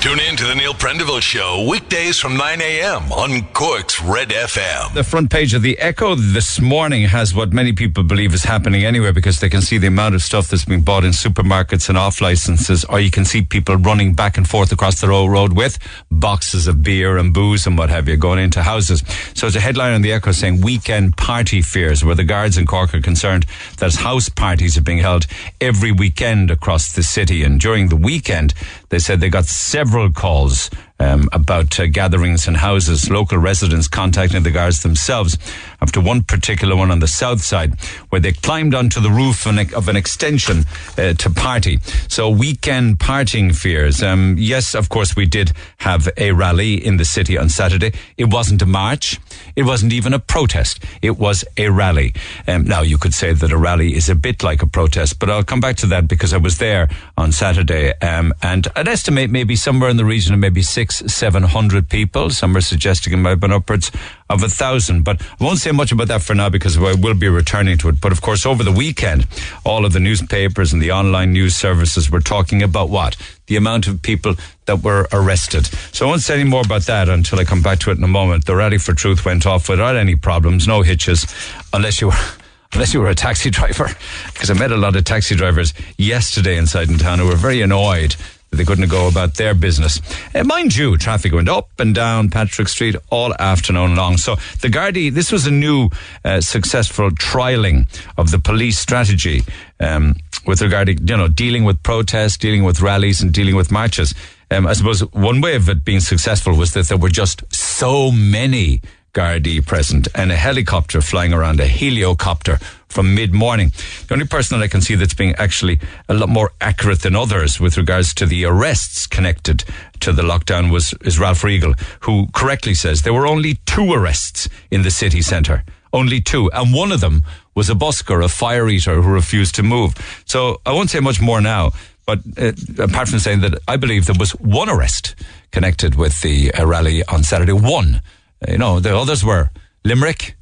Tune in to the Neil Prendeville Show weekdays from 9 a.m. on Cork's Red FM. The front page of the Echo this morning has what many people believe is happening anyway because they can see the amount of stuff that's being bought in supermarkets and off licenses, or you can see people running back and forth across the road with boxes of beer and booze and what have you going into houses. So it's a headline on the Echo saying weekend party fears, where the guards in Cork are concerned that house parties are being held every weekend across the city. And during the weekend, they said they got several calls um, about uh, gatherings in houses, local residents contacting the guards themselves after one particular one on the south side where they climbed onto the roof of an, extension uh, to party. So weekend partying fears. Um, yes, of course, we did have a rally in the city on Saturday. It wasn't a march. It wasn't even a protest. It was a rally. Um, now, you could say that a rally is a bit like a protest, but I'll come back to that because I was there on Saturday um, and I'd estimate maybe somewhere in the region of maybe six, seven hundred people. Some are suggesting it might have been upwards of a thousand. But I won't say much about that for now because I will be returning to it. But of course, over the weekend, all of the newspapers and the online news services were talking about what? The amount of people that were arrested. So I won't say any more about that until I come back to it in a moment. The Rally for Truth went off without any problems, no hitches, unless you were unless you were a taxi driver, because I met a lot of taxi drivers yesterday inside in town who were very annoyed they couldn't go about their business. Uh, mind you, traffic went up and down Patrick Street all afternoon long. So the Gardaí, this was a new uh, successful trialing of the police strategy um, with regard to you know dealing with protests, dealing with rallies, and dealing with marches. Um, I suppose one way of it being successful was that there were just so many Gardaí present and a helicopter flying around, a heliocopter from mid morning. The only person that I can see that's being actually a lot more accurate than others with regards to the arrests connected to the lockdown was is Ralph Riegel, who correctly says there were only two arrests in the city centre. Only two. And one of them was a busker, a fire eater who refused to move. So I won't say much more now. But uh, apart from saying that I believe there was one arrest connected with the uh, rally on Saturday, one you know, the others were Limerick,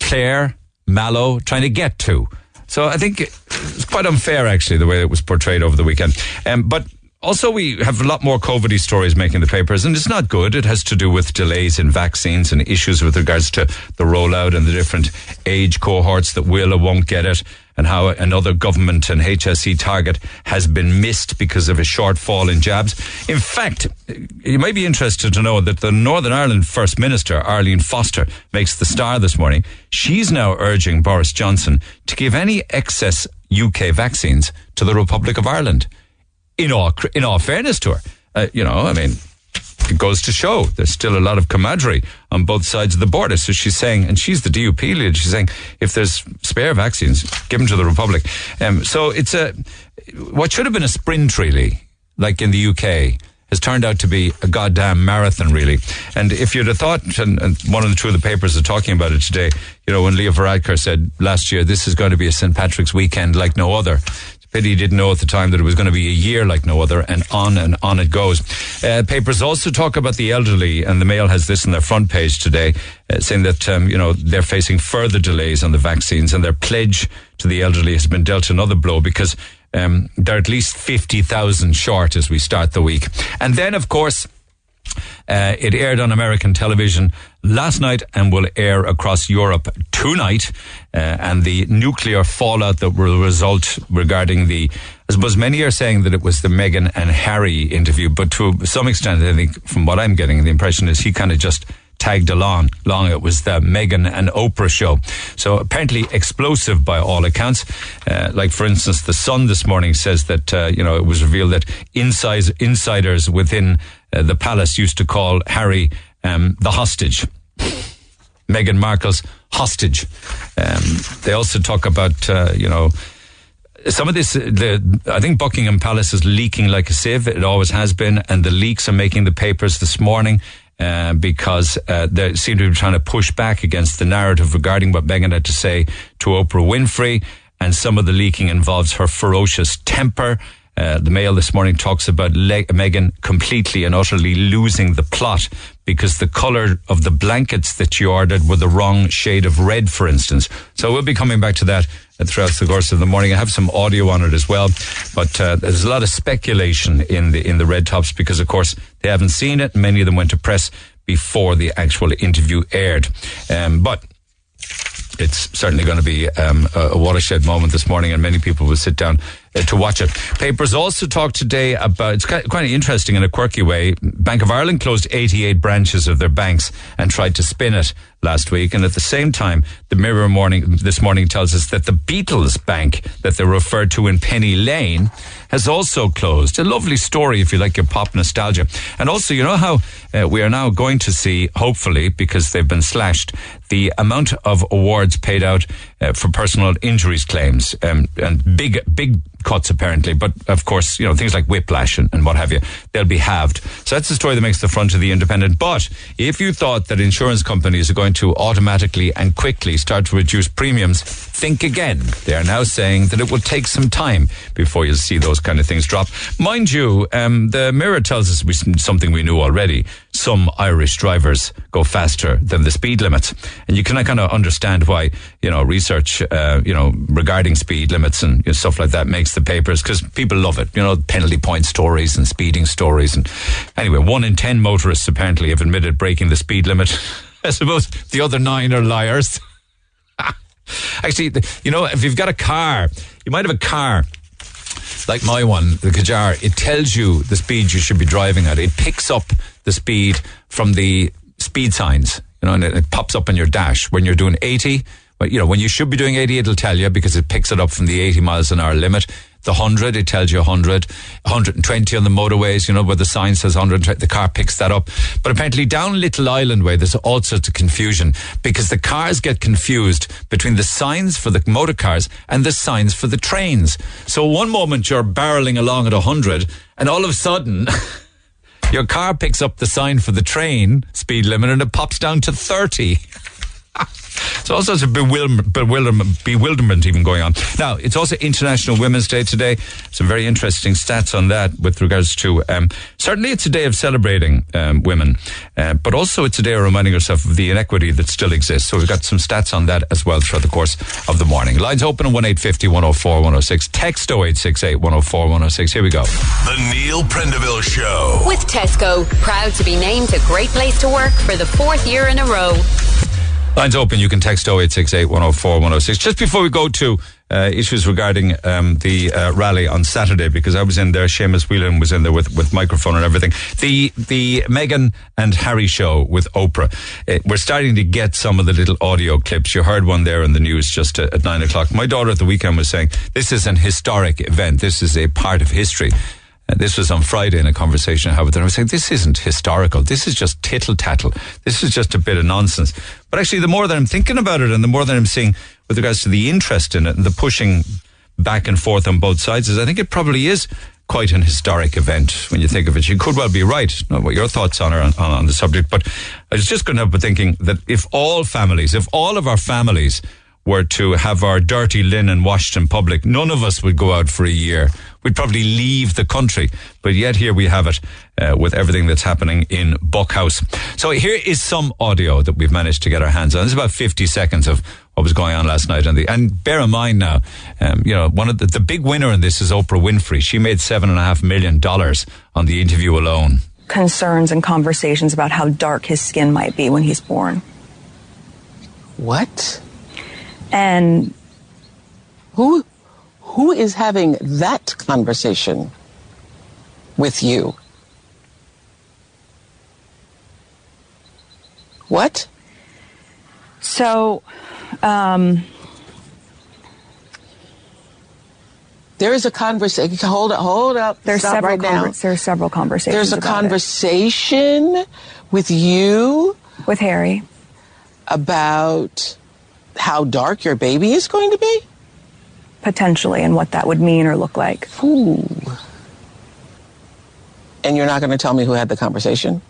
Clare, Mallow, trying to get to. So I think it's quite unfair, actually, the way it was portrayed over the weekend. Um, but also, we have a lot more COVID stories making the papers, and it's not good. It has to do with delays in vaccines and issues with regards to the rollout and the different age cohorts that will or won't get it and how another government and HSE target has been missed because of a shortfall in jabs. In fact, you might be interested to know that the Northern Ireland First Minister, Arlene Foster, makes the star this morning. She's now urging Boris Johnson to give any excess UK vaccines to the Republic of Ireland. In all, in all fairness to her, uh, you know, I mean, it goes to show there's still a lot of camaraderie on both sides of the border. So she's saying, and she's the DUP leader, she's saying, if there's spare vaccines, give them to the Republic. Um, so it's a, what should have been a sprint really, like in the UK, has turned out to be a goddamn marathon, really. And if you'd have thought, and, and, one of the two of the papers are talking about it today, you know, when Leo Varadkar said last year, this is going to be a St. Patrick's weekend like no other. Pity he didn't know at the time that it was going to be a year like no other, and on and on it goes. Uh, papers also talk about the elderly, and the Mail has this on their front page today, uh, saying that um, you know they're facing further delays on the vaccines, and their pledge to the elderly has been dealt another blow because um, they're at least fifty thousand short as we start the week. And then, of course. Uh, it aired on American television last night and will air across Europe tonight. Uh, and the nuclear fallout that will result regarding the, I suppose many are saying that it was the Meghan and Harry interview, but to some extent, I think from what I'm getting, the impression is he kind of just tagged along. Long it was the Meghan and Oprah show. So apparently explosive by all accounts. Uh, like for instance, the Sun this morning says that uh, you know it was revealed that inside, insiders within uh, the palace used to call Harry um, the hostage. Meghan Markle's hostage. Um, they also talk about, uh, you know, some of this, the, I think Buckingham Palace is leaking like a sieve. It always has been. And the leaks are making the papers this morning. Uh, because uh, they seem to be trying to push back against the narrative regarding what Meghan had to say to Oprah Winfrey. And some of the leaking involves her ferocious temper. Uh, the Mail this morning talks about Le- Meghan completely and utterly losing the plot because the colour of the blankets that she ordered were the wrong shade of red, for instance. So we'll be coming back to that throughout the course of the morning. I have some audio on it as well, but uh, there's a lot of speculation in the in the red tops because, of course, they haven't seen it. Many of them went to press before the actual interview aired, um, but it's certainly going to be um, a watershed moment this morning, and many people will sit down uh, to watch it. Papers also talk today about it's quite, interesting in a quirky way. Bank of Ireland closed 88 branches of their banks and tried to spin it last week, and at the same time, the Mirror morning this morning tells us that the Beatles Bank that they referred to in Penny Lane has also closed. A lovely story if you like your pop nostalgia, and also you know how uh, we are now going to see, hopefully, because they've been slashed, the amount of awards paid out uh, for personal injuries claims um, and big big cuts apparently. But of course, you know, things like whiplash and, and, what have you, they'll be halved. So that's the story that makes the front of the Independent. But if you thought that insurance companies are going to automatically and quickly start to reduce premiums, think again. They are now saying that it will take some time before you'll see those kind of things drop. Mind you, um, the Mirror tells us we, something we knew already. Some Irish drivers go faster than the speed limits. And you can kind of understand why, you know, research, uh, you know, regarding speed limits and stuff like that makes the papers because people love it. You know, penalty point stories and speeding stories. And anyway, one in ten motorists apparently have admitted breaking the speed limit. I suppose the other nine are liars. Actually, you know, if you've got a car, you might have a car like my one, the Kadjar. It tells you the speed you should be driving at. It picks up the speed from the speed signs, you know, and it, it pops up on your dash when you're doing 80 you know, when you should be doing 80, it'll tell you because it picks it up from the 80 miles an hour limit. The 100, it tells you 100. 120 on the motorways, you know, where the sign says 120, the car picks that up. But apparently down Little Island Way, there's all sorts of confusion because the cars get confused between the signs for the motor cars and the signs for the trains. So one moment you're barreling along at 100 and all of a sudden... your car picks up the sign for the train speed limit and it pops down to 30. So all sorts of bewilderment, bewilderment, bewilderment even going on. Now, it's also International Women's Day today. Some very interesting stats on that with regards to, um, certainly it's a day of celebrating um, women, uh, but also it's a day of reminding ourselves of the inequity that still exists. So we've got some stats on that as well throughout the course of the morning. Lines open at 1850 104 106. Text 0868 104 106. Here we go. The Neil Prendeville Show. With Tesco, proud to be named a great place to work for the fourth year in a row. Lines open. You can text 0868 104 106. Just before we go to uh, issues regarding um, the uh, rally on Saturday, because I was in there, Seamus Whelan was in there with, with microphone and everything. The the Meghan and Harry show with Oprah. Uh, we're starting to get some of the little audio clips. You heard one there in the news just at, at nine o'clock. My daughter at the weekend was saying, this is an historic event. This is a part of history. This was on Friday in a conversation I had with her. I was saying, this isn't historical. This is just tittle tattle. This is just a bit of nonsense. But actually, the more that I'm thinking about it and the more that I'm seeing with regards to the interest in it and the pushing back and forth on both sides is I think it probably is quite an historic event when you think of it. You could well be right. Not what your thoughts on, are on, on the subject, but I was just going to have thinking that if all families, if all of our families were to have our dirty linen washed in public, none of us would go out for a year. We'd probably leave the country. But yet here we have it uh, with everything that's happening in Buckhouse. So here is some audio that we've managed to get our hands on. It's about 50 seconds of what was going on last night. And, the, and bear in mind now, um, you know, one of the, the big winner in this is Oprah Winfrey. She made seven and a half million dollars on the interview alone. Concerns and conversations about how dark his skin might be when he's born. What? And who who is having that conversation with you? What? So, um, there is a conversation. Hold up, hold up. There's Stop several right now. conver- there's several conversations. There's a about it. conversation with you with Harry about how dark your baby is going to be? Potentially, and what that would mean or look like. Ooh. And you're not going to tell me who had the conversation?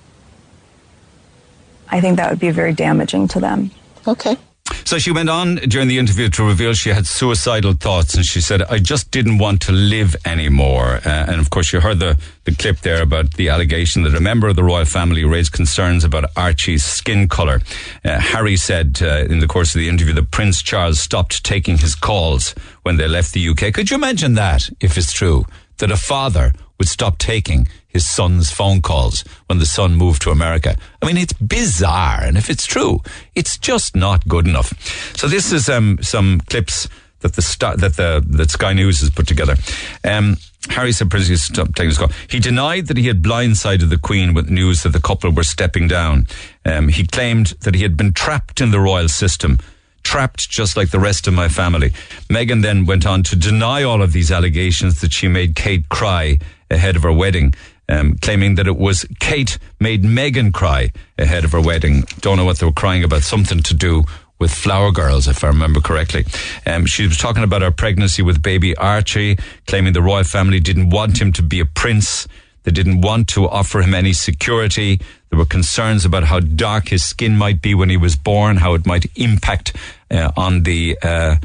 I think that would be very damaging to them. Okay. So she went on during the interview to reveal she had suicidal thoughts, and she said, "I just didn't want to live anymore." Uh, and of course, you heard the the clip there about the allegation that a member of the royal family raised concerns about Archie's skin color. Uh, Harry said uh, in the course of the interview that Prince Charles stopped taking his calls when they left the UK. Could you imagine that if it's true that a father would stop taking his son's phone calls when the son moved to America. I mean, it's bizarre, and if it's true, it's just not good enough. So this is um, some clips that the star, that the that Sky News has put together. Um, Harry said stopped taking his call. He denied that he had blindsided the Queen with news that the couple were stepping down. Um, he claimed that he had been trapped in the royal system trapped just like the rest of my family. Meghan then went on to deny all of these allegations that she made Kate cry ahead of her wedding. Um, claiming that it was Kate made Meghan cry ahead of her wedding. Don't know what they were crying about. Something to do with Flower Girls, if I remember correctly. Um, she was talking about her pregnancy with baby Archie, claiming the royal family didn't want him to be a prince. They didn't want to offer him any security. There were concerns about how dark his skin might be when he was born, how it might impact uh, on the uh,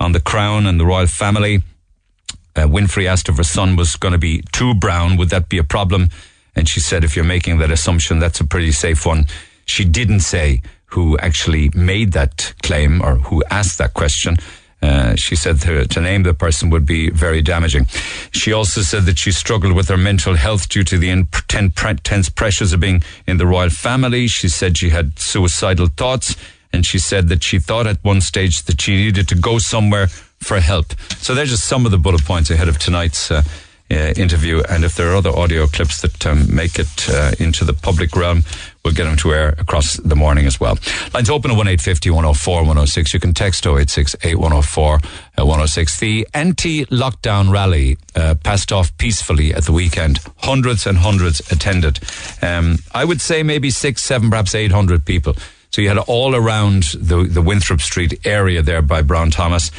on the crown and the royal family. Uh, Winfrey asked if her son was going to be too brown. Would that be a problem? And she said, if you're making that assumption, that's a pretty safe one. She didn't say who actually made that claim or who asked that question. Uh, she said to, to, name the person would be very damaging. She also said that she struggled with her mental health due to the intense pressures of being in the royal family. She said she had suicidal thoughts, and she said that she thought at one stage that she needed to go somewhere for help. So they're just some of the bullet points ahead of tonight's. Uh, uh, interview. And if there are other audio clips that um, make it uh, into the public realm, we'll get them to air across the morning as well. Lines open at 1850 104 106. You can text 086 8104 uh, 106. The anti lockdown rally uh, passed off peacefully at the weekend. Hundreds and hundreds attended. Um, I would say maybe six, seven, perhaps 800 people. So you had all around the, the Winthrop Street area there by Brown Thomas,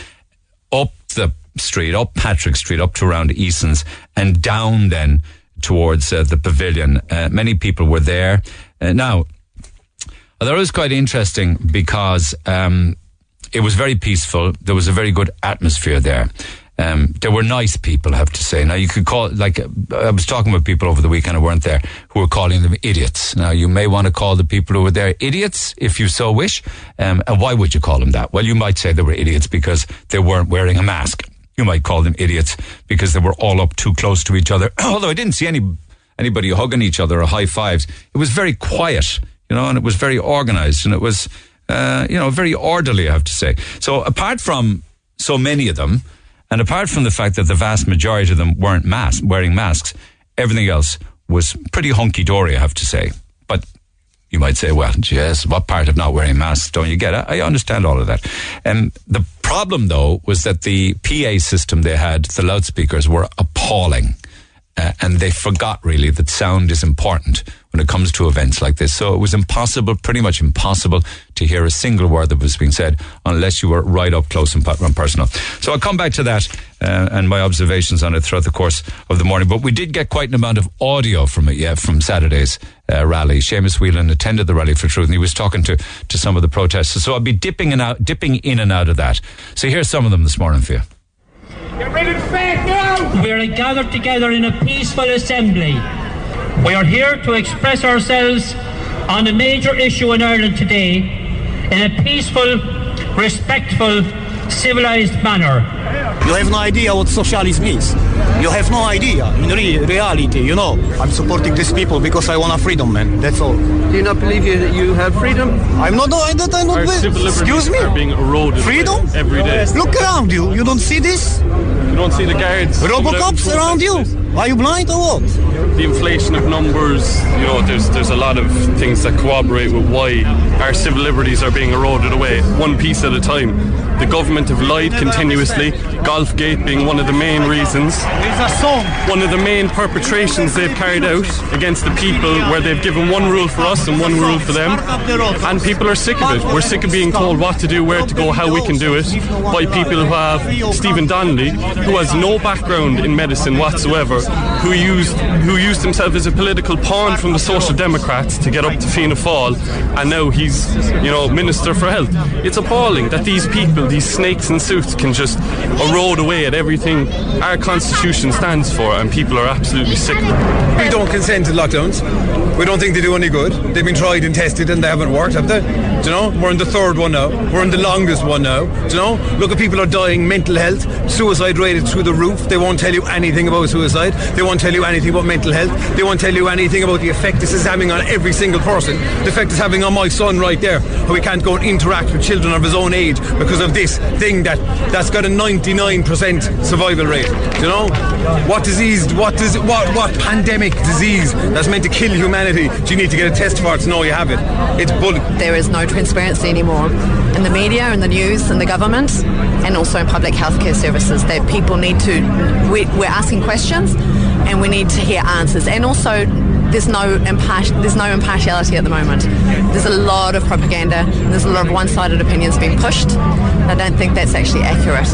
the Street, up Patrick Street, up to around Eason's, and down then towards uh, the pavilion. Uh, many people were there. Uh, now, that was quite interesting because um, it was very peaceful. There was a very good atmosphere there. Um, there were nice people, I have to say. Now, you could call, like, I was talking with people over the weekend who weren't there who were calling them idiots. Now, you may want to call the people who were there idiots if you so wish. Um, and why would you call them that? Well, you might say they were idiots because they weren't wearing a mask. You might call them idiots because they were all up too close to each other. Although I didn't see any anybody hugging each other or high fives. It was very quiet, you know, and it was very organized and it was, uh, you know, very orderly, I have to say. So apart from so many of them, and apart from the fact that the vast majority of them weren't mask, wearing masks, everything else was pretty hunky dory, I have to say. But you might say, well, yes, what part of not wearing masks don't you get? I, I understand all of that. And the problem, though, was that the PA system they had, the loudspeakers, were appalling. Uh, and they forgot really that sound is important when it comes to events like this. So it was impossible, pretty much impossible, to hear a single word that was being said unless you were right up close and, personal. So I'll come back to that uh, and my observations on it throughout the course of the morning. But we did get quite an amount of audio from it, yeah, from Saturday's uh, rally. Seamus Whelan attended the rally for truth, and he was talking to to some of the protesters. So I'll be dipping and out, dipping in and out of that. So here's some of them this morning for you. Get rid of news! We are gathered together in a peaceful assembly. We are here to express ourselves on a major issue in Ireland today in a peaceful, respectful, civilized manner. You have no idea what socialism means. You have no idea in re- reality, you know. I'm supporting these people because I want a freedom, man. That's all. Do you not believe you, you have freedom? I'm not doing that. I'm not. Our civil Excuse me. Are being eroded freedom every day. Look around you. You don't see this? You don't see the guards. Robocops around you. Are you blind or what? The inflation of numbers. You know, there's there's a lot of things that corroborate with why our civil liberties are being eroded away, one piece at a time. The government have lied continuously. Golfgate being one of the main reasons. One of the main perpetrations they've carried out against the people, where they've given one rule for us and one rule for them, and people are sick of it. We're sick of being told what to do, where to go, how we can do it by people who have Stephen Donnelly, who has no background in medicine whatsoever Who used who used himself as a political pawn from the Social Democrats to get up to Fianna Fáil, and now he's you know Minister for Health. It's appalling that these people, these snakes in suits, can just erode away at everything our constitution stands for, and people are absolutely sick. We don't consent to lockdowns. We don't think they do any good. They've been tried and tested and they haven't worked, have they? Do you know? We're in the third one now. We're in the longest one now. Do you know? Look at people are dying, mental health, suicide rate is through the roof. They won't tell you anything about suicide. They won't tell you anything about mental health. They won't tell you anything about the effect this is having on every single person. The effect it's having on my son right there, how he can't go and interact with children of his own age because of this thing that that's got a 99% survival rate. You know? What disease? What does? What what pandemic disease that's meant to kill humanity? Do you need to get a test for it to know you have it? It's bull. There is no transparency anymore in the media, in the news, in the government, and also in public healthcare services. That people need to. We, we're asking questions, and we need to hear answers. And also, there's no impart- there's no impartiality at the moment. There's a lot of propaganda. There's a lot of one-sided opinions being pushed. I don't think that's actually accurate.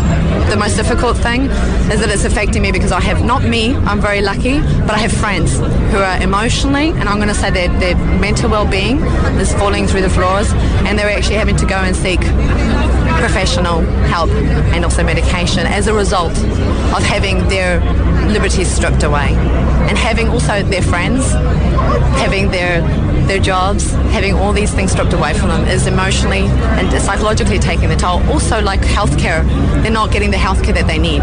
The most difficult thing is that it's affecting me because I have not me. I'm very lucky, but I have friends who are emotionally, and I'm going to say their their mental well-being is falling through the floors, and they're actually having to go and seek professional help and also medication as a result of having their liberties stripped away and having also their friends having their their jobs having all these things stripped away from them is emotionally and psychologically taking the toll. Also like healthcare they're not getting the healthcare that they need.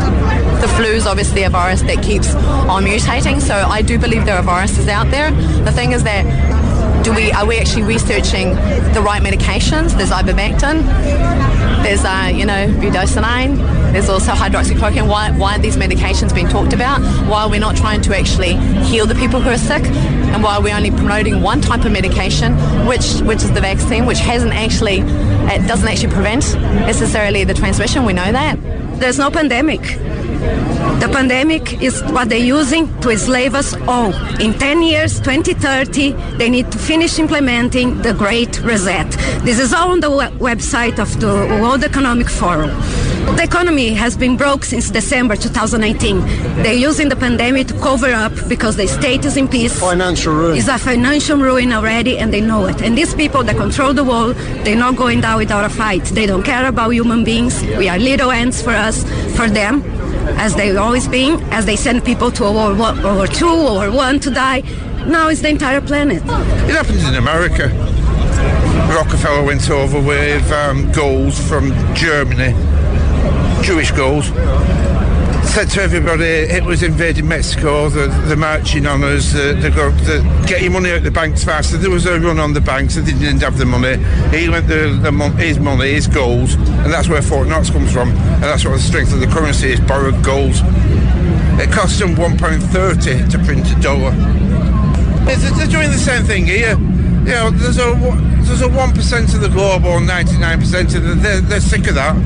The flu is obviously a virus that keeps on mutating so I do believe there are viruses out there. The thing is that do we are we actually researching the right medications? There's ivermectin, there's uh, you know budesonide, there's also hydroxychloroquine. Why why are these medications being talked about? Why are we not trying to actually heal the people who are sick? And why are we only promoting one type of medication, which which is the vaccine, which hasn't actually it doesn't actually prevent necessarily the transmission. We know that. There's no pandemic. The pandemic is what they're using to enslave us all. In 10 years, 2030, they need to finish implementing the Great Reset. This is all on the we- website of the World Economic Forum. The economy has been broke since December 2019. They're using the pandemic to cover up because the state is in peace. Financial ruin. It's a financial ruin already, and they know it. And these people that control the world, they're not going down without a fight. They don't care about human beings. We are little ants for us, for them as they've always been, as they send people to World War, World War II, World War One to die. Now it's the entire planet. It happens in America. Rockefeller went over with um, goals from Germany, Jewish goals. Said to everybody it was invading Mexico, the, the marching on us, the, the, the, get your money out the banks faster. There was a run on the banks, and they didn't have the money. He went the, the his money, his goals, and that's where Fort Knox comes from. And that's what the strength of the currency is, borrowed goals. It cost them £1.30 to print a dollar. They're, doing the same thing here. You know, there's a there's a one percent of the globe or ninety nine percent of the they're, they're sick of that.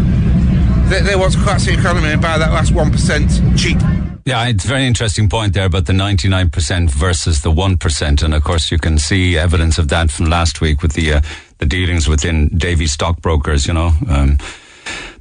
They, they want to collapse the economy and buy that last one percent cheap. Yeah, it's a very interesting point there about the 99% versus the 1%. And of course, you can see evidence of that from last week with the, uh, the dealings within Davy stockbrokers, you know. Um,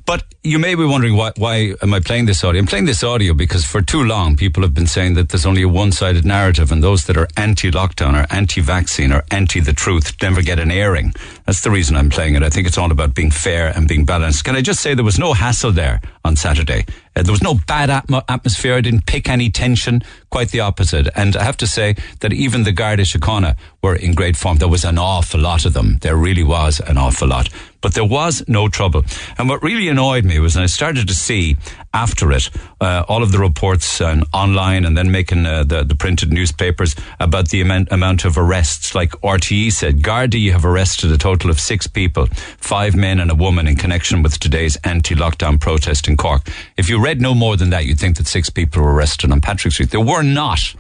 but you may be wondering why, why am I playing this audio? I'm playing this audio because for too long people have been saying that there's only a one-sided narrative and those that are anti-lockdown or anti-vaccine or anti the truth never get an airing. That's the reason I'm playing it. I think it's all about being fair and being balanced. Can I just say there was no hassle there on Saturday? Uh, there was no bad atmo- atmosphere. I didn't pick any tension. Quite the opposite. And I have to say that even the Garda Síochána were in great form. There was an awful lot of them. There really was an awful lot. But there was no trouble. And what really annoyed me was I started to see after it uh, all of the reports uh, online and then making uh, the, the printed newspapers about the amount, amount of arrests. Like RTE said, Gardaí have arrested a total of six people, five men and a woman in connection with today's anti-lockdown protest in Cork. If you read no more than that, you'd think that six people were arrested on Patrick Street. There were not.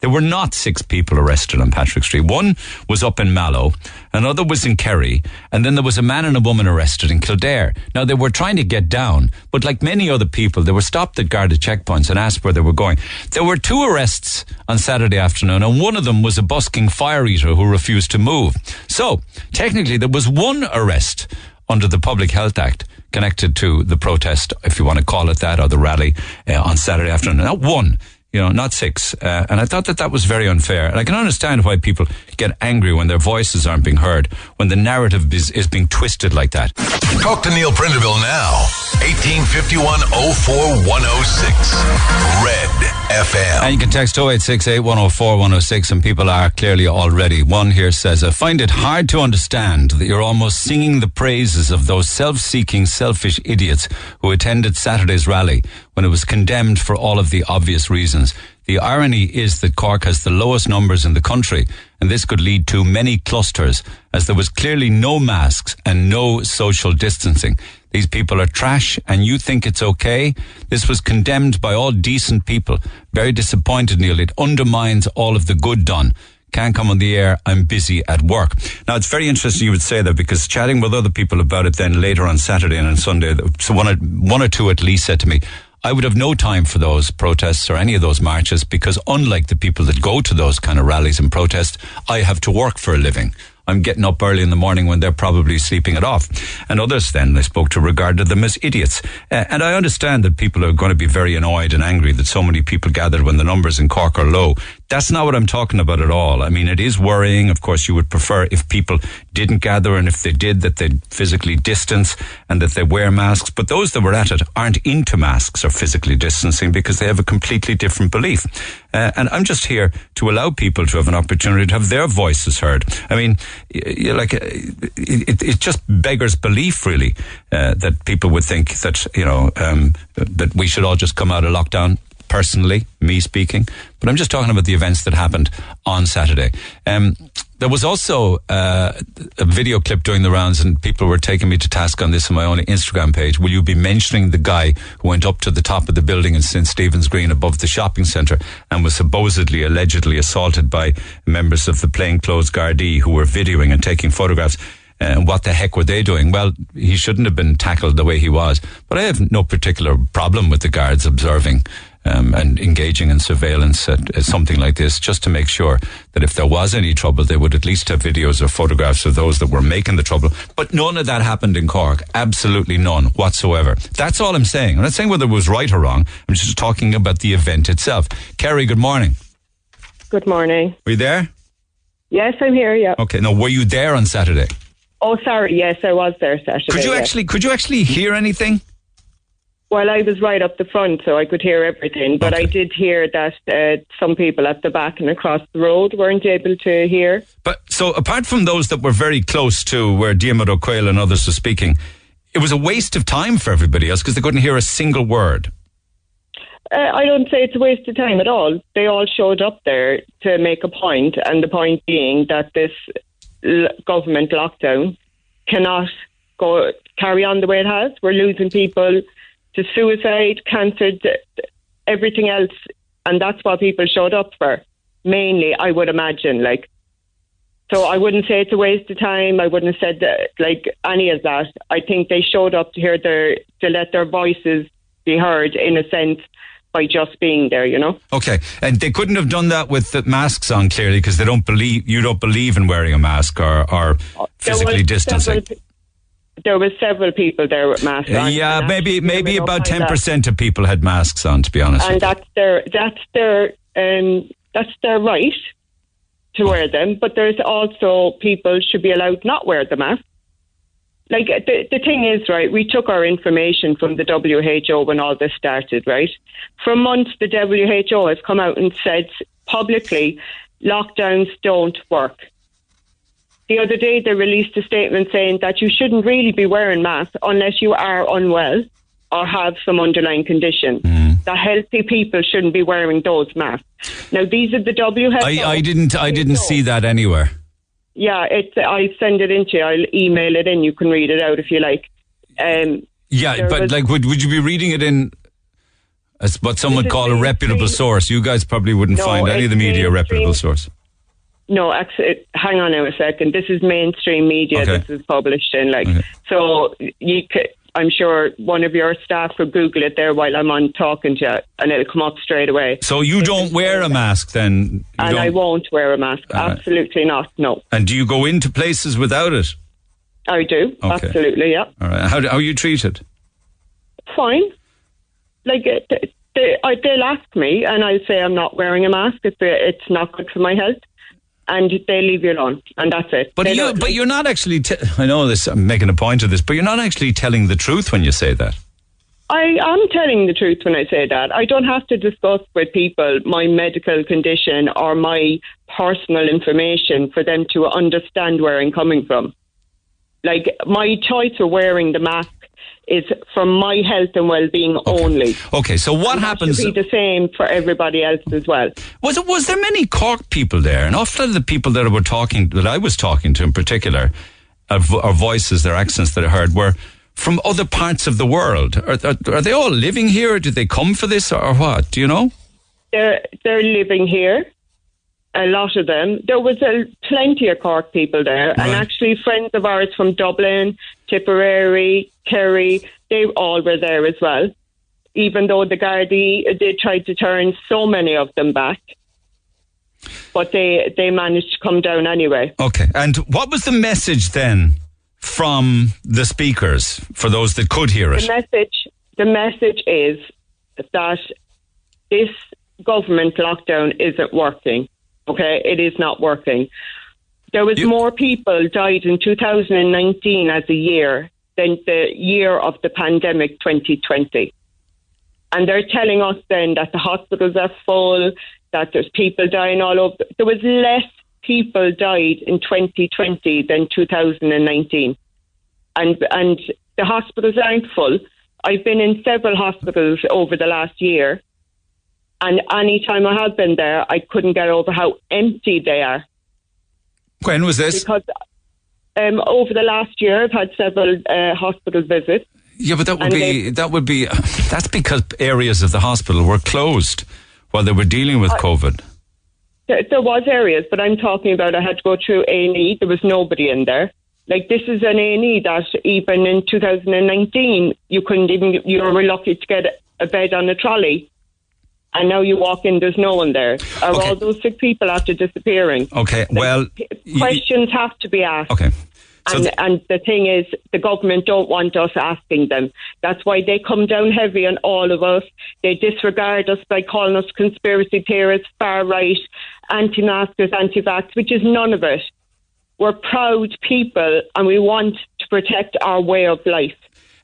There were not six people arrested on Patrick Street. One was up in Mallow, another was in Kerry, and then there was a man and a woman arrested in Kildare. Now they were trying to get down, but like many other people, they were stopped at guarded checkpoints and asked where they were going. There were two arrests on Saturday afternoon, and one of them was a busking fire eater who refused to move. So technically, there was one arrest under the Public Health Act connected to the protest, if you want to call it that, or the rally uh, on Saturday afternoon. Not one. You know, not six. Uh, and I thought that that was very unfair. And I can understand why people get angry when their voices aren't being heard, when the narrative is, is being twisted like that. Talk to Neil Prendeville now. 1851 04106. Red FM. And you can text 0868 104 106, and people are clearly already. One here says, I find it hard to understand that you're almost singing the praises of those self seeking, selfish idiots who attended Saturday's rally when it was condemned for all of the obvious reasons. The irony is that Cork has the lowest numbers in the country, and this could lead to many clusters, as there was clearly no masks and no social distancing. These people are trash, and you think it's okay? This was condemned by all decent people. Very disappointed, Neil. It undermines all of the good done can't come on the air. I'm busy at work. Now, it's very interesting you would say that because chatting with other people about it then later on Saturday and on Sunday, so one, one or two at least said to me, I would have no time for those protests or any of those marches because unlike the people that go to those kind of rallies and protests, I have to work for a living. I'm getting up early in the morning when they're probably sleeping it off. And others then I spoke to regarded them as idiots. And I understand that people are going to be very annoyed and angry that so many people gathered when the numbers in Cork are low. That's not what I'm talking about at all. I mean, it is worrying. Of course, you would prefer if people didn't gather and if they did that they'd physically distance and that they wear masks. But those that were at it aren't into masks or physically distancing because they have a completely different belief. Uh, and I'm just here to allow people to have an opportunity to have their voices heard. I mean, like uh, it, it just beggars belief, really, uh, that people would think that you know um, that we should all just come out of lockdown personally, me speaking, but I'm just talking about the events that happened on Saturday. Um, there was also uh, a video clip doing the rounds, and people were taking me to task on this on my own Instagram page. Will you be mentioning the guy who went up to the top of the building in St. Stephen's Green above the shopping centre and was supposedly, allegedly assaulted by members of the plainclothes Gardaí who were videoing and taking photographs? And uh, what the heck were they doing? Well, he shouldn't have been tackled the way he was. But I have no particular problem with the guards observing um, and engaging in surveillance at, at, something like this, just to make sure that if there was any trouble, they would at least have videos or photographs of those that were making the trouble. But none of that happened in Cork. Absolutely none whatsoever. That's all I'm saying. I'm not saying whether it was right or wrong. I'm just talking about the event itself. Kerry, good morning. Good morning. Were you there? Yes, I'm here. Yeah. Okay. Now, were you there on Saturday? Oh, sorry. Yes, I was there Saturday. Could you actually? Could you actually hear anything? Well, I was right up the front, so I could hear everything. But okay. I did hear that uh, some people at the back and across the road weren't able to hear. But so, apart from those that were very close to where Diarmuid Ó and others were speaking, it was a waste of time for everybody else because they couldn't hear a single word. Uh, I don't say it's a waste of time at all. They all showed up there to make a point, and the point being that this l- government lockdown cannot go carry on the way it has. We're losing people to suicide, cancer, everything else. And that's what people showed up for, mainly, I would imagine. Like, so I wouldn't say it's a waste of time. I wouldn't have said that, like any of that. I think they showed up to hear their to let their voices be heard in a sense by just being there, you know. Okay, and they couldn't have done that with the masks on clearly because they don't believe you don't believe in wearing a mask or, or physically distancing. Several, there was several people there with masks on. Yeah, maybe maybe about ten percent of people had masks on. To be honest, and that's their that's their um, that's their right to wear them. But there's also people should be allowed not wear the mask. Like the the thing is, right? We took our information from the WHO when all this started, right? For months, the WHO has come out and said publicly, lockdowns don't work the other day, they released a statement saying that you shouldn't really be wearing masks unless you are unwell or have some underlying condition. Mm. That healthy people shouldn't be wearing those masks. Now, these are the WHO. I, I didn't. I didn't see that anywhere. Yeah, it's. I send it into you. I'll email it in. You can read it out if you like. Um, yeah, but was, like, would would you be reading it in? As what some would call a reputable source. You guys probably wouldn't no, find any of the media a reputable source. No, actually, hang on now a second. This is mainstream media. Okay. This is published in like okay. so. You could, I'm sure one of your staff could Google it there while I'm on talking to you, and it'll come up straight away. So you don't wear a mask then? You and don't... I won't wear a mask. Absolutely not. No. And do you go into places without it? I do. Okay. Absolutely. Yeah. All right. How how are you treated? Fine. Like they, they, will ask me, and I'll say I'm not wearing a mask. It's, it's not good for my health. And they leave you alone, and that's it. But They you, but you're not actually. T- I know this. I'm making a point of this, but you're not actually telling the truth when you say that. I am telling the truth when I say that. I don't have to discuss with people my medical condition or my personal information for them to understand where I'm coming from. Like, my choice of wearing the mask is for my health and well-being only. Okay, so what And happens? Should be the same for everybody else as well. Was it, was there many Cork people there? And often the people that were talking, that I was talking to in particular, our, voices, their accents that I heard were from other parts of the world. Are, are, are they all living here? Or did they come for this, or, or what? Do you know? They're they're living here. A lot of them. There was a, plenty of Cork people there, and actually friends of ours from Dublin, Tipperary, Kerry, they all were there as well. Even though the Gardaí they tried to turn so many of them back, but they they managed to come down anyway. Okay, and what was the message then from the speakers for those that could hear it? The message the message is that this government lockdown isn't working. Okay, it is not working. There was more people died in 2019 as a year than the year of the pandemic 2020. And they're telling us then that the hospitals are full, that there's people dying all over. There was less people died in 2020 than 2019 and and the hospitals aren't full. I've been in several hospitals over the last year, and any time I have been there, I couldn't get over how empty they are. When was this? Because um, over the last year, I've had several uh, hospital visits. Yeah, but that would be that would be that's because areas of the hospital were closed while they were dealing with COVID. There, there was areas, but I'm talking about I had to go through A and E. There was nobody in there. Like this is an A and E that even in 2019 you couldn't even you were lucky to get a bed on a trolley, and now you walk in, there's no one there. Are all those sick people after disappearing? Okay, well, Questions have to be asked. okay. So and, th- and the thing is, the government don't want us asking them. That's why they come down heavy on all of us. They disregard us by calling us conspiracy theorists, far right, anti-maskers, anti-vax, which is none of it. We're proud people, and we want to protect our way of life.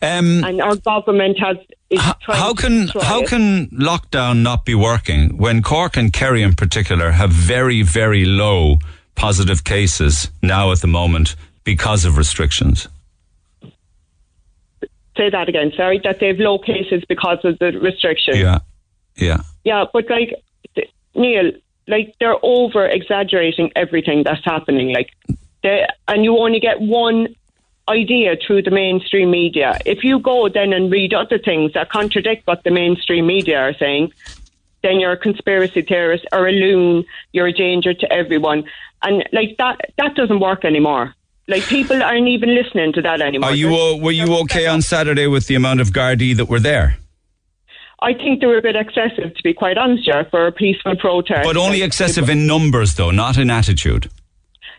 Um, and our government has how can how it. can lockdown not be working when Cork and Kerry in particular have very very low positive cases now at the moment because of restrictions? say that again? Sorry, that they've low cases because of the restrictions. Yeah, yeah. Yeah, but like Neil, like they're over exaggerating everything that's happening. Like, they, and you only get one idea through the mainstream media. If you go then and read other things that contradict what the mainstream media are saying, then you're a conspiracy theorist or a loon. You're a danger to everyone, and like that that doesn't work anymore. Like people aren't even listening to that anymore. Are you were you okay on Saturday with the amount of Gardaí that were there? I think they were a bit excessive, to be quite honest, for a peaceful protest. But only excessive in numbers though, not in attitude.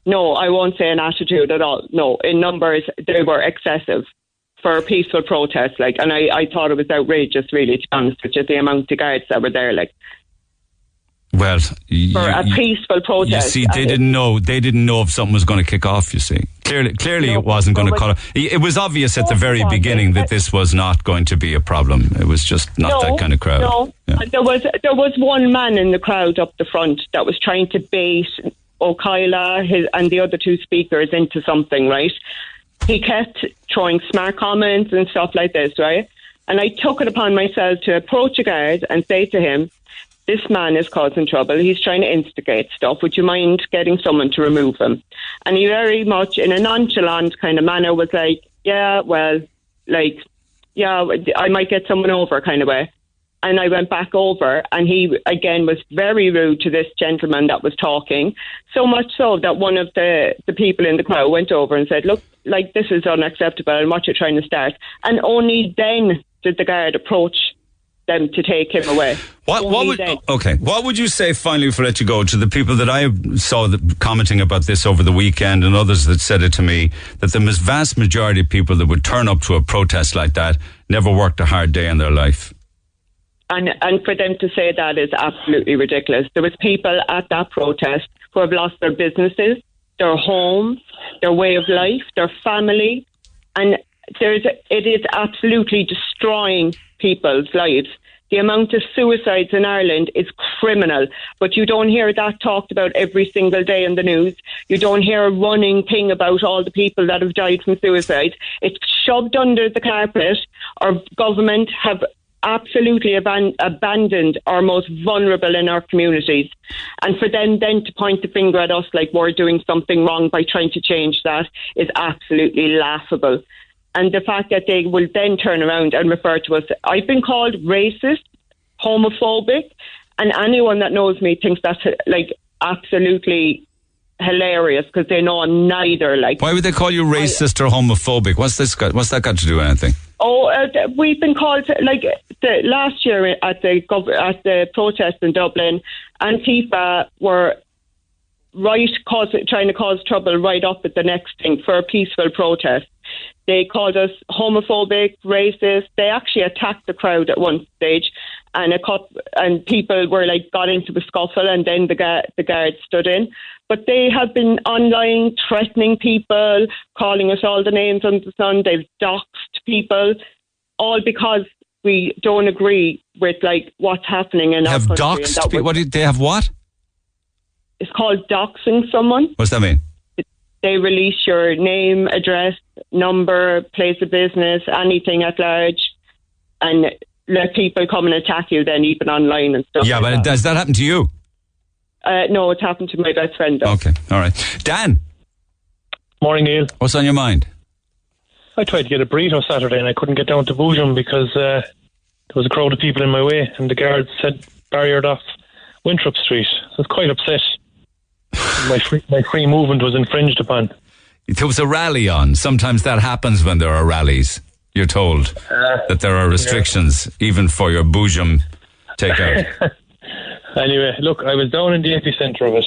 No, I won't say an attitude at all. No, in numbers, they were excessive for a peaceful protest. Like, and I, I thought it was outrageous, really, to be honest with you, the amount of guards that were there. Like, Well, you, for a peaceful protest. you see, they didn't know. They didn't know if something was going to kick off. You see, clearly, clearly, it wasn't going to cut. It was obvious at the very beginning that this was not going to be a problem. It was just not no, that kind of crowd. No, there was there was one man in the crowd up the front that was trying to bait O'Kyla his, and the other two speakers into something, right? He kept throwing smart comments and stuff like this, right? And I took it upon myself to approach a guard and say to him, "This man is causing trouble. He's trying to instigate stuff. Would you mind getting someone to remove him?" And he very much, in a nonchalant kind of manner, was like, "Yeah, well, like." yeah, I might get someone over kind of way. And I went back over, and he again was very rude to this gentleman that was talking. So much so that one of the, the people in the crowd went over and said, Look, like this is unacceptable, and what you're trying to start. And only then did the guard approach them to take him away. What, what would, then. okay, what would you say finally for let you go to the people that I saw that commenting about this over the weekend and others that said it to me that the vast majority of people that would turn up to a protest like that never worked a hard day in their life? And and for them to say that is absolutely ridiculous. There was people at that protest who have lost their businesses, their homes, their way of life, their family, and there's it is absolutely destroying people's lives. The amount of suicides in Ireland is criminal, but you don't hear that talked about every single day in the news. You don't hear a running thing about all the people that have died from suicide. It's shoved under the carpet. Our government have absolutely aban- abandoned our most vulnerable in our communities. And for them then to point the finger at us like we're doing something wrong by trying to change that is absolutely laughable. And the fact that they will then turn around and refer to us, I've been called racist, homophobic, and anyone that knows me thinks that's like absolutely hilarious because they know I'm neither. Like, Why would they call you racist or homophobic? What's this got? What's that got to do with anything? Oh, uh, we've been called like the last year at the gov- at the protest in Dublin, Antifa were right cause trying to cause trouble right up at the next thing for a peaceful protest. They called us homophobic, racist. They actually attacked the crowd at one stage, and a cup and people were like got into the scuffle, and then the guard the guards stood in. But they have been online threatening people, calling us all the names under the sun. They've doxed people, all because we don't agree with like what's happening in Have our country. and doxed? that pe- was- What did they have? What? It's called doxing someone. What's that mean? They release your name, address, number, place of business, anything at large, and let people come and attack you. Then even online and stuff. yeah, like but that. does that happen to you? Uh, no, it's happened to my best friend. Though. Okay, all right. Dan, Morning, Neil. what's on your mind? I tried to get a burrito Saturday and I couldn't get down to Boojum because uh, there was a crowd of people in my way and the guards had barriered off Winthrop Street. So I was quite upset. my free, my free movement was infringed upon. There was a rally on. Sometimes that happens when there are rallies. You're told Uh, that there are restrictions even for your boojum takeout. Anyway, look, I was down in the epicenter of it,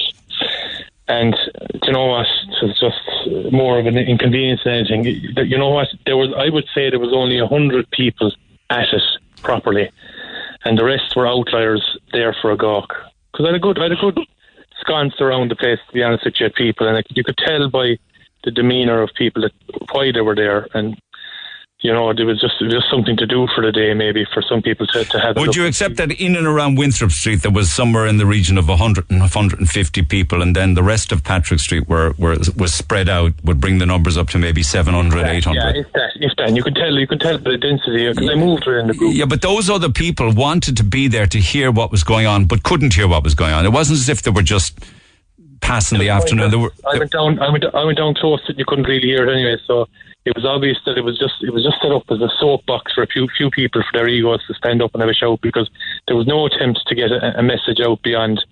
and you know what? It was just more of an inconvenience than anything. You know what? There was, I would say, there was only a hundred people at it properly, and the rest were outliers there for a gawk. Because I had a good, I had a good sconce around the place. To be honest with you, people, and you could tell by the demeanour of people that why they were there, and you know, there was just just something to do for the day, maybe for some people to, to have. a Would you accept that in and around Winthrop Street there was somewhere in the region of 100 and 150 people and then the rest of Patrick Street were, were was spread out would bring the numbers up to maybe 700, 800? Yeah, if that, if that, and you could tell, you could tell the density because I moved within the group. Yeah, but those other people wanted to be there to hear what was going on, but couldn't hear what was going on. It wasn't as if they were just passing the afternoon. They were, I went down, I went, I went down close that you couldn't really hear it anyway. So it was obvious that it was just, it was just set up as a soapbox for a few, few people for their egos to stand up and have a shout because there was no attempt to get a, a message out beyond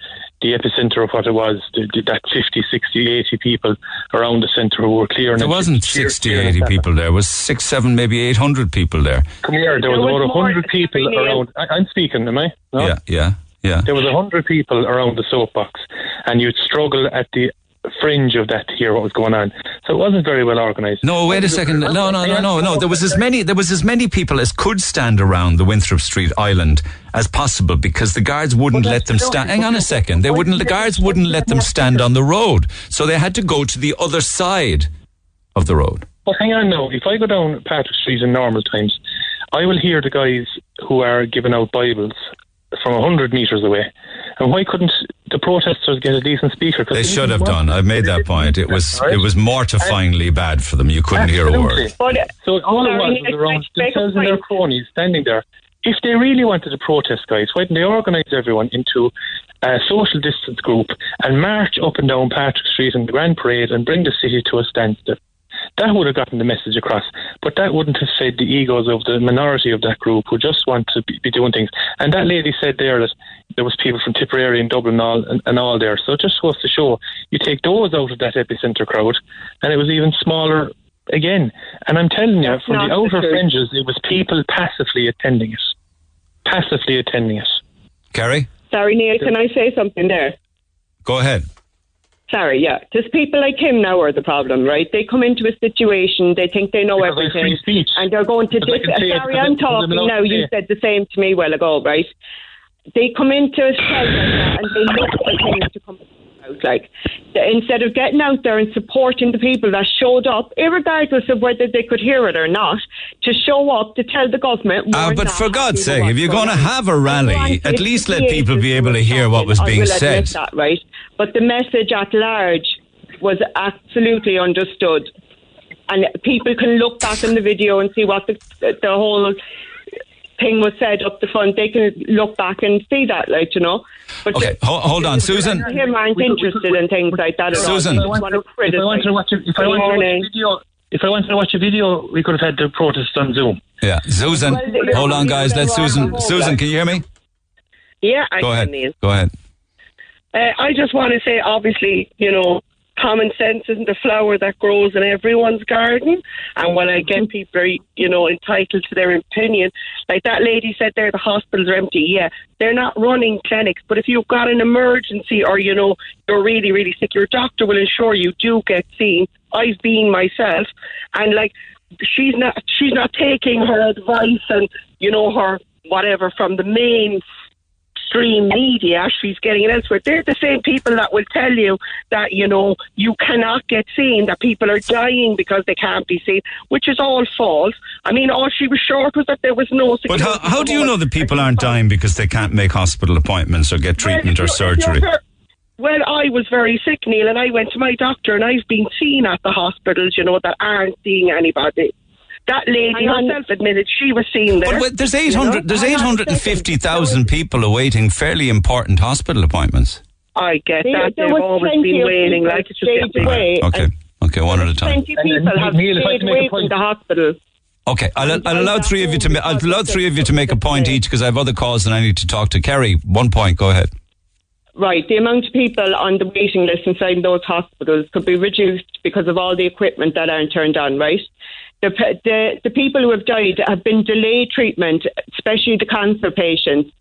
the epicenter of what it was. The, the, that 50, 60, 80 people around the centre who were clearing. there wasn't Cheer- 60, cheering 80 people there. There was six, seven, maybe 800 people there. Come here, there was There was about a hundred people around. I, I'm speaking, am I? No? Yeah, yeah, yeah. There was a hundred people around the soapbox, and you'd struggle at the fringe of that to hear what was going on. So it wasn't very well organised. No, wait a second. No, no, no, no, no. There was as many. There was as many people as could stand around the Winthrop Street Island as possible because the guards wouldn't let them stand. Hang on a second. They wouldn't. The guards wouldn't let them stand on the road, so they had to go to the other side of the road. But hang on now. If I go down Patrick Street in normal times, I will hear the guys who are giving out Bibles from a hundred metres away. And why couldn't the protesters get a decent speaker? They didn't should have done. I've made that point. It was Right. it was mortifyingly bad for them. You couldn't hear a word. But, So all it sorry, was Nick, was around can I make a themselves and their cronies standing there. If they really wanted to protest, guys, why didn't they organise everyone into a social distance group and march up and down Patrick Street and the Grand Parade and bring the city to a standstill? That would have gotten the message across, but that wouldn't have fed the egos of the minority of that group who just want to be, be doing things. And that lady said there that there was people from Tipperary and Dublin and all, and, and all there. So it just goes to show you take those out of that epicentre crowd, and it was even smaller again. And I'm telling you, That's from the not the outer fringes, it was people passively attending it. Passively attending it. Kerry, Sorry, Neil, can I say something there? go ahead. Sorry, yeah. There's people like him now are the problem, right? They come into a situation, they think they know Because everything, and they're going to. Dis- sorry, I'm I'm- because I'm talking now. You said the same to me a while ago, right? They come into a like and they look for things to come out. Like instead of getting out there and supporting the people that showed up, irregardless of whether they could hear it or not, to show up to tell the government. Ah, but for God's sake, if you're going going to have a rally, at least let people be able to hear what was being said. That, right? But the message at large was absolutely understood. And people can look back in the video and see what the, the whole thing was said up the front. They can look back and see that, like, you know. But Okay, ho- hold on, Susan. Him aren't interested in things like that at. Susan. They just want to If I wanted to watch a, if I Good wanted to watch a morning. video, if I wanted to watch a video, we could have had the protest on Zoom. Yeah, Susan. Well, Hold on, guys. Let the- Susan. Susan, can you hear me? Yeah, I Go can, ahead. Neil. Go ahead. Uh, I just want to say, obviously, you know, common sense isn't a flower that grows in everyone's garden. And when I get mm-hmm. people are, you know, entitled to their opinion, like that lady said there, the hospitals are empty. Yeah, they're not running clinics, but if you've got an emergency or, you know, you're really, really sick, your doctor will ensure you do get seen. I've been myself. And like, she's not, she's not taking her advice and, you know, her whatever from the main mainstream media, she's getting it elsewhere. They're the same people that will tell you that, you know, you cannot get seen, that people are dying because they can't be seen, which is all false. I mean, all she was short was that there was no But how, how do you know that people aren't dying because they can't make hospital appointments or get treatment or surgery? Well, I was very sick, Neil, and I went to my doctor, and I've been seen at the hospitals, you know, that aren't seeing anybody. That lady Hang on. herself admitted she was seen there. But wait, there's you know. 800, there's 850,000 people awaiting fairly important hospital appointments. I get There- that. there They've was always plenty been of waiting. Like it's just stayed getting away. Okay, okay, one at a time. Plenty of people have Neil, if I stayed can make away from the hospital. Okay, I'll, I'll allow three of you to. ma- I'll allow three of you to make a point each because I have other calls and I need to talk to Kerry. One point. Go ahead. Right, the amount of people on the waiting list inside those hospitals could be reduced because of all the equipment that aren't turned on, right? The, the, the people who have died have been delayed treatment, especially the cancer patients,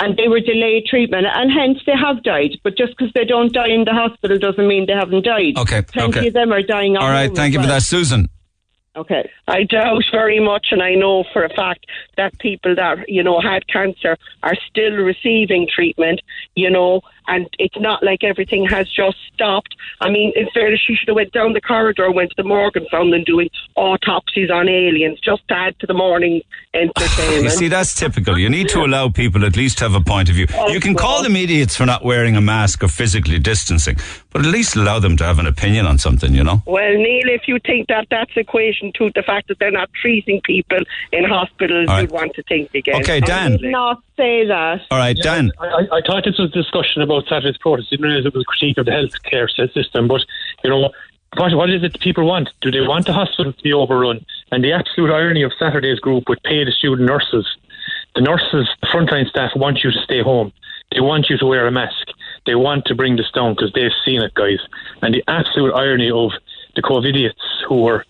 and they were delayed treatment, and hence they have died. But just because they don't die in the hospital doesn't mean they haven't died. Okay, Plenty okay. of them are dying. All right, thank you for that, Susan. Okay. I doubt very much, and I know for a fact that people that you know had cancer are still receiving treatment. You know, and it's not like everything has just stopped. I mean, in fairness, she should have went down the corridor, went to the morgue, and found them doing autopsies on aliens just to add to the morning entertainment. You see, that's typical. You need to allow people at least to have a point of view. Oh, you can call them idiots for not wearing a mask or physically distancing, but at least allow them to have an opinion on something, you know? Well, Neil, if you think that that's equation to the fact that they're not treating people in hospitals, All right. you'd want to think again. Okay, Dan. Not say that. All right, Dan. I, I, I thought this was a discussion about Saturday's protest. I didn't realize it was a critique of the healthcare system. But, you know, what, what is it that people want? Do they want the hospital to be overrun? And the absolute irony of Saturday's group with pay the student nurses, the nurses, the frontline staff want you to stay home. They want you to wear a mask. They want to bring this down because they've seen it, guys. And the absolute irony of the COVIDiots who were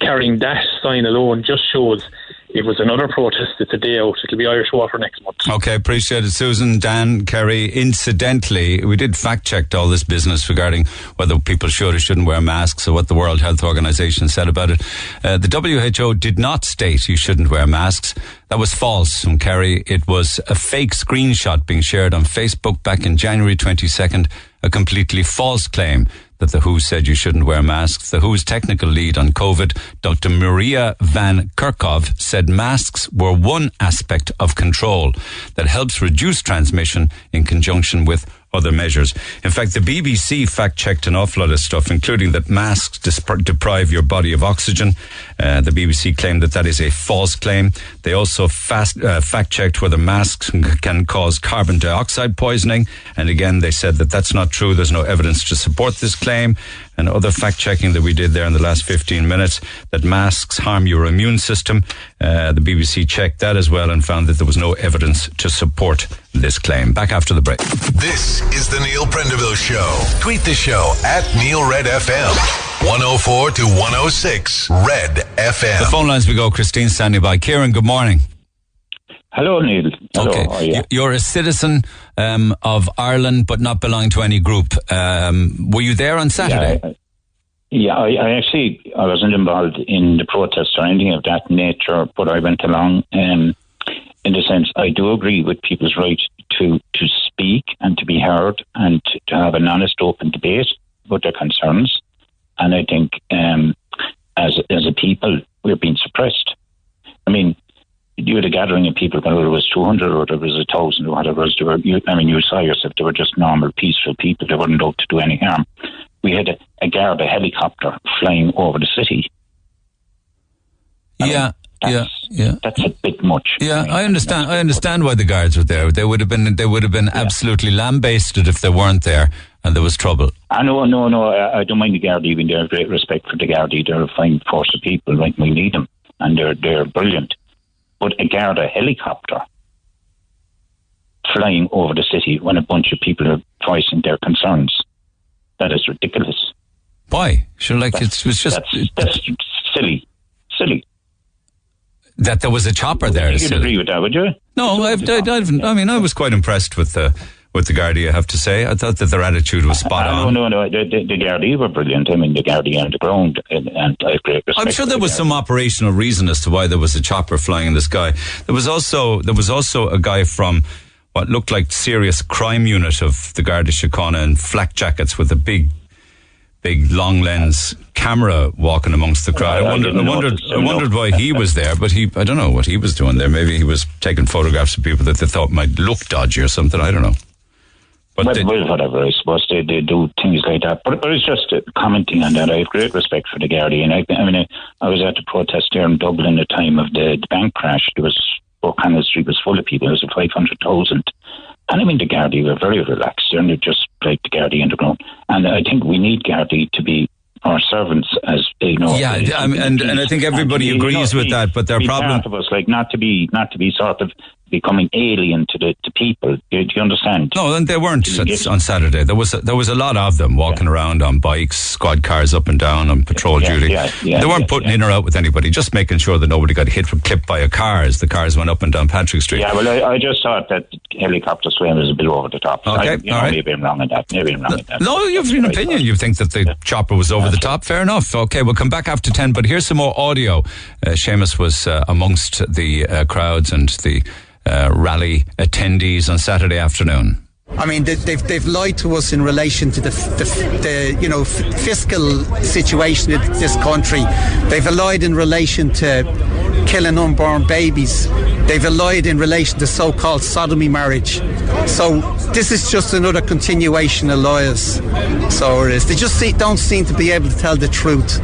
carrying that sign alone just shows it was another protest. It's a day out. It'll be Irish water next month. Okay, appreciate it. Susan, Dan, Kerry. Incidentally, we did fact check all this business regarding whether people should or shouldn't wear masks or what the World Health Organization said about it. Uh, the WHO did not state you shouldn't wear masks. That was false from Kerry. It was a fake screenshot being shared on Facebook back in January 22nd, a completely false claim that the WHO said you shouldn't wear masks. The WHO's technical lead on COVID, Dr. Maria Van Kerkhove, said masks were one aspect of control that helps reduce transmission in conjunction with other measures. In fact, the BBC fact checked an awful lot of stuff, including that masks disp- deprive your body of oxygen. Uh, the BBC claimed that that is a false claim. They also fast, uh, fact checked whether masks can cause carbon dioxide poisoning. And again, they said that that's not true. There's no evidence to support this claim. And other fact checking that we did there in the last 15 minutes that masks harm your immune system. Uh, the BBC checked that as well and found that there was no evidence to support this claim. Back after the break. This is the Neil Prendeville Show. Tweet the show at Neil Red FM. 104 to 106 Red FM. The phone lines we go. Christine standing by. Kieran, good morning. Hello, Neil. Hello, okay. how are you? You're a citizen um, of Ireland, but not belonging to any group. Um, were you there on Saturday? Yeah, I, yeah, I, I actually I wasn't involved in the protest or anything of that nature, but I went along. Um, in the sense, I do agree with people's right to to speak and to be heard and to, to have an honest, open debate about their concerns. And I think, um, as as a people, we're being suppressed. I mean, you had a gathering of people, whether it was 200 or it was a 1,000 or whatever it was, they were, you, I mean, you saw yourself, they were just normal, peaceful people. They weren't out to do any harm. We had a, a guard, a helicopter flying over the city. yeah, yeah, yeah. That's a bit much. Yeah, I understand. I understand why the guards were there. They would have been. They would have been absolutely lambasted if they weren't there and there was trouble. I know, no, no. I, I don't mind the Gardaí even there. Great respect for the Gardaí. They're a fine force of people. Like we need them, and they're they're brilliant. But a Garda helicopter flying over the city when a bunch of people are voicing their concerns, that is ridiculous. Why? Sure, like it's, it's just that's, that's silly, silly. That there was a chopper there. You'd agree with that, would you? No, I've, I, I've, I mean, I was quite impressed with the with the Gardaí. I have to say, I thought that their attitude was spot Uh, on. no, no, no. The, the, the Gardaí were brilliant. I mean, the Gardaí on the ground, and, and I have great respect. I'm sure there the was Gardaí. some operational reason as to why there was a chopper flying in the sky. There was also there was also a guy from what looked like serious crime unit of the Garda Síochána in flak jackets with a big, big long lens camera walking amongst the crowd. I I wondered, I wondered, I wondered why he was there, but he I don't know what he was doing there. Maybe he was taking photographs of people that they thought might look dodgy or something. I don't know. But well, they- well, whatever. I suppose they, they do things like that. But, but it's just commenting on that. I have great respect for the Gardaí. And I, I mean, I, I was at the protest there in Dublin at the time of the, the bank crash. There was O'Connell Street was full of people. There was 500,000. And I mean, the Gardaí were very relaxed. They're just like the Gardaí in the ground. And I think we need Gardaí to be our servants as you know. Yeah, as- I mean, and- and I think everybody be, agrees with that, but their problem- part of us, like not to be not to be sort of becoming alien to the to people. Do, do you understand? No, and they weren't on Saturday. There was a, there was a lot of them walking around on bikes, squad cars up and down on patrol Yeah, duty. yeah, yeah, they weren't yeah, putting in or out with anybody, just making sure that nobody got hit from clipped by a car as the cars went up and down Patrick Street. Yeah, well, I, I just thought that helicopter swim was a bit over the top. Okay, I, you know, all right. maybe I'm wrong in that. Maybe I'm wrong in that. No, you have an opinion. You think that the chopper was over the top. Fair enough. Okay, we'll come back after 10, but here's some more audio. Uh, Seamus was uh, amongst the uh, crowds and the uh, rally attendees on Saturday afternoon. I mean, they, they've they've lied to us in relation to the the, the you know fiscal situation in this country. They've lied in relation to killing unborn babies. They've lied in relation to so-called sodomy marriage. So this is just another continuation of lies. So it is. They just see, don't seem to be able to tell the truth.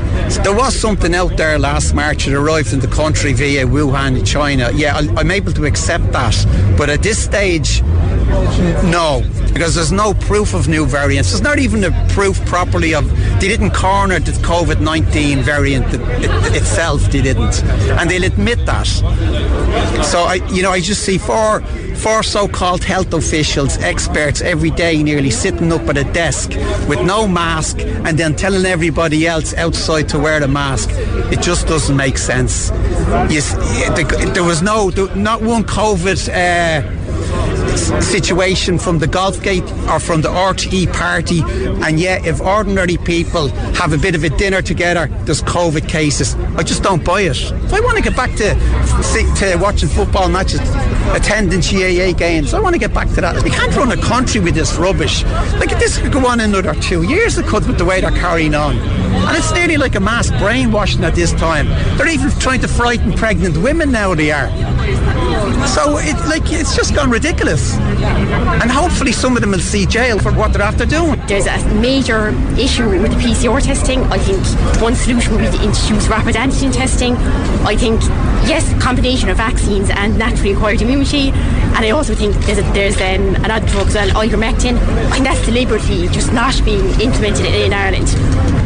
There was something out there last March. It arrived in the country via Wuhan, China. Yeah, I'm able to accept that. But at this stage, no, because there's no proof of new variants. There's not even a proof properly of. They didn't corner the COVID 19 variant it, it, itself. They didn't, and they'll admit that. So I, you know, I just see four four so-called health officials, experts, every day nearly sitting up at a desk with no mask, and then telling everybody else outside to wear the mask. It just doesn't make sense. Yes, there was no, not one COVID. Uh, situation from the Golf Gate or from the RTE party, and yet if ordinary people have a bit of a dinner together, there's COVID cases. I just don't buy it. If I want to get back to to watching football matches, attending GAA games, I want to get back to that. We can't run a country with this rubbish. Like this could go on another two years. It could with the way they're carrying on, and it's nearly like a mass brainwashing at this time. They're even trying to frighten pregnant women now. They are. So it like it's just gone ridiculous. And hopefully some of them will see jail for what they're after doing. There's a major issue with the PCR testing. I think one solution would be to introduce rapid antigen testing. I think yes, combination of vaccines and naturally acquired immunity. And I also think there's a, there's um, another drug as well, ivermectin. Think that's deliberately just not being implemented in, Ireland.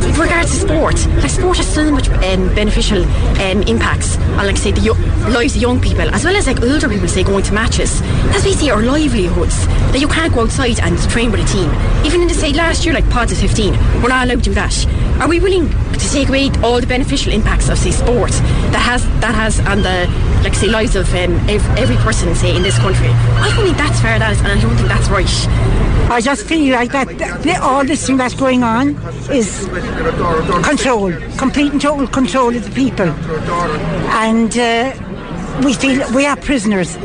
With regards to sport, like sport has so much um, beneficial um, impacts on, like say, the yo- lives of young people as well as like older people, say, going to matches. That's basically our livelihoods. That you can't go outside and train with a team. Even in the say last year, like pods of 15, we're not allowed to do that. Are we willing to take away all the beneficial impacts of say sport that has that has on the like say lives of um, ev- every person say in this country. I don't think that's fair, that is, and I don't think that's right. I just feel like that, that all this thing that's going on is control, complete and total control of the people, and. Uh, we feel we are prisoners.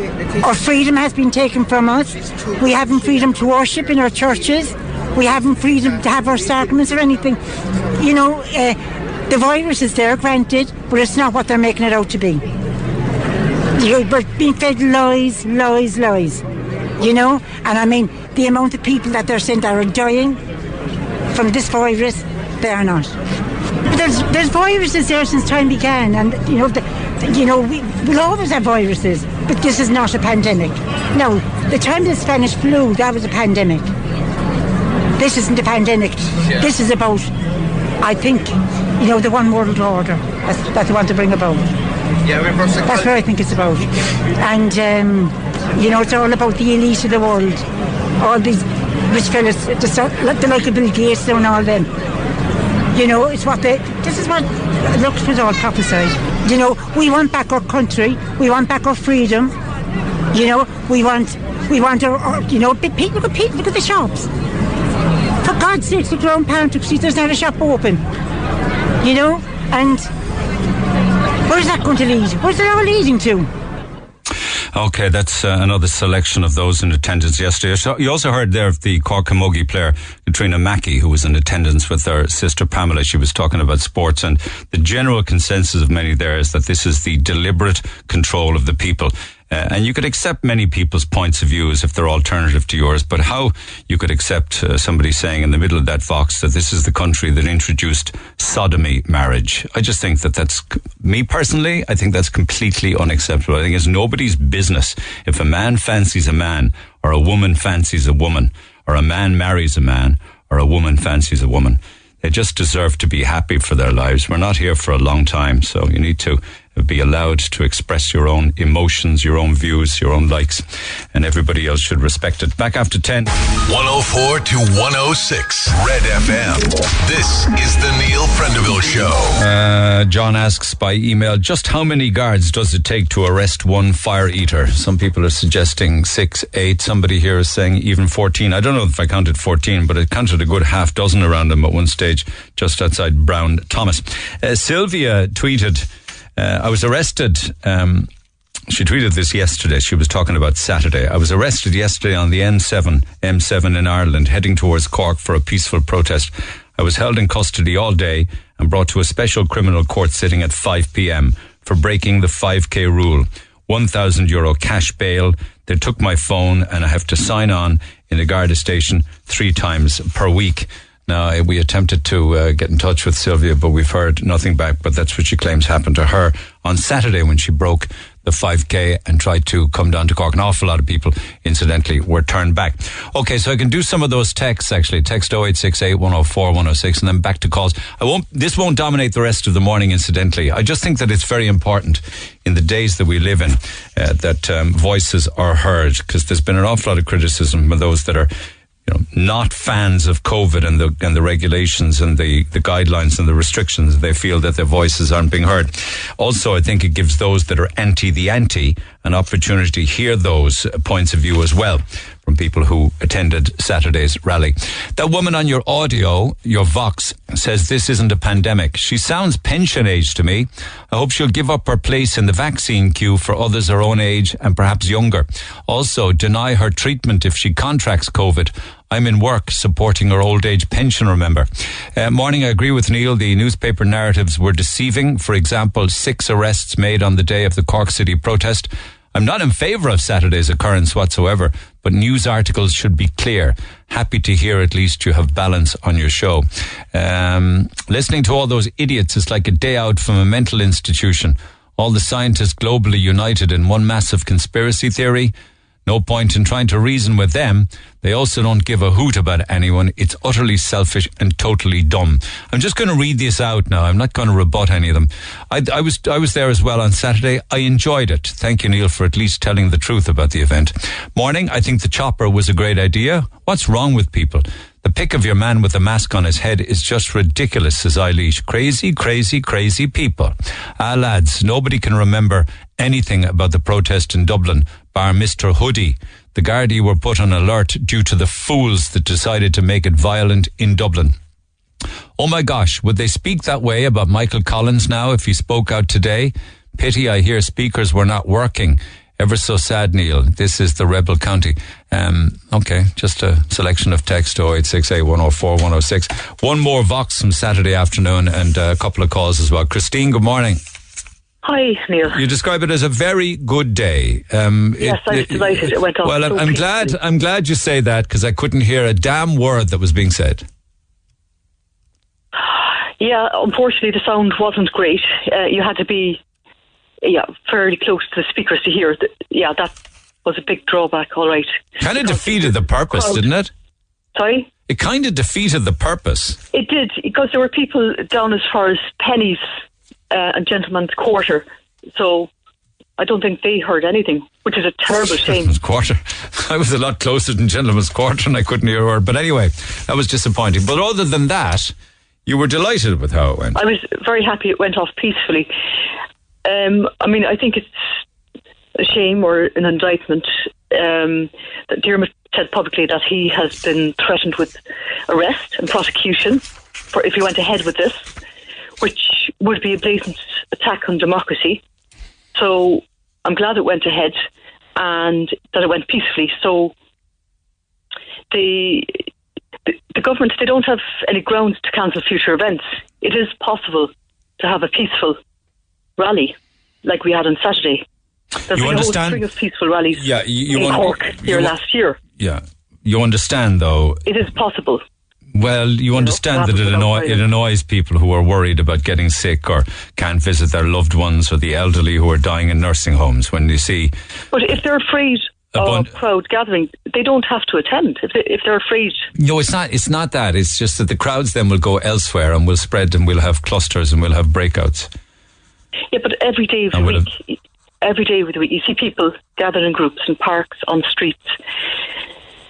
Our freedom has been taken from us. We haven't freedom to worship in our churches. We haven't freedom to have our sacraments or anything. You know, uh, the virus is there, granted, but it's not what they're making it out to be. You know, we're being fed lies, lies, lies. You know, and I mean the amount of people that they're saying that are dying from this virus, they are not. But there's there's viruses there since time began, and you know the, you know, we, we'll always have viruses, but this is not a pandemic. No, the time of the Spanish flu, that was a pandemic. This isn't a pandemic. Yeah. This is about, I think, you know, the one world order that they want to bring about. Yeah, we're from That's what I think it's about. And, um, you know, it's all about the elite of the world. All these rich fellas, the, the like of Bill Gates and all them. You know, it's what they, this is what, it was all prophesied. You know, we want back our country, we want back our freedom. You know, we want, we want our, our you know, people, look people, look at the shops. For God's sake, look around Patrick Street, there's not a shop open. You know, and where's that going to lead? Where's it all leading to? Okay, that's uh, another selection of those in attendance yesterday. So you also heard there of the Cork Camogie player Katrina Mackey, who was in attendance with her sister Pamela. She was talking about sports, and the general consensus of many there is that this is the deliberate control of the people. Uh, and you could accept many people's points of views if they're alternative to yours, but how you could accept uh, somebody saying in the middle of that vox that this is the country that introduced sodomy marriage? I just think that that's, me personally, I think that's completely unacceptable. I think it's nobody's business if a man fancies a man or a woman fancies a woman or a man marries a man or a woman fancies a woman. They just deserve to be happy for their lives. We're not here for a long time, so you need to be allowed to express your own emotions, your own views, your own likes, and everybody else should respect it. Back after 10. 104 to 106 Red FM. This is the Neil Prendeville Show. Uh, John asks by email, just how many guards does it take to arrest one fire eater? Some people are suggesting six, eight. Somebody here is saying even 14. I don't know if I counted 14, but I counted a good half dozen around them at one stage just outside Brown Thomas. Uh, Sylvia tweeted, uh, I was arrested. Um, she tweeted this yesterday. She was talking about Saturday. I was arrested yesterday on the N7, M7 in Ireland, heading towards Cork for a peaceful protest. I was held in custody all day and brought to a special criminal court sitting at 5 p.m. for breaking the 5k rule. 1,000 euro cash bail. They took my phone and I have to sign on in a Garda station three times per week. Now, we attempted to uh, get in touch with Sylvia, but we've heard nothing back. But that's what she claims happened to her on Saturday when she broke the 5K and tried to come down to Cork. An awful lot of people, incidentally, were turned back. Okay, so I can do some of those texts actually. Text 0868 104 106 and then back to calls. I won't, this won't dominate the rest of the morning, incidentally. I just think that it's very important in the days that we live in uh, that um, voices are heard because there's been an awful lot of criticism from those that are you know, not fans of COVID and the and the regulations and the, the guidelines and the restrictions. They feel that their voices aren't being heard. Also, I think it gives those that are anti the anti an opportunity to hear those points of view as well from people who attended Saturday's rally. That woman on your audio, your Vox, says this isn't a pandemic. She sounds pension age to me. I hope she'll give up her place in the vaccine queue for others her own age and perhaps younger. Also, deny her treatment if she contracts COVID. I'm in work supporting her old age pension, remember. Uh, morning, I agree with Neil. The newspaper narratives were deceiving. For example, six arrests made on the day of the Cork City protest. I'm not in favour of Saturday's occurrence whatsoever, but news articles should be clear. Happy to hear at least you have balance on your show. Um, listening to all those idiots is like a day out from a mental institution. All the scientists globally united in one massive conspiracy theory. No point in trying to reason with them. They also don't give a hoot about anyone. It's utterly selfish and totally dumb. I'm just going to read this out now. I'm not going to rebut any of them. I, I was I was there as well on Saturday. I enjoyed it. Thank you, Neil, for at least telling the truth about the event. Morning. I think the chopper was a great idea. What's wrong with people? The pic of your man with the mask on his head is just ridiculous, says Eilish. Crazy, crazy, crazy people. Ah, lads, nobody can remember anything about the protest in Dublin, bar Mr. Hoodie. The Gardaí were put on alert due to the fools that decided to make it violent in Dublin. Oh my gosh, would they speak that way about Michael Collins now if he spoke out today? Pity I hear speakers were not working. Ever so sad, Neil. This is the Rebel County. Um, okay, just a selection of text 0868 104 106. One more Vox from Saturday afternoon and a couple of calls as well. Christine, good morning. Hi, Neil. You describe it as a very good day. Um, Yes, I was delighted it went off Well, I'm, so I'm glad. I'm glad you say that because I couldn't hear a damn word that was being said. Yeah, unfortunately, the sound wasn't great. Uh, you had to be, yeah, fairly close to the speakers to hear. it. Yeah, that was a big drawback. All right. Kind of defeated the purpose, crowd- didn't it? Sorry. It kind of defeated the purpose. It did because there were people down as far as Penneys uh, and gentleman's quarter. So I don't think they heard anything, which is a terrible shame. Quarter. I was a lot closer than gentleman's quarter, and I couldn't hear a word. But anyway, that was disappointing. But other than that, you were delighted with how it went. I was very happy it went off peacefully. Um, I mean, I think it's a shame or an indictment um, that Dermot said publicly that he has been threatened with arrest and prosecution for if he went ahead with this, which would be a blatant attack on democracy. So I'm glad it went ahead and that it went peacefully. So the the, the government they don't have any grounds to cancel future events. It is possible to have a peaceful rally like we had on Saturday. There's You been a whole string of peaceful rallies Yeah, you, you in want- Cork here last year. Yeah, you understand though. It is possible. Well, you understand that it, annoy, it annoys people who are worried about getting sick or can't visit their loved ones or the elderly who are dying in nursing homes. When you see But if they're afraid A bun- of crowd gathering, they don't have to attend. If, they, if they're afraid, No, it's not. It's not that. It's just that the crowds then will go elsewhere and will spread and we'll have clusters and we'll have breakouts. yeah. But every day of the would week, every day of the week, you see people gathered in groups in parks, on streets,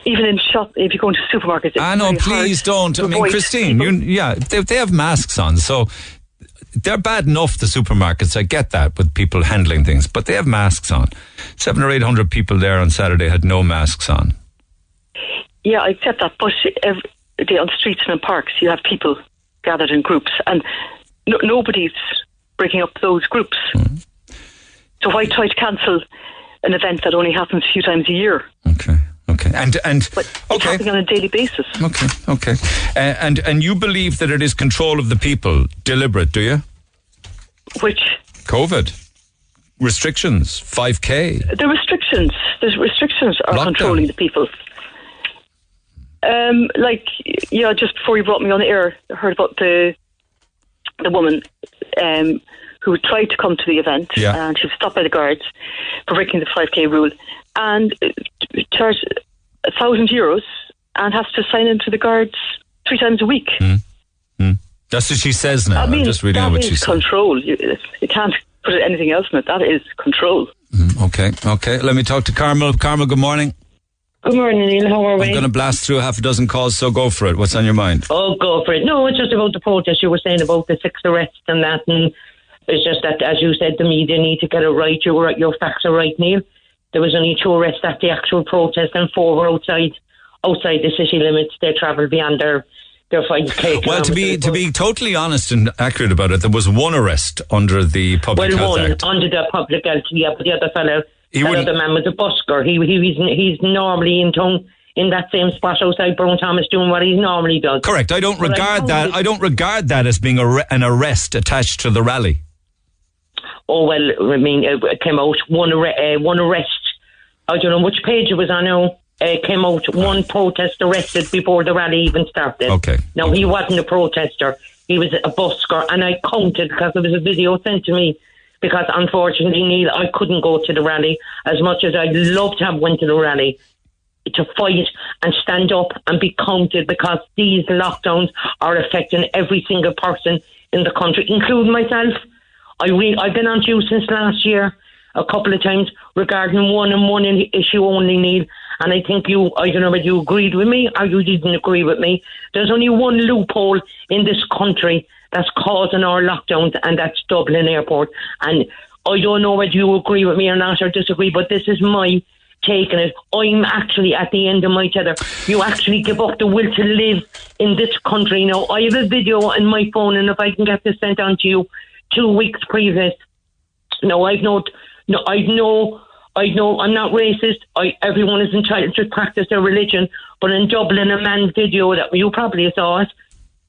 even in shop. If you go into supermarkets, it's Ah, no, please don't. I mean, Christine, you, yeah, they, they have masks on, so they're bad enough. The supermarkets, I get that with people handling things, but they have masks on. Seven or eight hundred people there on Saturday had no masks on. Yeah, I accept that. But every day on streets and in parks, you have people gathered in groups, and no, nobody's breaking up those groups. Mm-hmm. So why try to cancel an event that only happens a few times a year? Okay, and and But it's happening on a daily basis. okay, okay, uh, and and you believe that it is control of the people, deliberate, do you? Which COVID restrictions, five k. the restrictions, the restrictions are Lockdown. controlling the people. Um, like yeah, just before you brought me on the air, I heard about the the woman um, who tried to come to the event, Yeah. and she was stopped by the guards for breaking the five k rule, and uh, charged a thousand euros, and has to sign into the guards three times a week. Hmm. Hmm. That's what she says now. I mean, I'm just reading out what she is said. control. You, you can't put anything else in it. That is control. Hmm. Okay, okay. Let me talk to Carmel. Carmel, good morning. Good morning, Neil. How are we? I'm going to blast through half a dozen calls, so go for it. What's on your mind? Oh, go for it. No, it's just about the protest you were saying about the six arrests and that. And it's just that, as you said, the media need to get it right. You were, your facts are right, Neil. There was only two arrests at the actual protest, and four were outside outside the city limits. They travelled beyond their their five k. Well, to be to be totally honest and accurate about it, there was one arrest under the Public well, Health one Act. under the public health, yeah, but the other fellow, He that other man was a busker. He he he's he's normally in town in that same spot outside Brown Thomas doing what he normally does. Correct. I don't But regard that. I don't regard that as being a an arrest attached to the rally. oh well, I mean, it came out one arre- uh, one arrest. I don't know which page it was on now. Uh, came out one protest arrested before the rally even started. Okay. Now he wasn't a protester; he was a busker, and I counted because there was a video sent to me because unfortunately, Neil, I couldn't go to the rally as much as I'd love to have went to the rally to fight and stand up and be counted because these lockdowns are affecting every single person in the country, including myself. I re- I've been on to you since last year a couple of times regarding one and one issue only, Neil. And I think you, I don't know whether you agreed with me or you didn't agree with me. There's only one loophole in this country that's causing our lockdowns, and that's Dublin Airport. And I don't know whether you agree with me or not or disagree, but this is my take on it. I'm actually at the end of my tether. You actually give up the will to live in this country. Now, I have a video on my phone, and if I can get this sent on to you two weeks previous. No, I've no, no, I know, I know, I'm not racist. I, everyone is entitled to practice their religion. But in Dublin, a man's video that you probably saw it.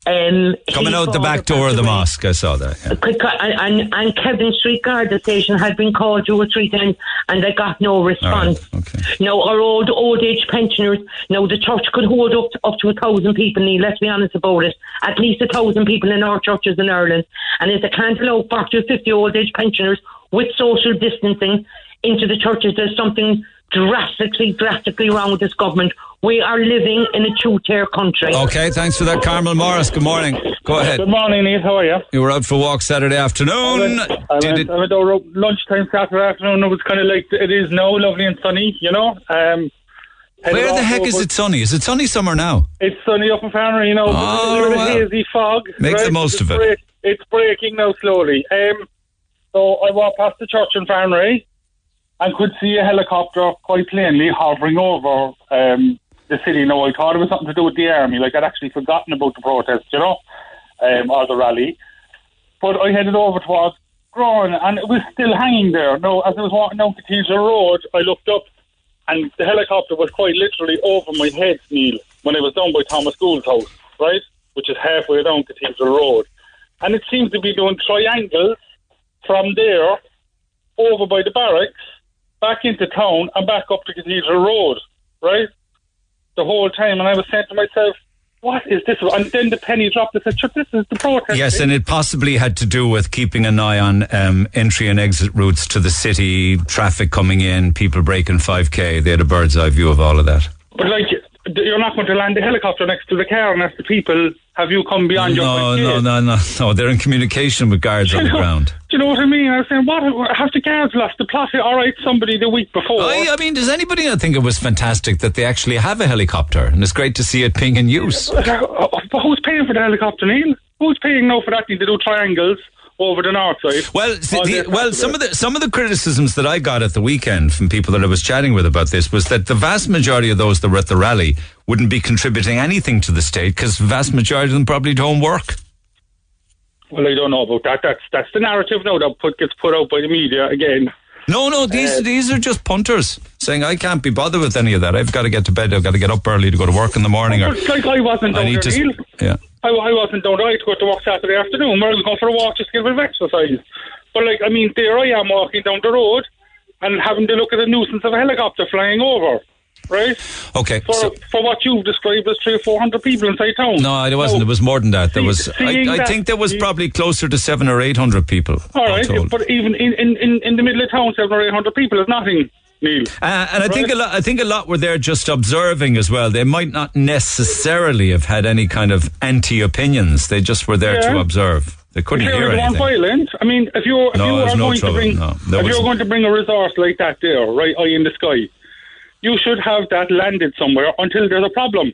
Um, Coming out the back door of the mosque, I saw that. yeah. And, and, and Kevin Street Garda Station had been called two or three times and they got no response. Okay. Now, our old old age pensioners, now the church could hold up to, up to a thousand people, Neil, let's be honest about it. At least a thousand people in our churches in Ireland. And if they can't allow 40 or 50 old age pensioners with social distancing into the churches, there's something drastically, drastically wrong with this government. We are living in a two-tier country. Okay, thanks for that, Carmel Morris. Good morning. Go ahead. Good morning, Neil. How are you? You were out for a walk Saturday afternoon. I went, I went over lunchtime Saturday afternoon. It was kind of like it is now, lovely and sunny. You know. Um, Where the off heck is it sunny? Is it sunny somewhere now? It's sunny up in Farranree. You know, Oh, a little well. hazy fog. Make the most it's of it. break- it's breaking now slowly. Um, so I walked past the church in Farranree and could see a helicopter quite plainly hovering over um, the city. Now I thought it was something to do with the army. Like I'd actually forgotten about the protest, you know, um, or the rally. But I headed over towards Groen and it was still hanging there. Now, as I was walking down Cathedral Road, I looked up and the helicopter was quite literally over my head, Neil, when I was down by Thomas Gould's house, right? Which is halfway down Cathedral Road. And it seems to be doing triangles from there over by the barracks, back into town, and back up to Cathedral Road, right? The whole time. And I was saying to myself, what is this? And then the penny dropped. I said, "Sure, this is the protest. Yes, and it possibly had to do with keeping an eye on um, entry and exit routes to the city, traffic coming in, people breaking 5K. They had a bird's eye view of all of that. But like, you're not going to land the helicopter next to the car and ask the people, have you come beyond your No, no, no, no, no. They're in communication with guards on the ground. Do you know what I mean? I was saying, what? Have the guards lost the plot? All right, somebody the week before. I, I mean, does anybody not think it was fantastic that they actually have a helicopter? And it's great to see it being in use. But uh, uh, who's paying for the helicopter, Neil? Who's paying now for that? Need to do triangles over the north side. Well, the, well, some of the some of the criticisms that I got at the weekend from people that I was chatting with about this was that the vast majority of those that were at the rally wouldn't be contributing anything to the state because the vast majority of them probably don't work. Well, I don't know about that. That's that's the narrative now that put, gets put out by the media again. No, no, these Uh, these are just punters saying I can't be bothered with any of that. I've got to get to bed. I've got to get up early to go to work in the morning. Or like I wasn't I down there, to. Yeah. I, I wasn't down there. I had to go to work Saturday afternoon. Was going for a walk just to get a bit of exercise. But like, I mean, there I am walking down the road and having to look at the nuisance of a helicopter flying over. Right? Okay. For, so- for what you've described as three or four hundred people inside town. no, it wasn't. Now, It was more than that. There see- was. I, I that- think there was probably closer to seven or eight hundred people. All right, but even in, in, in, in the middle of town, seven or eight hundred people is nothing, Neil. Uh, and I think a lot. I think a lot were there just observing as well. They might not necessarily have had any kind of anti opinions. They just were there to observe. They couldn't if hear anything. violent, I mean, if you're if No, you are no going trouble, to bring no. If you're going to bring a resource like that there, right eye in the sky, you should have that landed somewhere until there's a problem.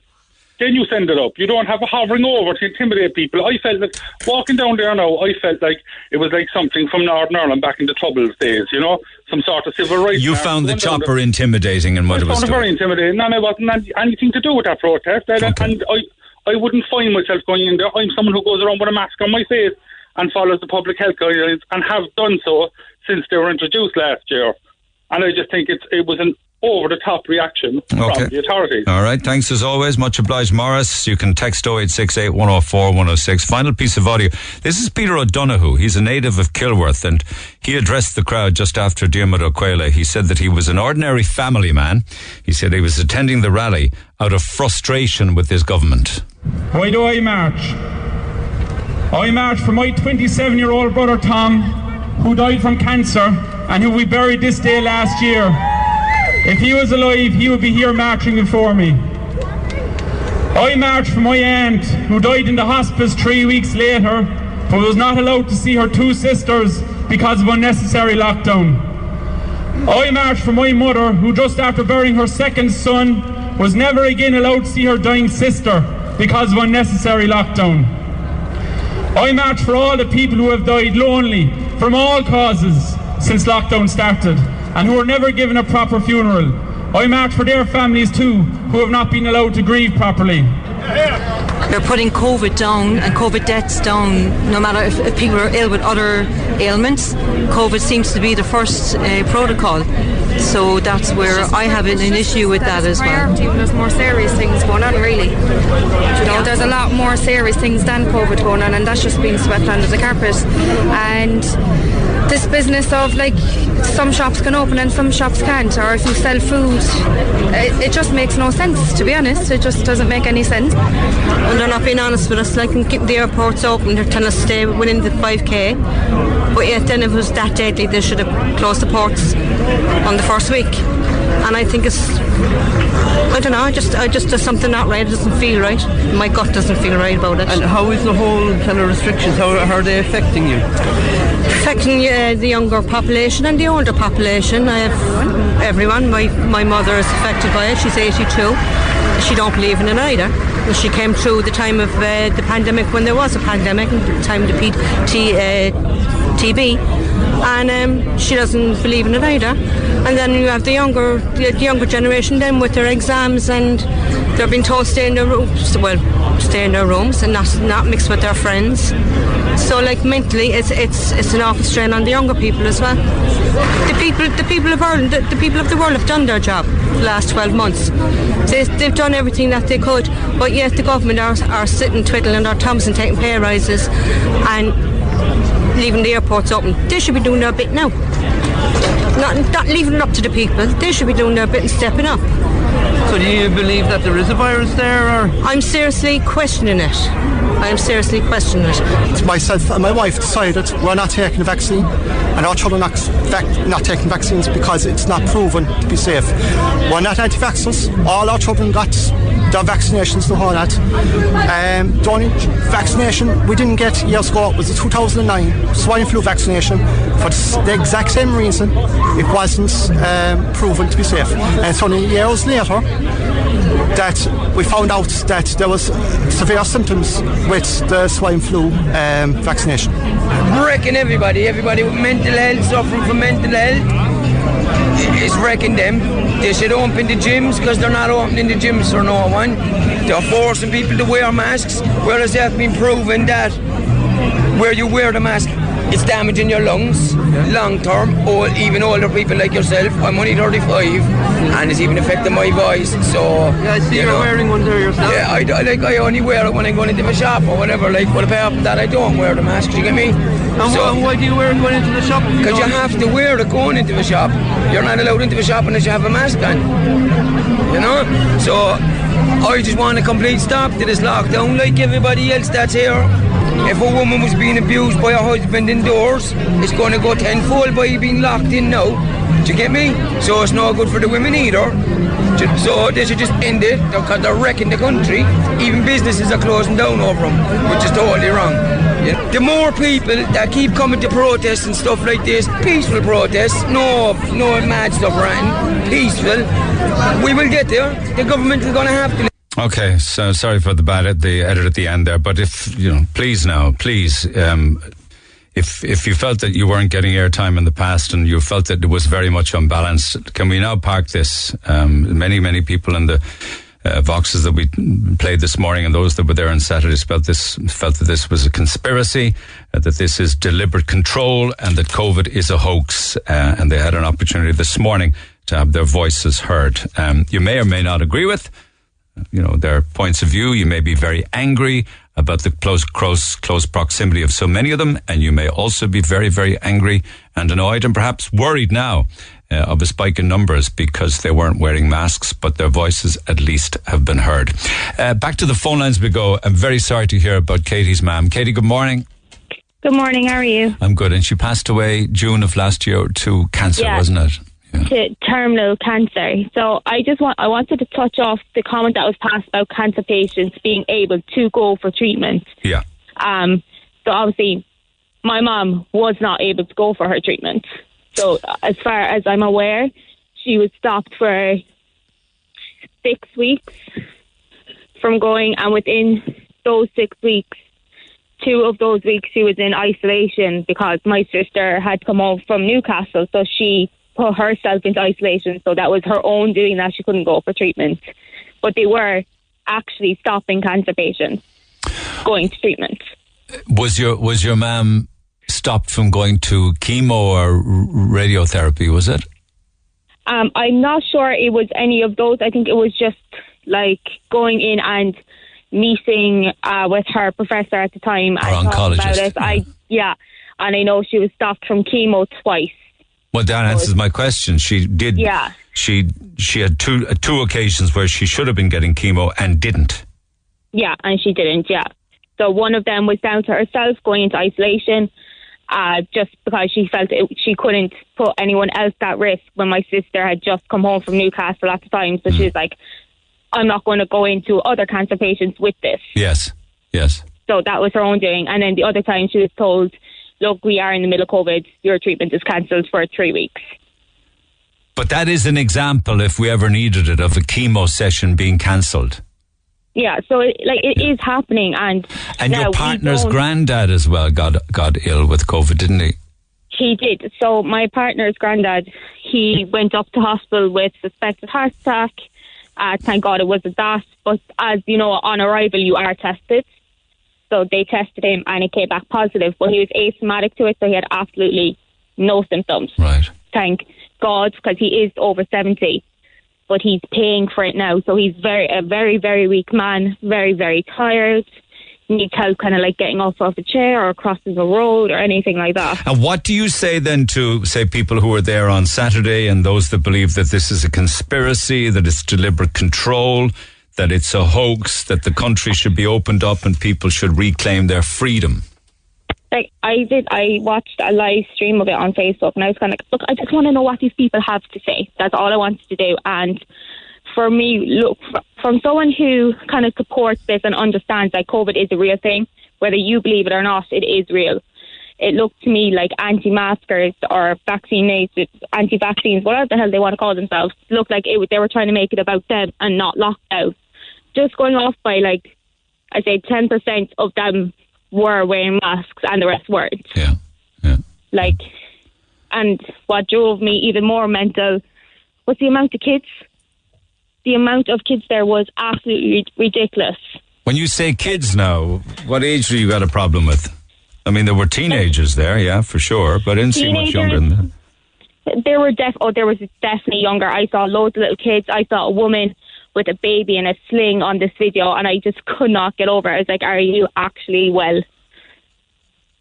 Then you send it up. You don't have it hovering over to intimidate people. I felt like walking down there now. I felt like it was like something from Northern Ireland back in the Troubles days. You know, some sort of civil rights. You found the going down there. chopper intimidating and what I it was found it doing. very intimidating, and it wasn't anything to do with that protest. And, and I, I wouldn't find myself going in there. I'm someone who goes around with a mask on my face and follows the public health guidelines, and have done so since they were introduced last year. And I just think it's it was an over the top reaction Okay. from the authorities. All right. Thanks as always. Much obliged, Morris. You can text 0868 104 106. Final piece of audio. This is Peter O'Donoghue. He's a native of Kilworth and he addressed the crowd just after Diarmid O'Quayle. He said that he was an ordinary family man. He said he was attending the rally out of frustration with his government. Why do I march? I march for my 27 year old brother Tom, who died from cancer and who we buried this day last year. If he was alive, he would be here marching before me. I marched for my aunt, who died in the hospice three weeks later, but was not allowed to see her two sisters because of unnecessary lockdown. I marched for my mother, who just after burying her second son, was never again allowed to see her dying sister because of unnecessary lockdown. I march for all the people who have died lonely from all causes since lockdown started and who were never given a proper funeral. I march for their families too, who have not been allowed to grieve properly. They're putting COVID down and COVID deaths down, no matter if, if people are ill with other ailments. COVID seems to be the first uh, protocol. So that's where I have an, an issue with that as well. there's more serious things going on, really. You know, there's a lot more serious things than COVID going on, and that's just being swept under the carpet. And this business of like some shops can open and some shops can't, or if you sell food, it, it just makes no sense. To be honest, it just doesn't make any sense. And they're not being honest with us. Like, and keep the airports open, they're telling us to stay within the 5k. But yet, then if it was that deadly, they should have closed the ports on the first week. And I think it's, I don't know, I just, I just, there's something not right. It doesn't feel right. My gut doesn't feel right about it. And how is the whole kind of restrictions? How, how are they affecting you? affecting uh, the younger population and the older population. I have everyone. My my mother is affected by it. She's 82. She don't believe in it either. She came through the time of uh, the pandemic when there was a pandemic, the time of the P- T, uh, TB, and um, she doesn't believe in it either. And then you have the younger the, younger generation then with their exams and they're being told to stay in their rooms. Well, stay in their rooms and not not mix with their friends. So like mentally, it's it's it's an awful strain on the younger people as well. The people the people of Ireland, the, the people of the world have done their job the last 12 months. They, they've done everything that they could, but yet the government are, are sitting twiddling their thumbs and taking pay rises and leaving the airports open. They should be doing their bit now. Not, not leaving it up to the people. They should be doing their bit and stepping up. So do you believe that there is a virus there, or I'm seriously questioning it. I'm seriously questioning it. Myself and my wife decided we're not taking the vaccine, and our children are not, vac- not taking vaccines because it's not proven to be safe. We're not anti-vaxxers. All our children got their vaccinations, the whole lot. Um, the only vaccination we didn't get years ago was the 2009 swine flu vaccination for the, the exact same reason. It wasn't um, proven to be safe, and it's only years later that we found out that there was severe symptoms with the swine flu um, vaccination. wrecking everybody. Everybody with mental health, suffering from mental health. It's wrecking them. They should open the gyms because they're not opening the gyms for no one. They're forcing people to wear masks, whereas they have been proven that where you wear the mask, it's damaging your lungs long term, or even older people like yourself. I'm only 35 and it's even affecting my voice. So, yeah, I see you you are know, wearing one there yourself. yeah, I, I- like I only wear it when I go into the shop or whatever. Like, but apart from that, I don't wear the mask. Do You get me? And why, why do you wear it going into the shop? Because you don't- have to wear it going into the shop. You're not allowed into the shop unless you have a mask on. You know? So I just want a complete stop to this lockdown like everybody else that's here. If a woman was being abused by her husband indoors, it's going to go tenfold by being locked in now. Do you get me? So it's not good for the women either. So they should just end it because they're wrecking the country. Even businesses are closing down over them, which is totally wrong. Yeah. The more people that keep coming to protests and stuff like this, peaceful protests, no, no mad stuff right? peaceful, we will get there. The government is going to have to. Okay, so sorry for the bad at the edit at the end there, but if you know, please now, please, um, if if you felt that you weren't getting airtime in the past and you felt that it was very much unbalanced, can we now park this? Um, many many people in the uh, voxes that we played this morning and those that were there on Saturday felt this felt that this was a conspiracy, uh, that this is deliberate control, and that COVID is a hoax. Uh, and they had an opportunity this morning to have their voices heard. Um, you may or may not agree with you know their points of view. You may be very angry about the close, close, close proximity of so many of them, and you may also be very, very angry and annoyed, and perhaps worried now uh, of a spike in numbers because they weren't wearing masks, but their voices at least have been heard. Uh, back to the phone lines we go. I'm very sorry to hear about Katie's mom. Katie, good morning. Good morning. How are you? I'm good. And she passed away June of last year to cancer, Yeah. wasn't it? To terminal cancer. So I just want I wanted to touch off the comment that was passed about cancer patients being able to go for treatment. Yeah. Um. So obviously, my mom was not able to go for her treatment. So as far as I'm aware, she was stopped for six weeks from going, and within those six weeks, two of those weeks she was in isolation because my sister had come home from Newcastle, so she put herself into isolation. So that was her own doing that. She couldn't go for treatment, but they were actually stopping cancer patients going to treatment. Was your was your mum stopped from going to chemo or radiotherapy? Was it? Um, I'm not sure it was any of those. I think it was just like going in and meeting uh, with her professor at the time and talking about oncologist, it. I yeah, and I know she was stopped from chemo twice. Well, that answers my question. She did. Yeah. She she had two uh, two occasions where she should have been getting chemo and didn't. Yeah, and she didn't. Yeah, so one of them was down to herself going into isolation, uh, just because she felt it, she couldn't put anyone else at risk. When my sister had just come home from Newcastle at the time, so she was like, "I'm not going to go into other cancer patients with this." Yes. Yes. So that was her own doing. And then the other time she was told, look, we are in the middle of COVID. Your treatment is cancelled for three weeks. But that is an example, if we ever needed it, of a chemo session being cancelled. Yeah, so it, like it is happening. And, And your partner's granddad as well got got ill with COVID, didn't he? He did. So my partner's granddad, he went up to hospital with suspected heart attack. Uh, thank God it wasn't that. But as you know, on arrival you are tested. So they tested him and it came back positive. But he was asymptomatic to it, so he had absolutely no symptoms. Right. Thank God, because he is over seventy. But he's paying for it now, so he's very a very very weak man, very very tired. Needs help, kind of like getting off of a chair or crossing a road or anything like that. And what do you say then to, say, people who were there on Saturday and those that believe that this is a conspiracy, that it's deliberate control, that it's a hoax, that the country should be opened up and people should reclaim their freedom? like I did, I watched a live stream of it on Facebook, and I was kind of like, look, I just want to know what these people have to say. That's all I wanted to do. And for me, look, from someone who kind of supports this and understands that COVID is a real thing, whether you believe it or not, it is real. It looked to me like anti-maskers or vaccinated, anti-vaccines, whatever the hell they want to call themselves, looked like it, they were trying to make it about them and not lockdown. Just going off by like, I say, ten percent of them were wearing masks and the rest weren't. Yeah. yeah. Like, and what drove me even more mental was the amount of kids. The amount of kids there was absolutely ridiculous. When you say kids now, what age do you got a problem with? I mean, there were teenagers there, yeah, for sure, but I didn't see much younger than that. There were def oh there was definitely younger. I saw loads of little kids. I saw a woman with a baby in a sling on this video and I just could not get over it. I was like, Are you actually well?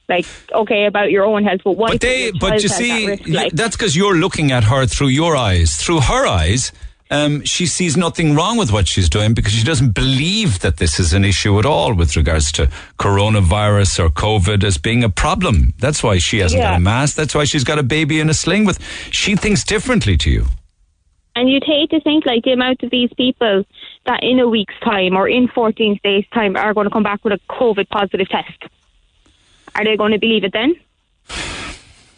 Like, okay, about your own health, but what But they, but you see, risk, like? that's because you're looking at her through your eyes. Through her eyes, um, she sees nothing wrong with what she's doing because she doesn't believe that this is an issue at all with regards to coronavirus or COVID as being a problem. That's why she hasn't got a mask. That's why she's got a baby in a sling with. She thinks differently to you. And you'd hate to think like the amount of these people that in a week's time or in 14 days' time are going to come back with a COVID positive test. Are they going to believe it then?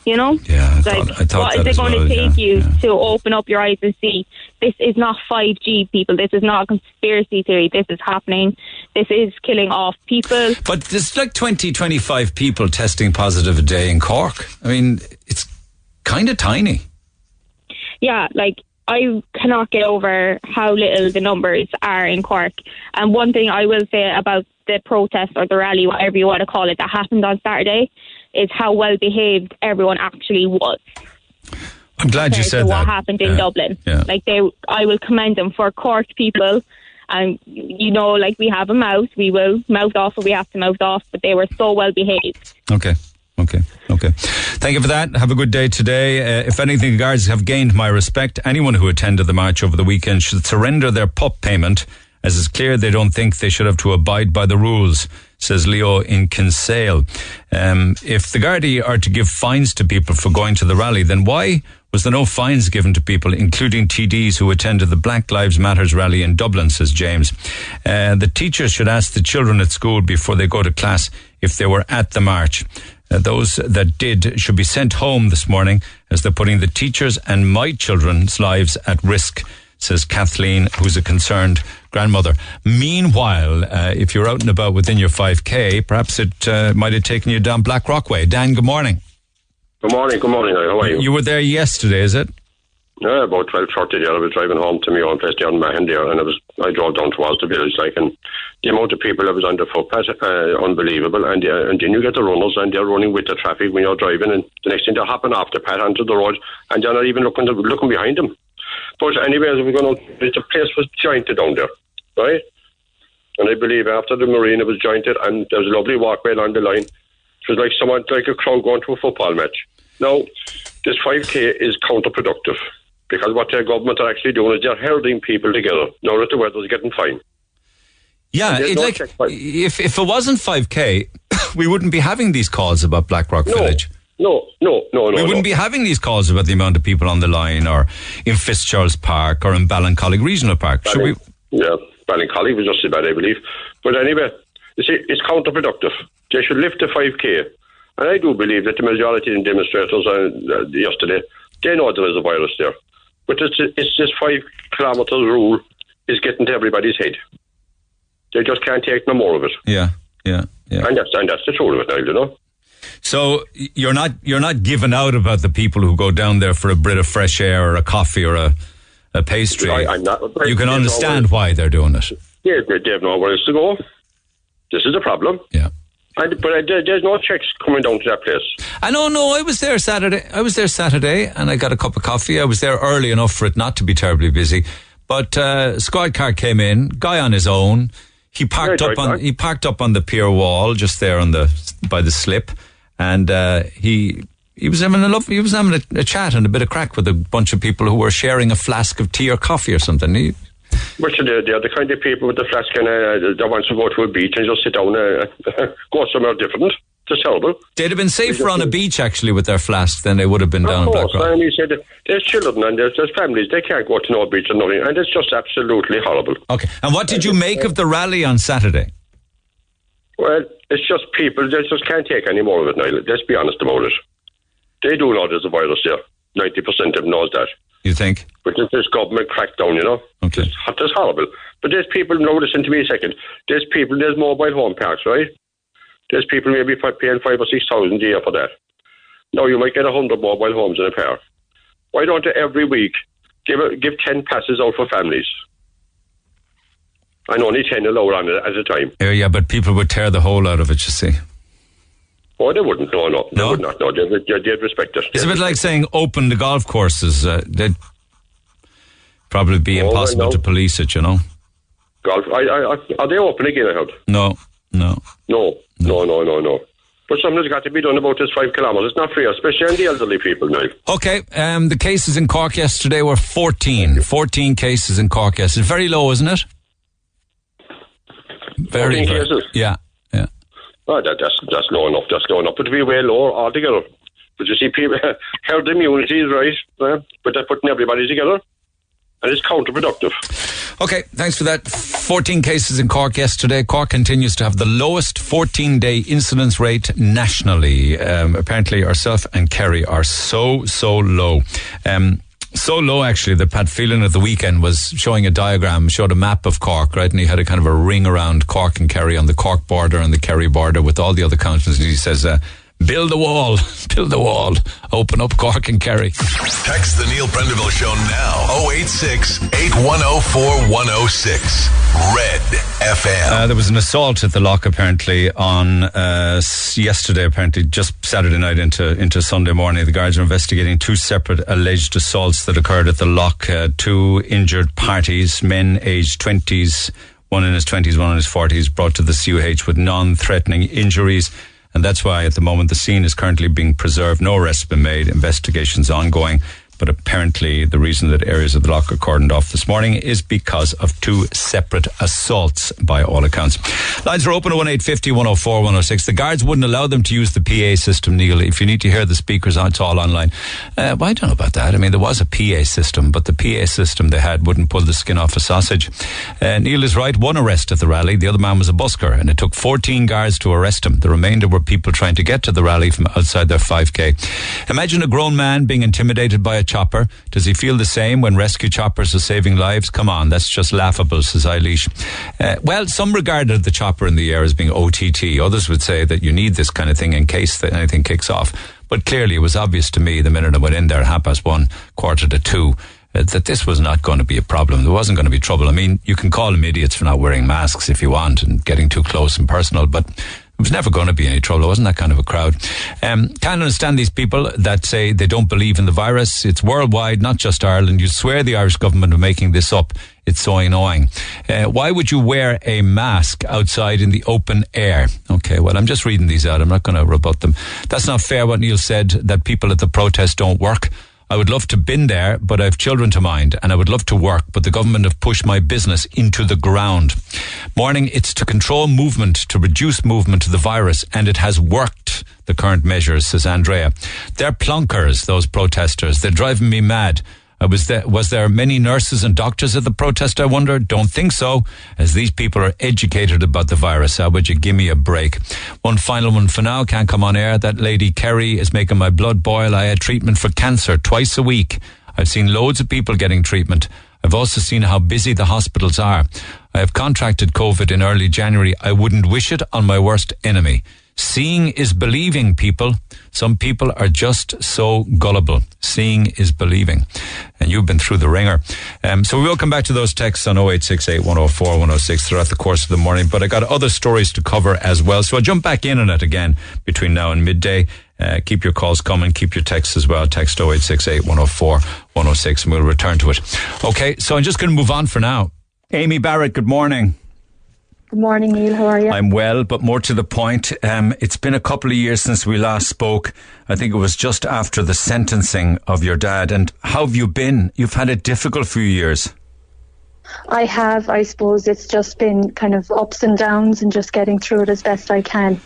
You know? Yeah, I like, thought- I thought what is it going well, to take yeah, you to open up your eyes and see this is not 5G, people. This is not a conspiracy theory. This is happening. This is killing off people. But there's like 20, 25 people testing positive a day in Cork. I mean, it's kind of tiny. yeah, like I cannot get over how little the numbers are in Cork. And one thing I will say about the protest or the rally, whatever you want to call it, that happened on Saturday, is how well behaved everyone actually was. I'm glad you said what that. happened in Yeah, Dublin. yeah. Like they, I will commend them for Cork people. And you know, like we have a mouth, we will mouth off or we have to mouth off. But they were so well behaved. Okay. Okay. Okay. Thank you for that. Have a good day today. Uh, if anything, guards have gained my respect. Anyone who attended the march over the weekend should surrender their PUP payment, as it's clear they don't think they should have to abide by the rules. says Leo in Kinsale. Um, if the Gardaí are to give fines to people for going to the rally, then why was there no fines given to people, including TDs who attended the Black Lives Matters rally in Dublin, says James. Uh, the teachers should ask the children at school before they go to class if they were at the march. Uh, those that did should be sent home this morning as they're putting the teachers and my children's lives at risk, says Kathleen, who's a concerned grandmother. Meanwhile, uh, if you're out and about within your 5K, perhaps it uh, might have taken you down Blackrock way. Dan, good morning. Good morning, good morning. How are you? You were there yesterday, is it? Yeah, about twelve thirty there. I was driving home to my own place down in Mahon there, and I was I drove down towards the village, like, and the amount of people that was on the footpath, uh, unbelievable. And uh, and then you get the runners, and they're running with the traffic when you're driving, and the next thing they're hopping off the path onto the road, and they're not even looking to, looking behind them. But anyways, we're going to, the place was jointed down there, right? And I believe after the marina was jointed, and there was a lovely walkway along the line. It was like someone, like a crowd going to a football match. Now, this 5K is counterproductive because what their government are actually doing is they're herding people together now that the weather's getting fine. Yeah, it, no like, if, if it wasn't 5K, we wouldn't be having these calls about Blackrock Village. No, no, no, no. we wouldn't no. be having these calls about the amount of people on the line or in Fitzgerald's Park or in Ballincollig Regional Park. Should we? Yeah, Ballincollig was just about, I believe. But anyway, you see, it's counterproductive. They should lift the 5K. And I do believe that the majority of the demonstrators uh, yesterday, they know there is a virus there. But it's, it's this five kilometres rule is getting to everybody's head. They just can't take no more of it. Yeah, yeah, yeah. And that's, and that's the truth of it, Niall, you know. So you're not you're not giving out about the people who go down there for a bit of fresh air or a coffee or a, a pastry. I, I'm not, you can understand why they're doing it. Yeah, they, they have nowhere else to go. This is a problem. Yeah. And, but uh, there, there's no checks coming down to that place. I know, no, I was there Saturday. I was there Saturday, and I got a cup of coffee. I was there early enough for it not to be terribly busy. But uh, squad car came in, guy on his own. He parked Yeah, up on he parked up on the pier wall, just there on the by the slip, and uh, he he was having a love, he was having a, a chat and a bit of crack with a bunch of people who were sharing a flask of tea or coffee or something. He, But they're, they're the kind of people with the flask and uh, that wants to go to a beach and just sit down, uh, go somewhere different. It's terrible. they'd have been safer on a beach actually with their flask than they would have been down in Of course, Blackrock. and he said there's children and there's, there's families, they can't go to no beach or nothing, and it's just absolutely horrible. Okay, and what did you make of the rally on Saturday? Well, it's just people, they just can't take any more of it, now. Let's be honest about it. They do know there's a virus there. 90% of them knows that. You think? But this government crackdown, you know? Okay. It's, it's horrible. But there's people, now listen to me a second. There's people, there's mobile home parks, right? There's people maybe paying five or six thousand a year for that. Now you might get a hundred mobile homes in a park. Why don't you every week give a, give ten passes out for families? And only ten allowed on it at a time. Yeah, yeah, but people would tear the whole out of it. You see. Oh, they wouldn't. No, no, they would not. No, they, they, they'd respect it. It's a bit like saying open the golf courses. Uh, they'd probably be Oh, impossible no. to police it, you know? Golf. I, I, I, are they open again? I heard. No, no. No, no, no, no, no. But something's got to be done about this five kilometres. It's not free, especially on the elderly people now. Okay, um, the cases in Cork yesterday were 14. 14 cases in Cork yesterday. Very low, isn't it? Very, 14 very- cases? Yeah, Oh, that, that's that's low enough. That's low enough. But be way lower altogether. But you see, people herd immunity is right, uh, but they're putting everybody together, and it's counterproductive. Okay, thanks for that. 14 cases in Cork yesterday. Cork continues to have the lowest 14 day incidence rate nationally. Um, apparently, ourselves and Kerry are so, so low. Um, so low, actually, that Pat Phelan at the weekend was showing a diagram, showed a map of Cork, right? And he had a kind of a ring around Cork and Kerry on the Cork border and the Kerry border with all the other counties. And he says, uh, build the wall, build the wall, open up Cork and Kerry. Text the Neil Prendeville Show now. 086 8104 106. Red FM. Uh, there was an assault at the Lough apparently on uh, yesterday, apparently just Saturday night into into Sunday morning. The guards are investigating two separate alleged assaults that occurred at the Lough. Uh, two injured parties, men aged twenties, one in his twenties, one in his forties, brought to the CUH with non-threatening injuries. And that's why at the moment the scene is currently being preserved. No arrests been made. Investigations ongoing. But apparently, the reason that areas of the Lough are cordoned off this morning is because of two separate assaults, by all accounts. Lines are open at 1850 104 106. The guards wouldn't allow them to use the PA system, Neil. If you need to hear the speakers, it's all online. Uh, well, I don't know about that. I mean, there was a PA system, but the PA system they had wouldn't pull the skin off a sausage. Uh, Neil is right. One arrest at the rally. The other man was a busker, and it took 14 guards to arrest him. The remainder were people trying to get to the rally from outside their 5K. Imagine a grown man being intimidated by a chopper. Does he feel the same when rescue choppers are saving lives? Come on, that's just laughable, says Eilish. Uh, well, some regarded the chopper in the air as being OTT. Others would say that you need this kind of thing in case that anything kicks off. But clearly, it was obvious to me the minute I went in there, half past one, quarter to two, uh, that this was not going to be a problem. There wasn't going to be trouble. I mean, you can call them idiots for not wearing masks if you want and getting too close and personal, but it was never going to be any trouble. It wasn't that kind of a crowd. Um, can't understand these people that say they don't believe in the virus. It's worldwide, not just Ireland. You swear the Irish government are making this up. It's so annoying. Uh, why would you wear a mask outside in the open air? Okay, well, I'm just reading these out. I'm not going to rebut them. That's not fair what Neil said, that people at the protest don't work. I would love to been there, but I have children to mind and I would love to work, but the government have pushed my business into the ground. Morning, it's to control movement, to reduce movement to the virus, and it has worked, the current measures, says Andrea. They're plonkers, those protesters. They're driving me mad. I was there, was there many nurses and doctors at the protest, I wonder? Don't think so, as these people are educated about the virus. How would you give me a break? One final one for now, can't come on air. That lady Kerry is making my blood boil. I had treatment for cancer twice a week. I've seen loads of people getting treatment. I've also seen how busy the hospitals are. I have contracted COVID in early January. I wouldn't wish it on my worst enemy. Seeing is believing, people. Some people are just so gullible. Seeing is believing. And you've been through the wringer. Um, so we will come back to those texts on 0868 104 106 throughout the course of the morning. But I got other stories to cover as well. So I'll jump back in on it again between now and midday. Uh, keep your calls coming. Keep your texts as well. Text 0868 104 106 and we'll return to it. Okay, so I'm just going to move on for now. Amy Barrett, good morning. Good morning, Neil. How are you? I'm well, but more to the point, um, it's been a couple of years since we last spoke. I think it was just after the sentencing of your dad. And how have you been? You've had a difficult few years. I have. I suppose it's just been kind of ups and downs and just getting through it as best I can.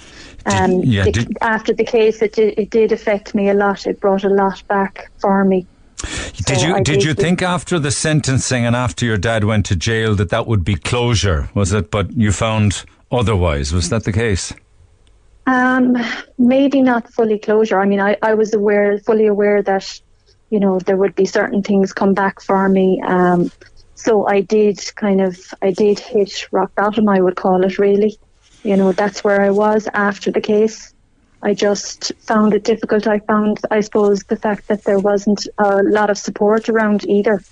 Um, yeah, the- did- after the case, it did, it did affect me a lot. It brought a lot back for me. Did So you I did you think after the sentencing and after your dad went to jail that that would be closure? Was it? But you found otherwise. Was that the case? Um, maybe not fully closure. I mean, I, I was aware, fully aware that, you know, there would be certain things come back for me. Um, so I did kind of, I did hit rock bottom, I would call it really. You know, that's where I was after the case. I just found it difficult. I found, I suppose, the fact that there wasn't a lot of support around either.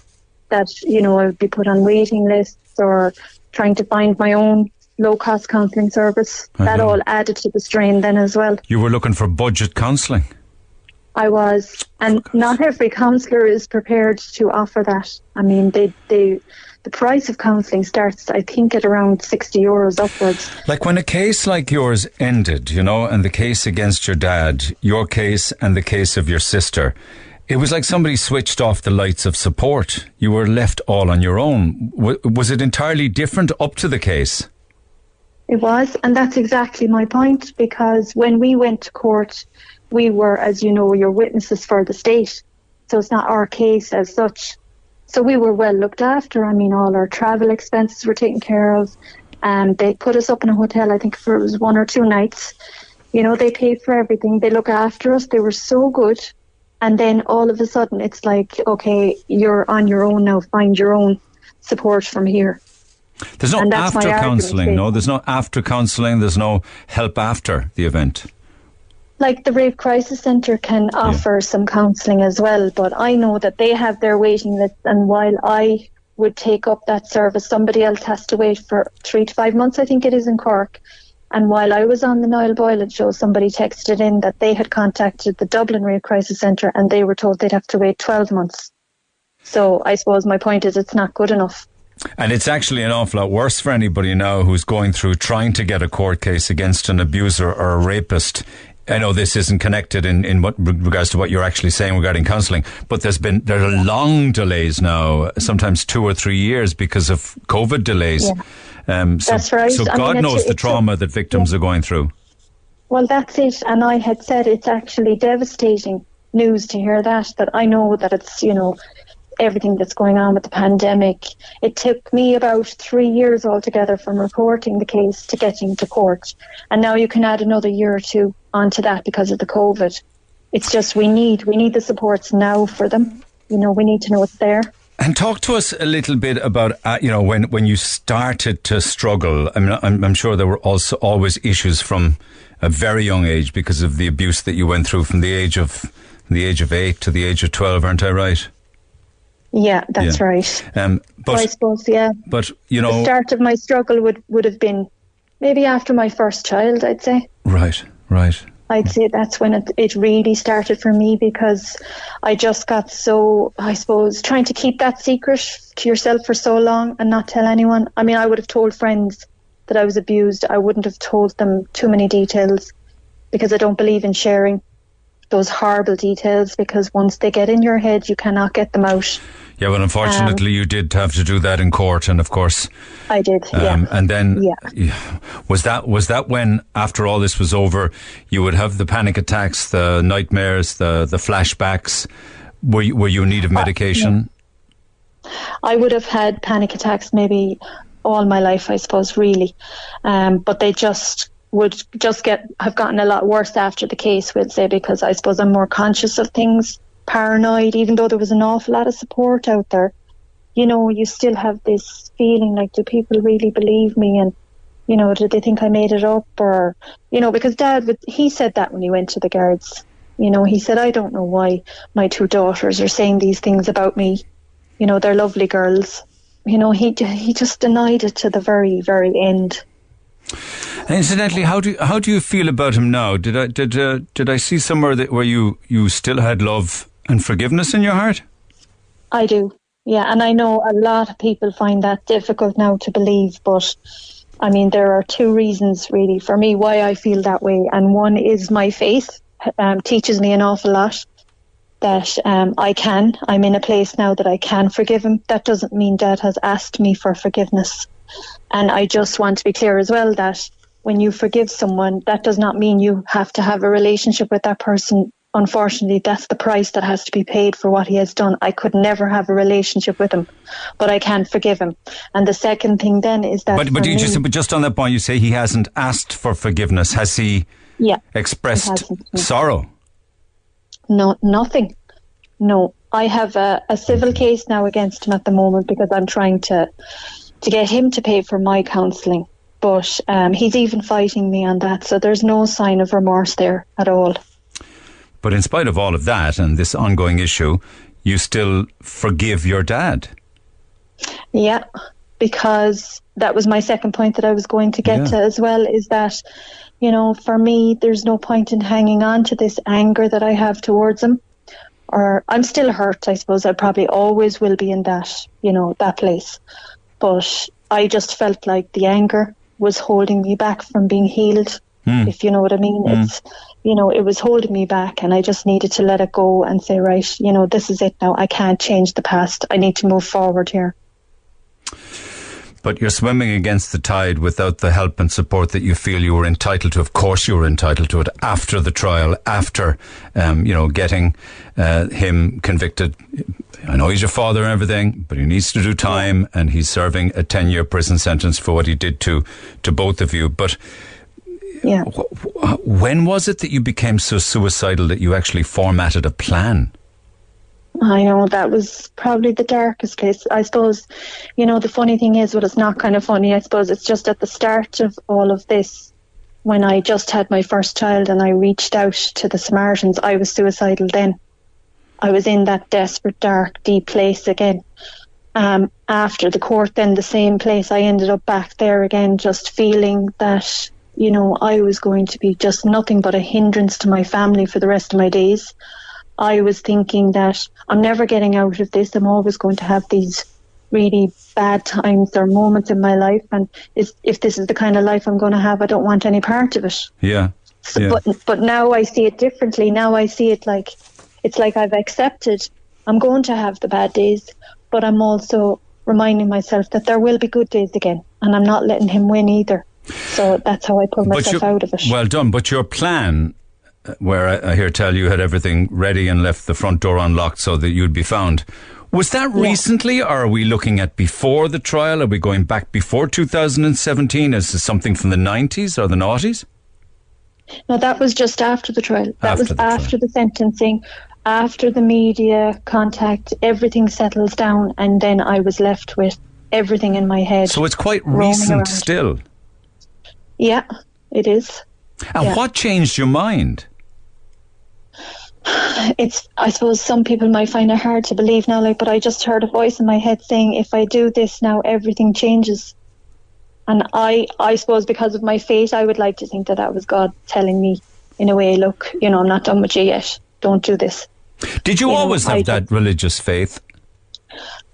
That, you know, I would be put on waiting lists or trying to find my own low cost counselling service. That all added to the strain then as well. You were looking for budget counselling. I was, and not every counsellor is prepared to offer that. I mean, they, they, the price of counselling starts, I think, at around 60 euros upwards. Like when a case like yours ended, you know, and the case against your dad, your case and the case of your sister, it was like somebody switched off the lights of support. You were left all on your own. W- was it entirely different up to the case? It was, and that's exactly my point because when we went to court, we were, as you know, your witnesses for the state. So it's not our case as such. So we were well looked after. I mean, all our travel expenses were taken care of. And they put us up in a hotel, I think, for it was one or two nights. You know, they paid for everything. They look after us. They were so good. And then all of a sudden, it's like, okay, you're on your own now. Find your own support from here. There's no And that's my after counselling, no? There's no after counselling, there's no help after the event. Like the Rape Crisis Centre can offer some counselling as well, but I know that they have their waiting list, and while I would take up that service, somebody else has to wait for three to five months, I think it is in Cork. And while I was on the Niall Boylan show, somebody texted in that they had contacted the Dublin Rape Crisis Centre and they were told they'd have to wait 12 months. So I suppose my point is it's not good enough. And it's actually an awful lot worse for anybody now who's going through trying to get a court case against an abuser or a rapist I know this isn't connected in, in what regards to what you're actually saying regarding counselling, but there's been there are long delays now, sometimes two or three years because of COVID delays. Yeah. Um, so, That's right. So I God mean, knows the a- trauma that victims are going through. Well, that's it. And I had said it's actually devastating news to hear that. That I know that it's, you know, everything that's going on with the pandemic. It took me about three years altogether from reporting the case to getting to court. And now you can add another year or two onto that because of the COVID. It's just we need we need the supports now for them. You know, we need to know it's there. And talk to us a little bit about uh, you know when when you started to struggle. I mean, I'm, I'm sure there were also always issues from a very young age because of the abuse that you went through from the age of the age of eight to the age of twelve, aren't I right? Yeah, that's Yeah. right. Um, So I but suppose, yeah. but you the know, start of my struggle would, would have been maybe after my first child, I'd say. right, right. I'd say that's when it, it really started for me because I just got so, I suppose, trying to keep that secret to yourself for so long and not tell anyone. I mean, I would have told friends that I was abused. I wouldn't have told them too many details because I don't believe in sharing those horrible details because once they get in your head, you cannot get them out. Yeah, well, unfortunately, you did have to do that in court, and of course, I did, yeah. Um, and then Yeah. yeah, was that was that when after all this was over, you would have the panic attacks, the nightmares, the the flashbacks. Were you, were you in need of medication? I would have had panic attacks maybe all my life, I suppose, really. Um, but they just would just get have gotten a lot worse after the case, we'll say, because I suppose I'm more conscious of things, paranoid, even though there was an awful lot of support out there. You know, you still have this feeling like, do people really believe me? And, you know, did they think I made it up? Or, you know, because dad, would, he said that when he went to the guards. You know, he said, I don't know why my two daughters are saying these things about me you know they're lovely girls you know he he just denied it to the very very end incidentally, how do you, how do you feel about him now? Did I did uh, did I see somewhere that where you you still had love and forgiveness in your heart? i do yeah and i know a lot of people find that difficult now to believe but i mean there are two reasons really for me why i feel that way and one is my faith um, teaches me an awful lot that um, I can. I'm in a place now that I can forgive him. That doesn't mean Dad has asked me for forgiveness. And I just want to be clear as well that when you forgive someone, that does not mean you have to have a relationship with that person. Unfortunately, that's the price that has to be paid for what he has done. I could never have a relationship with him, but I can forgive him. And the second thing then is that. But but you me- just but just on that point, you say he hasn't asked for forgiveness. Has he yeah, expressed hasn't, sorrow? No, nothing. No, I have a, a civil case now against him at the moment because I'm trying to to get him to pay for my counselling. But um, he's even fighting me on that, so there's no sign of remorse there at all. But in spite of all of that and this ongoing issue, you still forgive your dad. Yeah, because that was my second point that I was going to get Yeah. to as well is that, you know, for me, there's no point in hanging on to this anger that I have towards him. Or I'm still hurt, I suppose. I probably always will be in that, you know, that place. But I just felt like the anger was holding me back from being healed, Hmm. if you know what I mean. Hmm. It's, you know, it was holding me back and I just needed to let it go and say, right, you know, this is it now. I can't change the past. I need to move forward here. But you're swimming against the tide without the help and support that you feel you were entitled to. Of course, you were entitled to it after the trial, after um, you know getting uh, him convicted. I know he's your father and everything, but he needs to do time, and he's serving a ten-year prison sentence for what he did to to both of you. But Yeah. wh- when was it that you became so suicidal that you actually formatted a plan? I know that was probably the darkest place. I suppose, you know, the funny thing is, well, it's not kind of funny. I suppose it's just at the start of all of this, when I just had my first child and I reached out to the Samaritans, I was suicidal then. I was in that desperate, dark, deep place again. Um, after the court, then the same place, I ended up back there again, just feeling that, you know, I was going to be just nothing but a hindrance to my family for the rest of my days. I was thinking that I'm never getting out of this. I'm always going to have these really bad times or moments in my life. And if this is the kind of life I'm going to have, I don't want any part of it. Yeah. So, Yeah. But but now I see it differently. Now I see it like it's like I've accepted I'm going to have the bad days, but I'm also reminding myself that there will be good days again, and I'm not letting him win either. So that's how I pull myself out of it. Well done. But your plan, uh, where I, I hear tell you had everything ready and left the front door unlocked so that you'd be found, was that recently, or are we looking at before the trial? Are we going back before 2017? Is this something from the 90s or the noughties? No, that was just after the trial. That After was the after the sentencing, after the media contact, everything settles down, and then I was left with everything in my head. So it's quite recent around. still. Yeah, it is. And Yeah. what changed your mind? It's. I suppose some people might find it hard to believe now, like, but I just heard a voice in my head saying, "If I do this now, everything changes." And I, I suppose, because of my fate, I would like to think that that was God telling me, in a way, look, you know, I'm not done with you yet. Don't do this. Did you, You know, always have I- that religious faith?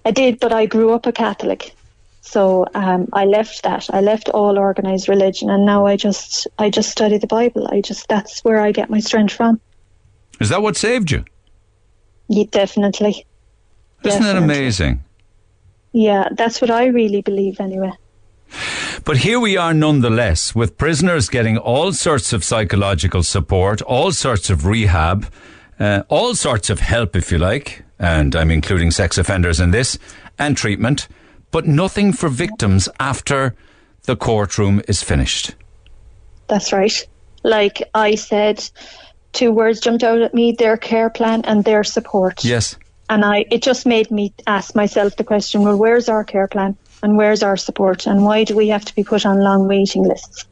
I did, but I grew up a Catholic, so um, I left that. I left all organized religion, and now I just I just study the Bible. I just that's where I get my strength from. Is that what saved you? Yeah, definitely. Isn't that amazing? Yeah, that's what I really believe anyway. But here we are nonetheless, with prisoners getting all sorts of psychological support, all sorts of rehab, uh, all sorts of help, if you like, and I'm including sex offenders in this, and treatment, but nothing for victims after the courtroom is finished. That's right. Like I said, two words jumped out at me: their care plan and their support. Yes. And I, it just made me ask myself the question: Well, where's our care plan and where's our support, and why do we have to be put on long waiting lists?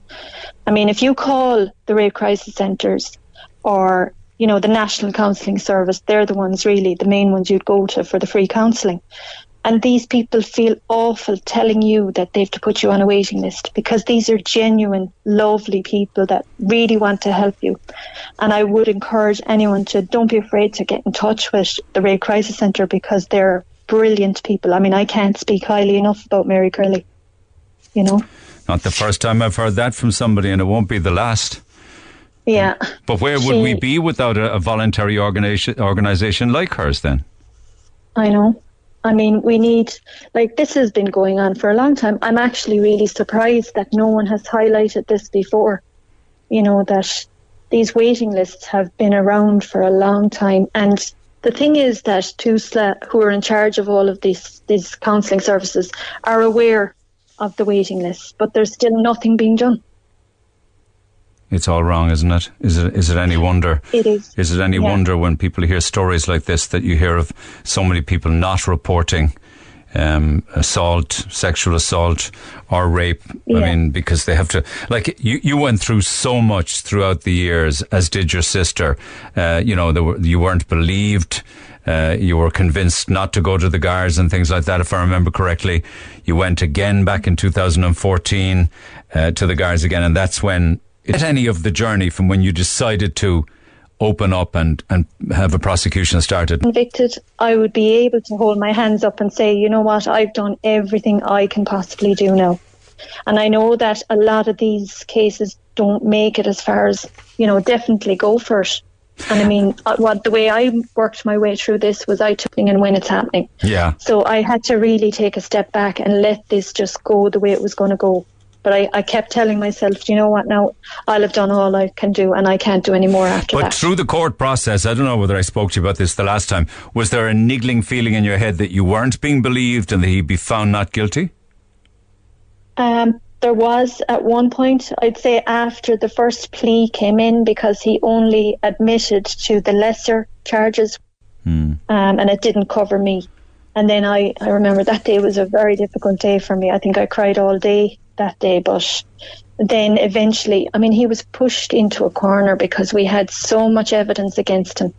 I mean, if you call the rape crisis centres or you know the National Counselling Service, they're the ones really the main ones you'd go to for the free counselling. And these people feel awful telling you that they have to put you on a waiting list because these are genuine, lovely people that really want to help you. And I would encourage anyone to don't be afraid to get in touch with the Rape Crisis Centre because they're brilliant people. I mean, I can't speak highly enough about Mary Crilly. You know? Not the first time I've heard that from somebody, and it won't be the last. Yeah. But where would we be without a, a voluntary organization, organization like hers then? I know. I mean, we need, like, this has been going on for a long time. I'm actually really surprised that no one has highlighted this before. You know, that these waiting lists have been around for a long time. And the thing is that TUSLA, who are in charge of all of these, these counselling services, are aware of the waiting lists, but there's still nothing being done. It's all wrong, isn't it? Is it? Is it any wonder? It is. Is it any Yeah. wonder when people hear stories like this that you hear of so many people not reporting um, assault, sexual assault, or rape? Yeah. I mean, because they have to. Like you, you went through so much throughout the years, as did your sister. Uh, you know, there were, you weren't believed. Uh, you were convinced not to go to the guards and things like that, if I remember correctly. You went again back in 2014 uh, to the guards again, and that's when at any of the journey from when you decided to open up and, and have a prosecution started. convicted, I would be able to hold my hands up and say, you know what, I've done everything I can possibly do now. And I know that a lot of these cases don't make it as far as, you know, definitely go for it. And I mean, uh, what the way I worked my way through this was I took it and when it's happening. Yeah. So I had to really take a step back and let this just go the way it was going to go. But I, I kept telling myself, do you know what, now I'll have done all I can do and I can't do any more after But that. But through the court process, I don't know whether I spoke to you about this the last time, was there a niggling feeling in your head that you weren't being believed and that he'd be found not guilty? Um, there was at one point, I'd say after the first plea came in, because he only admitted to the lesser charges, um, and it didn't cover me. And then I, I remember that day was a very difficult day for me. I think I cried all day that day, but then eventually, I mean, he was pushed into a corner because we had so much evidence against him.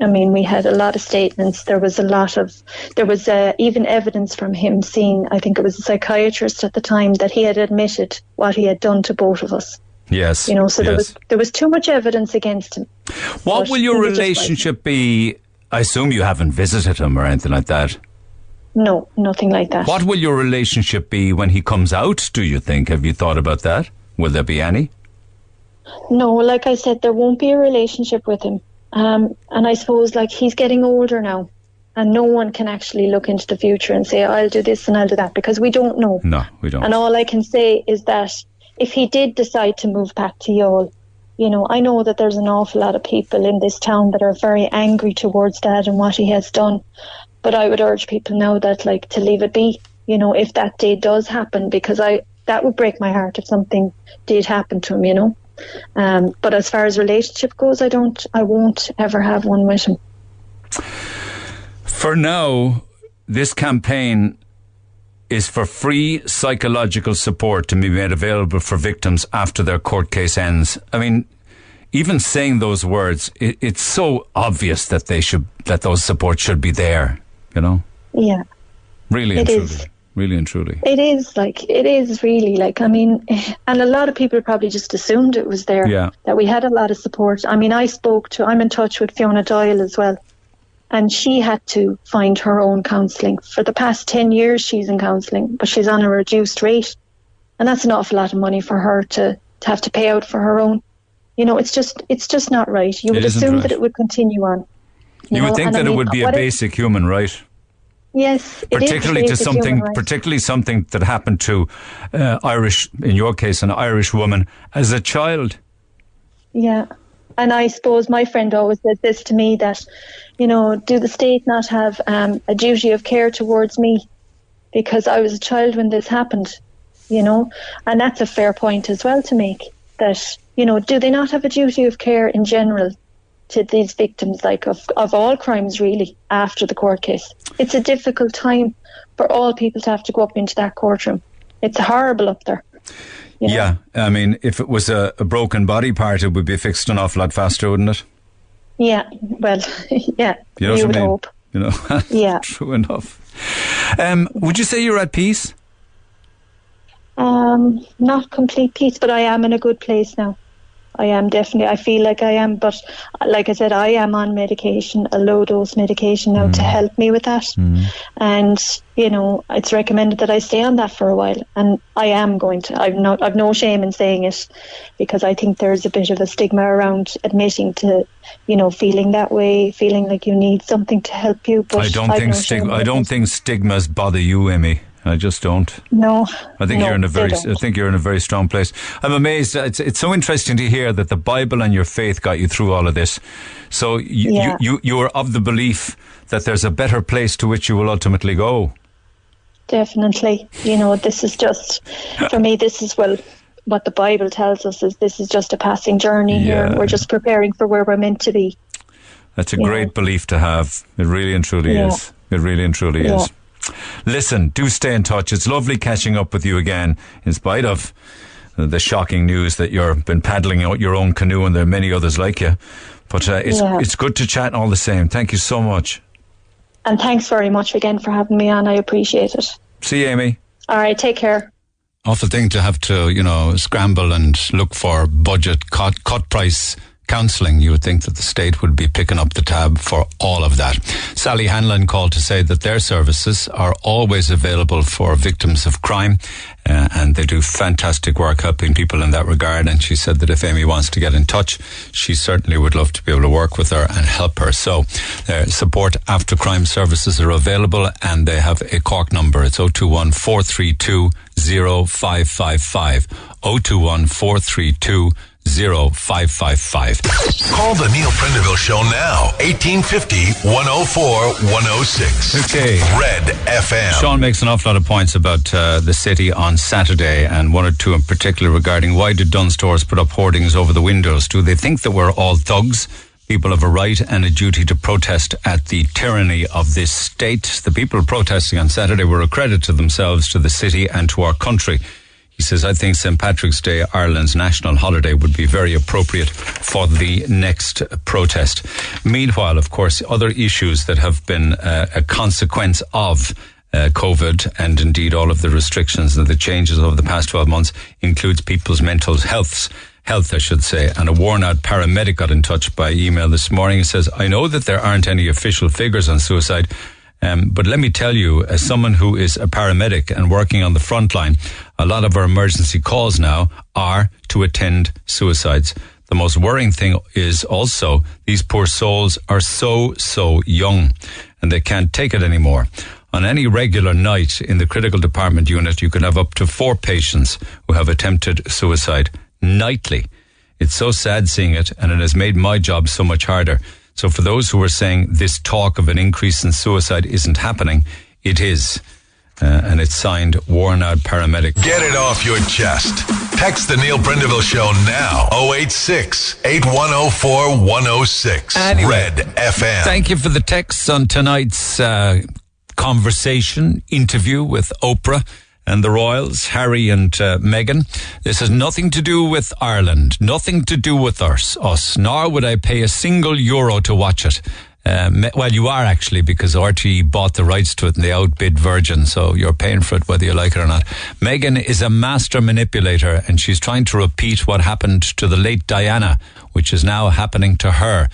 I mean, we had a lot of statements. There was a lot of, there was uh, even evidence from him seeing, I think it was a psychiatrist at the time, that he had admitted what he had done to both of us. Yes. You know, so there yes. was there was too much evidence against him. What But will your like- relationship be? I assume you haven't visited him or anything like that. No, nothing like that. What will your relationship be when he comes out, do you think? Have you thought about that? Will there be any? No, like I said, there won't be a relationship with him. Um, and I suppose like he's getting older now, and no one can actually look into the future and say I'll do this and I'll do that because we don't know. No, we don't. And all I can say is that if he did decide to move back to Youghal, you know, I know that there's an awful lot of people in this town that are very angry towards Dad and what he has done. But I would urge people now that like to leave it be, you know, if that day does happen, because I that would break my heart if something did happen to him, you know. Um, but as far as relationship goes, I don't, I won't ever have one with him. For now, this campaign is for free psychological support to be made available for victims after their court case ends. I mean, even saying those words, it, it's so obvious that they should, that those supports should be there. You know, Yeah. really It and is. really and truly. It is like it is really like I mean, and a lot of people probably just assumed it was there. Yeah. That we had a lot of support. I mean, I spoke to. I'm in touch with Fiona Doyle as well, and she had to find her own counselling for the past ten years. She's in counselling, but she's on a reduced rate, and that's an awful lot of money for her to to have to pay out for her own. You know, it's just it's just not right. You would assume right. that it would continue on. You, would know, think and I that it would be a what if- basic human right. Yes, it is a particularly to something, particularly something that happened to uh, Irish, in your case, an Irish woman as a child. Yeah. And I suppose my friend always said this to me that, you know, do the state not have um, a duty of care towards me because I was a child when this happened, you know? And that's a fair point as well to make that, you know, do they not have a duty of care in general to these victims, like of, of all crimes really, after the court case? It's a difficult time for all people to have to go up into that courtroom. It's horrible up there. you know? Yeah, I mean, if it was a, a broken body part, it would be fixed an awful lot faster, wouldn't it? Yeah, well, yeah, You know what I mean? hope. You know, Yeah. true enough. Um, would you say you're at peace? Um, not complete peace, but I am in a good place now. I am definitely. I feel like I am, but uh, like I said, I am on medication, a low dose medication now to mm. help me with that. Mm. And you know, it's recommended that I stay on that for a while, and I am going to. I've no, I've no shame in saying it, because I think there's a bit of a stigma around admitting to, you know, feeling that way, feeling like you need something to help you. But I don't I've think no stigma. I don't think stigmas bother you, Amy. I just don't. No, I think no, you're in a very. I think you're in a very strong place. I'm amazed. It's it's so interesting to hear that the Bible and your faith got you through all of this. So you Yeah. you, you you are of the belief that there's a better place to which you will ultimately go. Definitely. You know, this is just, for me, this is, well, what the Bible tells us is this is just a passing journey here. We're just preparing for where we're meant to be. That's a Yeah. great belief to have. It really and truly Yeah. is. It really and truly Yeah. is. Listen, do stay in touch. It's lovely catching up with you again, in spite of the shocking news that you've been paddling out your own canoe and there are many others like you. But uh, it's Yeah. it's good to chat all the same. Thank you so much. And thanks very much again for having me on. I appreciate it. See you, Amy. All right, take care. awful thing to have to, you know, scramble and look for budget cut, cut price counselling. You would think that the state would be picking up the tab for all of that. Sally Hanlon called to say that their services are always available for victims of crime, uh, and they do fantastic work helping people in that regard. And she said that if Amy wants to get in touch, she certainly would love to be able to work with her and help her. So, their support after crime services are available, and they have a Cork number. It's 021 432 0555. 021 432 0555. Call the Neil Prendeville Show now. 1850 104 106. Okay. Red FM. Sean makes an awful lot of points about uh, the city on Saturday, and one or two in particular regarding why did Dunnes Stores put up hoardings over the windows? Do they think that we're all thugs? People have a right and a duty to protest at the tyranny of this state. The people protesting on Saturday were a credit to themselves, to the city, and to our country. He says, I think St. Patrick's Day, Ireland's national holiday, would be very appropriate for the next protest. Meanwhile, of course, other issues that have been uh, a consequence of uh, COVID and indeed all of the restrictions and the changes over the past 12 months includes people's mental healths. Health, I should say. And a worn out paramedic got in touch by email this morning and says, I know that there aren't any official figures on suicide Um, but let me tell you, as someone who is a paramedic and working on the front line, a lot of our emergency calls now are to attend suicides. The most worrying thing is also these poor souls are so, so young and they can't take it anymore. On any regular night in the critical department unit, you can have up to four patients who have attempted suicide nightly. It's so sad seeing it, and it has made my job so much harder. So, for those who are saying this talk of an increase in suicide isn't happening, it is. Uh, and it's signed worn out paramedic. Get it off your chest. Text the Neil Prendeville Show now 086 8104 106. Anyway, Red FM. Thank you for the texts on tonight's uh, conversation interview with Oprah and the Royals, Harry and uh, Meghan. This has nothing to do with Ireland, nothing to do with us, us, nor would I pay a single euro to watch it. Um, well, you are actually because RTE bought the rights to it and they outbid Virgin, so you're paying for it whether you like it or not. Meghan is a master manipulator and she's trying to repeat what happened to the late Diana, which is now happening to her.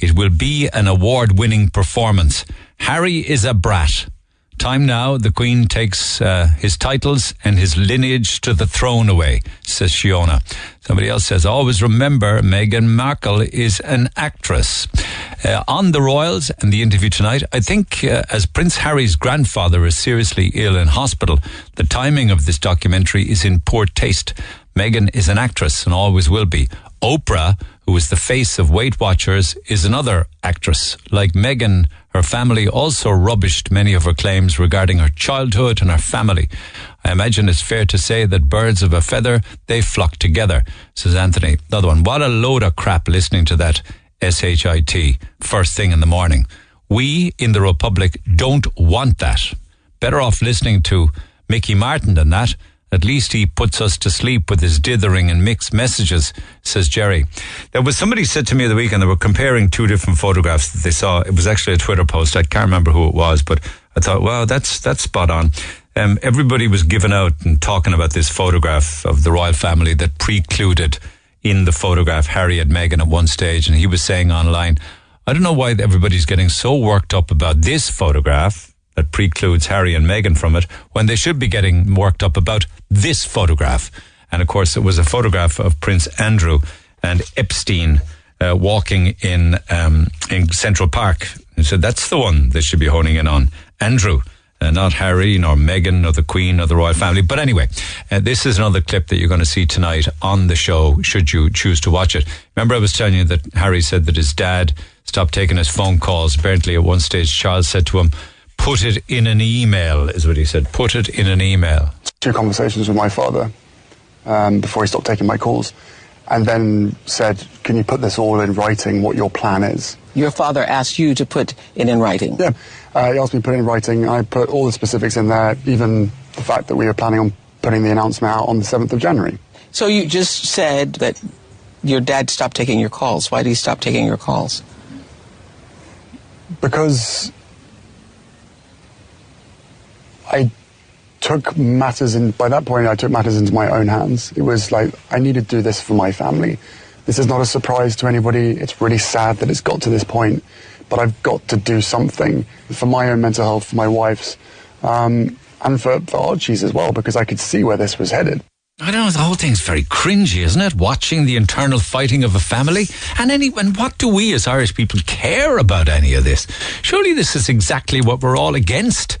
It will be an award winning performance. Harry is a brat. Time now, the Queen takes uh, his titles and his lineage to the throne away, says Shiona. Somebody else says, always remember Meghan Markle is an actress. Uh, on the Royals and the interview tonight, I think uh, as Prince Harry's grandfather is seriously ill in hospital, the timing of this documentary is in poor taste. Meghan is an actress and always will be. Oprah, who is the face of Weight Watchers, is another actress. Like Meghan, her family also rubbished many of her claims regarding her childhood and her family. I imagine it's fair to say that birds of a feather, they flock together, says Anthony. Another one. What a load of crap listening to that SHIT first thing in the morning. We in the Republic don't want that. Better off listening to Mickey Martin than that. At least he puts us to sleep with his dithering and mixed messages, says Jerry. There was somebody said to me the weekend they were comparing two different photographs that they saw. It was actually a Twitter post. I can't remember who it was, but I thought, wow, that's that's spot on. Um, everybody was giving out and talking about this photograph of the royal family that precluded in the photograph Harry and Meghan at one stage, and he was saying online, I don't know why everybody's getting so worked up about this photograph that precludes Harry and Meghan from it when they should be getting worked up about this photograph. And of course, it was a photograph of Prince Andrew and Epstein uh, walking in um, in Central Park. And so that's the one they should be honing in on. Andrew. Uh, not Harry, nor Meghan, nor the Queen, nor the royal family. But anyway, uh, this is another clip that you're going to see tonight on the show, should you choose to watch it. Remember, I was telling you that Harry said that his dad stopped taking his phone calls. Apparently, at one stage, Charles said to him, Put it in an email, is what he said. Put it in an email. Two conversations with my father um, before he stopped taking my calls, and then said, Can you put this all in writing, what your plan is? Your father asked you to put it in writing? Yeah. Uh, he asked me to put it in writing. I put all the specifics in there, even the fact that we were planning on putting the announcement out on the 7th of January. So you just said that your dad stopped taking your calls. Why did he stop taking your calls? Because I took matters in, by that point, I took matters into my own hands. It was like, I need to do this for my family. This is not a surprise to anybody. It's really sad that it's got to this point, but I've got to do something for my own mental health, for my wife's, um, and for, for Archie's as well, because I could see where this was headed. I know. The whole thing's very cringy, isn't it? Watching the internal fighting of a family, and any and what do we as Irish people care about any of this? Surely this is exactly what we're all against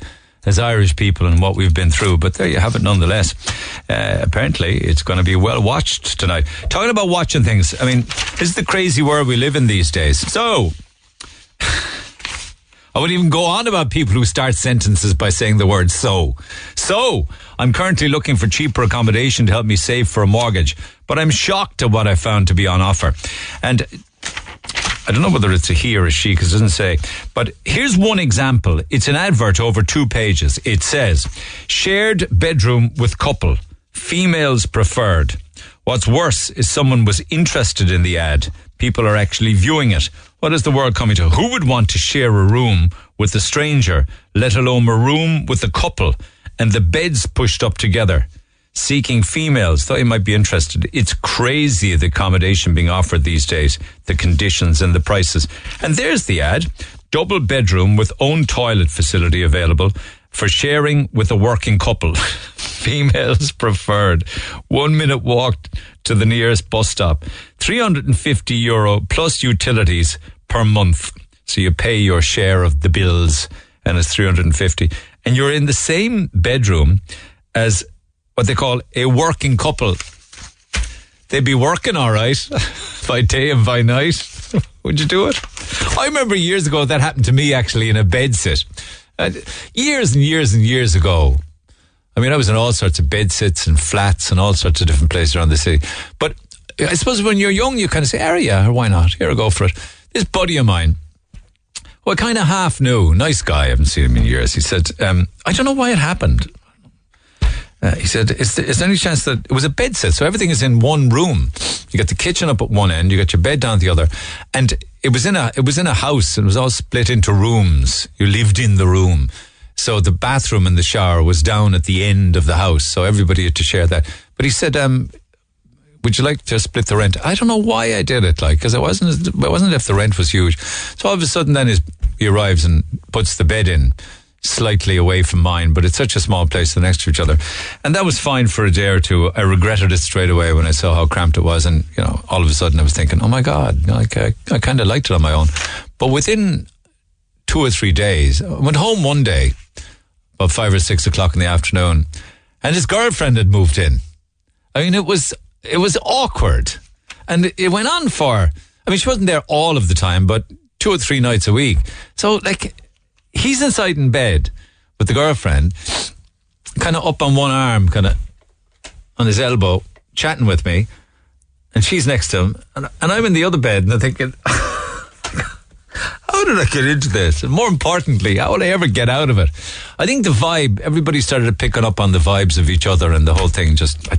as Irish people and what we've been through. But there you have it, nonetheless. Uh, apparently, it's going to be well watched tonight. Talking about watching things, I mean, this is the crazy world we live in these days. So. I wouldn't even go on about people who start sentences by saying the word so. So, I'm currently looking for cheaper accommodation to help me save for a mortgage, but I'm shocked at what I found to be on offer. And I don't know whether it's a he or a she because it doesn't say. But here's one example. It's an advert over two pages. It says, shared bedroom with couple, females preferred. What's worse is someone was interested in the ad. People are actually viewing it. What is the world coming to? Who would want to share a room with a stranger, let alone a room with a couple and the beds pushed up together? Seeking females, thought you might be interested. It's crazy the accommodation being offered these days, the conditions and the prices. And there's the ad. double bedroom with own toilet facility available for sharing with a working couple. Females preferred. One minute walk to the nearest bus stop. 350 euro plus utilities per month. So you pay your share of the bills and it's 350. And you're in the same bedroom as what they call a working couple. They'd be working all right by day and by night. Would you do it? I remember years ago that happened to me actually in a bed sit. Years and years and years ago. I mean, I was in all sorts of bed sits and flats and all sorts of different places around the city. But I suppose when you're young, you kind of say, oh, yeah, why not? Here I go for it. This buddy of mine, well, kind of half knew, nice guy, I haven't seen him in years. He said, um, I don't know why it happened. Uh, he said, is there, is there any chance that it was a bed set? So everything is in one room. You got the kitchen up at one end, you got your bed down at the other. And it was in a, it was in a house and it was all split into rooms. You lived in the room. So the bathroom and the shower was down at the end of the house. So everybody had to share that. But he said, um, would you like to split the rent? I don't know why I did it, like, because it wasn't, it wasn't if the rent was huge. So all of a sudden then his, he arrives and puts the bed in slightly away from mine, but it's such a small place, they're next to each other. And that was fine for a day or two. I regretted it straight away when I saw how cramped it was. And, you know, all of a sudden I was thinking, oh my God, like, I, I kind of liked it on my own. But within two or three days, I went home one day, about five or six o'clock in the afternoon, and his girlfriend had moved in. I mean, it was, it was awkward. And it went on for, I mean, she wasn't there all of the time, but two or three nights a week. So, like, he's inside in bed with the girlfriend, kind of up on one arm, kind of on his elbow, chatting with me, and she's next to him, and, and I'm in the other bed, and I'm thinking, how did I get into this? And more importantly, how will I ever get out of it? I think the vibe, everybody started picking up on the vibes of each other, and the whole thing just, I,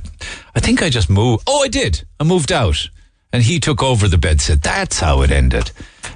I think I just moved. Oh, I did. I moved out, and he took over the bed set. That's how it ended.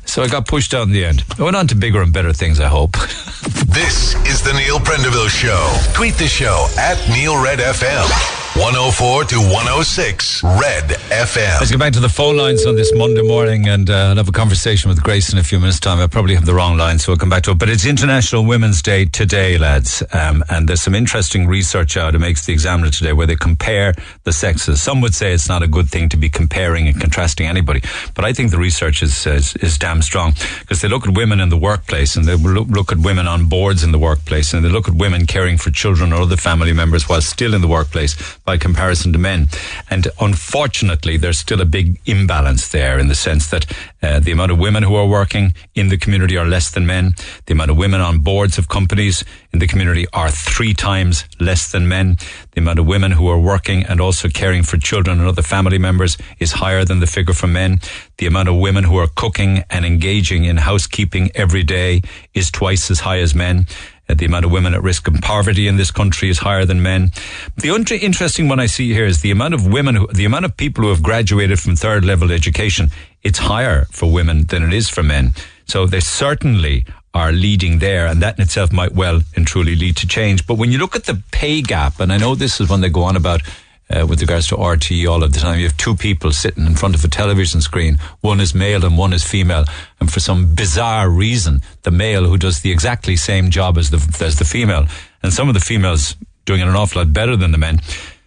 So I got pushed out in the end. I went on to bigger and better things, I hope. This is the Neil Prendeville Show. Tweet the show at Neil Red FM. 104 to 106 Red FM. Let's get back to the phone lines on this Monday morning and uh, I'll have a conversation with Grace in a few minutes' time. I probably have the wrong line, so we'll come back to it. But it's International Women's Day today, lads. Um, and there's some interesting research out. It makes the examiner today where they compare the sexes. Some would say it's not a good thing to be comparing and contrasting anybody. But I think the research is, is, is damn strong because they look at women in the workplace and they look, look at women on boards in the workplace and they look at women caring for children or other family members while still in the workplace by comparison to men. And unfortunately, there's still a big imbalance there in the sense that uh, the amount of women who are working in the community are less than men. The amount of women on boards of companies in the community are three times less than men. The amount of women who are working and also caring for children and other family members is higher than the figure for men. The amount of women who are cooking and engaging in housekeeping every day is twice as high as men. The amount of women at risk of poverty in this country is higher than men. The interesting one I see here is the amount of women, who, the amount of people who have graduated from third level education. It's higher for women than it is for men. So they certainly are leading there, and that in itself might well and truly lead to change. But when you look at the pay gap, and I know this is one they go on about uh, with regards to RTE all of the time. You have two people sitting in front of a television screen. One is male and one is female. And for some bizarre reason, the male who does the exactly same job as the, as the female, and some of the females doing it an awful lot better than the men,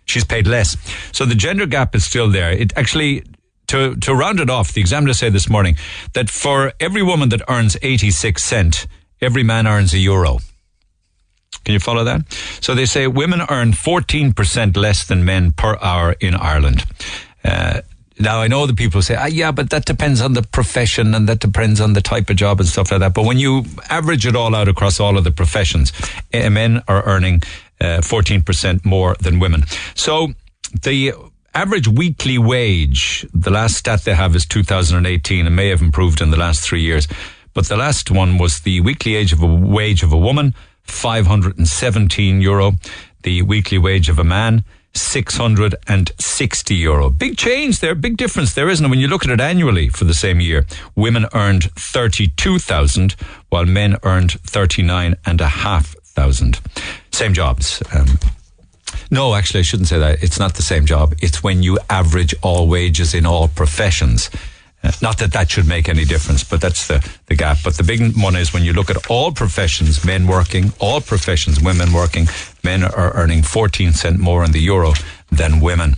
she's paid less. So the gender gap is still there. It actually, to, to round it off, the examiner said this morning that for every woman that earns 86 cent, every man earns a euro. Can you follow that? So they say women earn 14% less than men per hour in Ireland. Uh, now I know the people say, ah, yeah, but that depends on the profession and that depends on the type of job and stuff like that. But when you average it all out across all of the professions, eh, men are earning uh, 14% more than women. So the average weekly wage, the last stat they have is 2018 and may have improved in the last three years. But the last one was the weekly age of a wage of a woman 517 euro. The weekly wage of a man, 660 euro. Big change there, big difference there, isn't it? When you look at it annually for the same year, women earned 32,000 while men earned 39,500. Same jobs. Um, no, actually, I shouldn't say that. It's not the same job. It's when you average all wages in all professions. Not that that should make any difference, but that's the, the gap. But the big one is when you look at all professions, men working, all professions, women working, men are earning 14 cent more in the euro than women.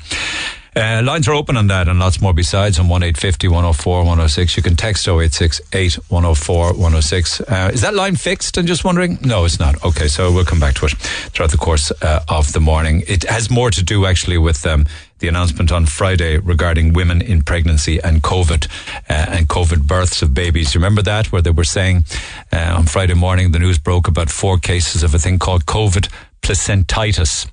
Uh, lines are open on that and lots more besides on 1850 104 106. You can text 0868 104 106. Uh, is that line fixed? I'm just wondering. No, it's not. Okay, so we'll come back to it throughout the course uh, of the morning. It has more to do actually with um, the announcement on Friday regarding women in pregnancy and COVID uh, and COVID births of babies. Remember that where they were saying uh, on Friday morning the news broke about four cases of a thing called COVID placentitis.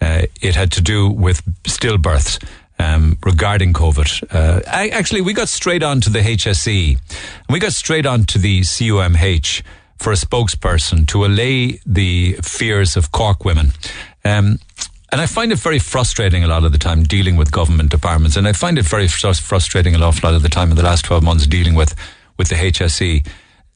Uh, it had to do with stillbirths. Um, regarding COVID. Uh, I, actually, we got straight on to the HSE. And we got straight on to the CUMH for a spokesperson to allay the fears of Cork women. Um, and I find it very frustrating a lot of the time dealing with government departments. And I find it very fr- frustrating a lot of the time in the last 12 months dealing with, with the HSE.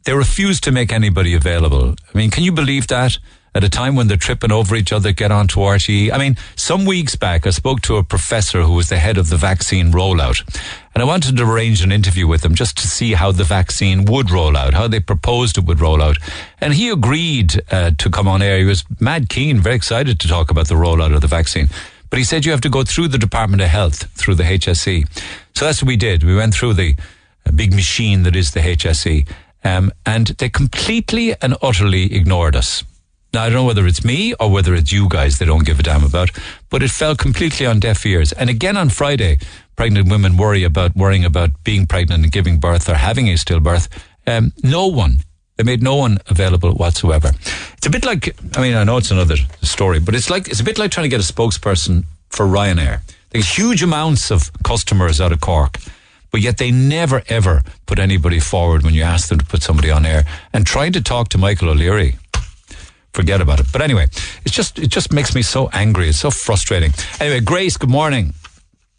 They refuse to make anybody available. I mean, can you believe that? At a time when they're tripping over each other, get onto RTE. I mean, some weeks back, I spoke to a professor who was the head of the vaccine rollout. And I wanted to arrange an interview with him just to see how the vaccine would roll out, how they proposed it would roll out. And he agreed uh, to come on air. He was mad keen, very excited to talk about the rollout of the vaccine. But he said you have to go through the Department of Health, through the HSE. So that's what we did. We went through the uh, big machine that is the HSE. Um, and they completely and utterly ignored us. Now, I don't know whether it's me or whether it's you guys they don't give a damn about, but it fell completely on deaf ears. And again on Friday, pregnant women worry about worrying about being pregnant and giving birth or having a stillbirth. Um, no one. They made no one available whatsoever. It's a bit like, I mean, I know it's another story, but it's like, it's a bit like trying to get a spokesperson for Ryanair. There's huge amounts of customers out of Cork but yet they never ever put anybody forward when you ask them to put somebody on air. And trying to talk to Michael O'Leary, forget about it. But anyway, it's just it just makes me so angry. It's so frustrating. Anyway, Grace, good morning.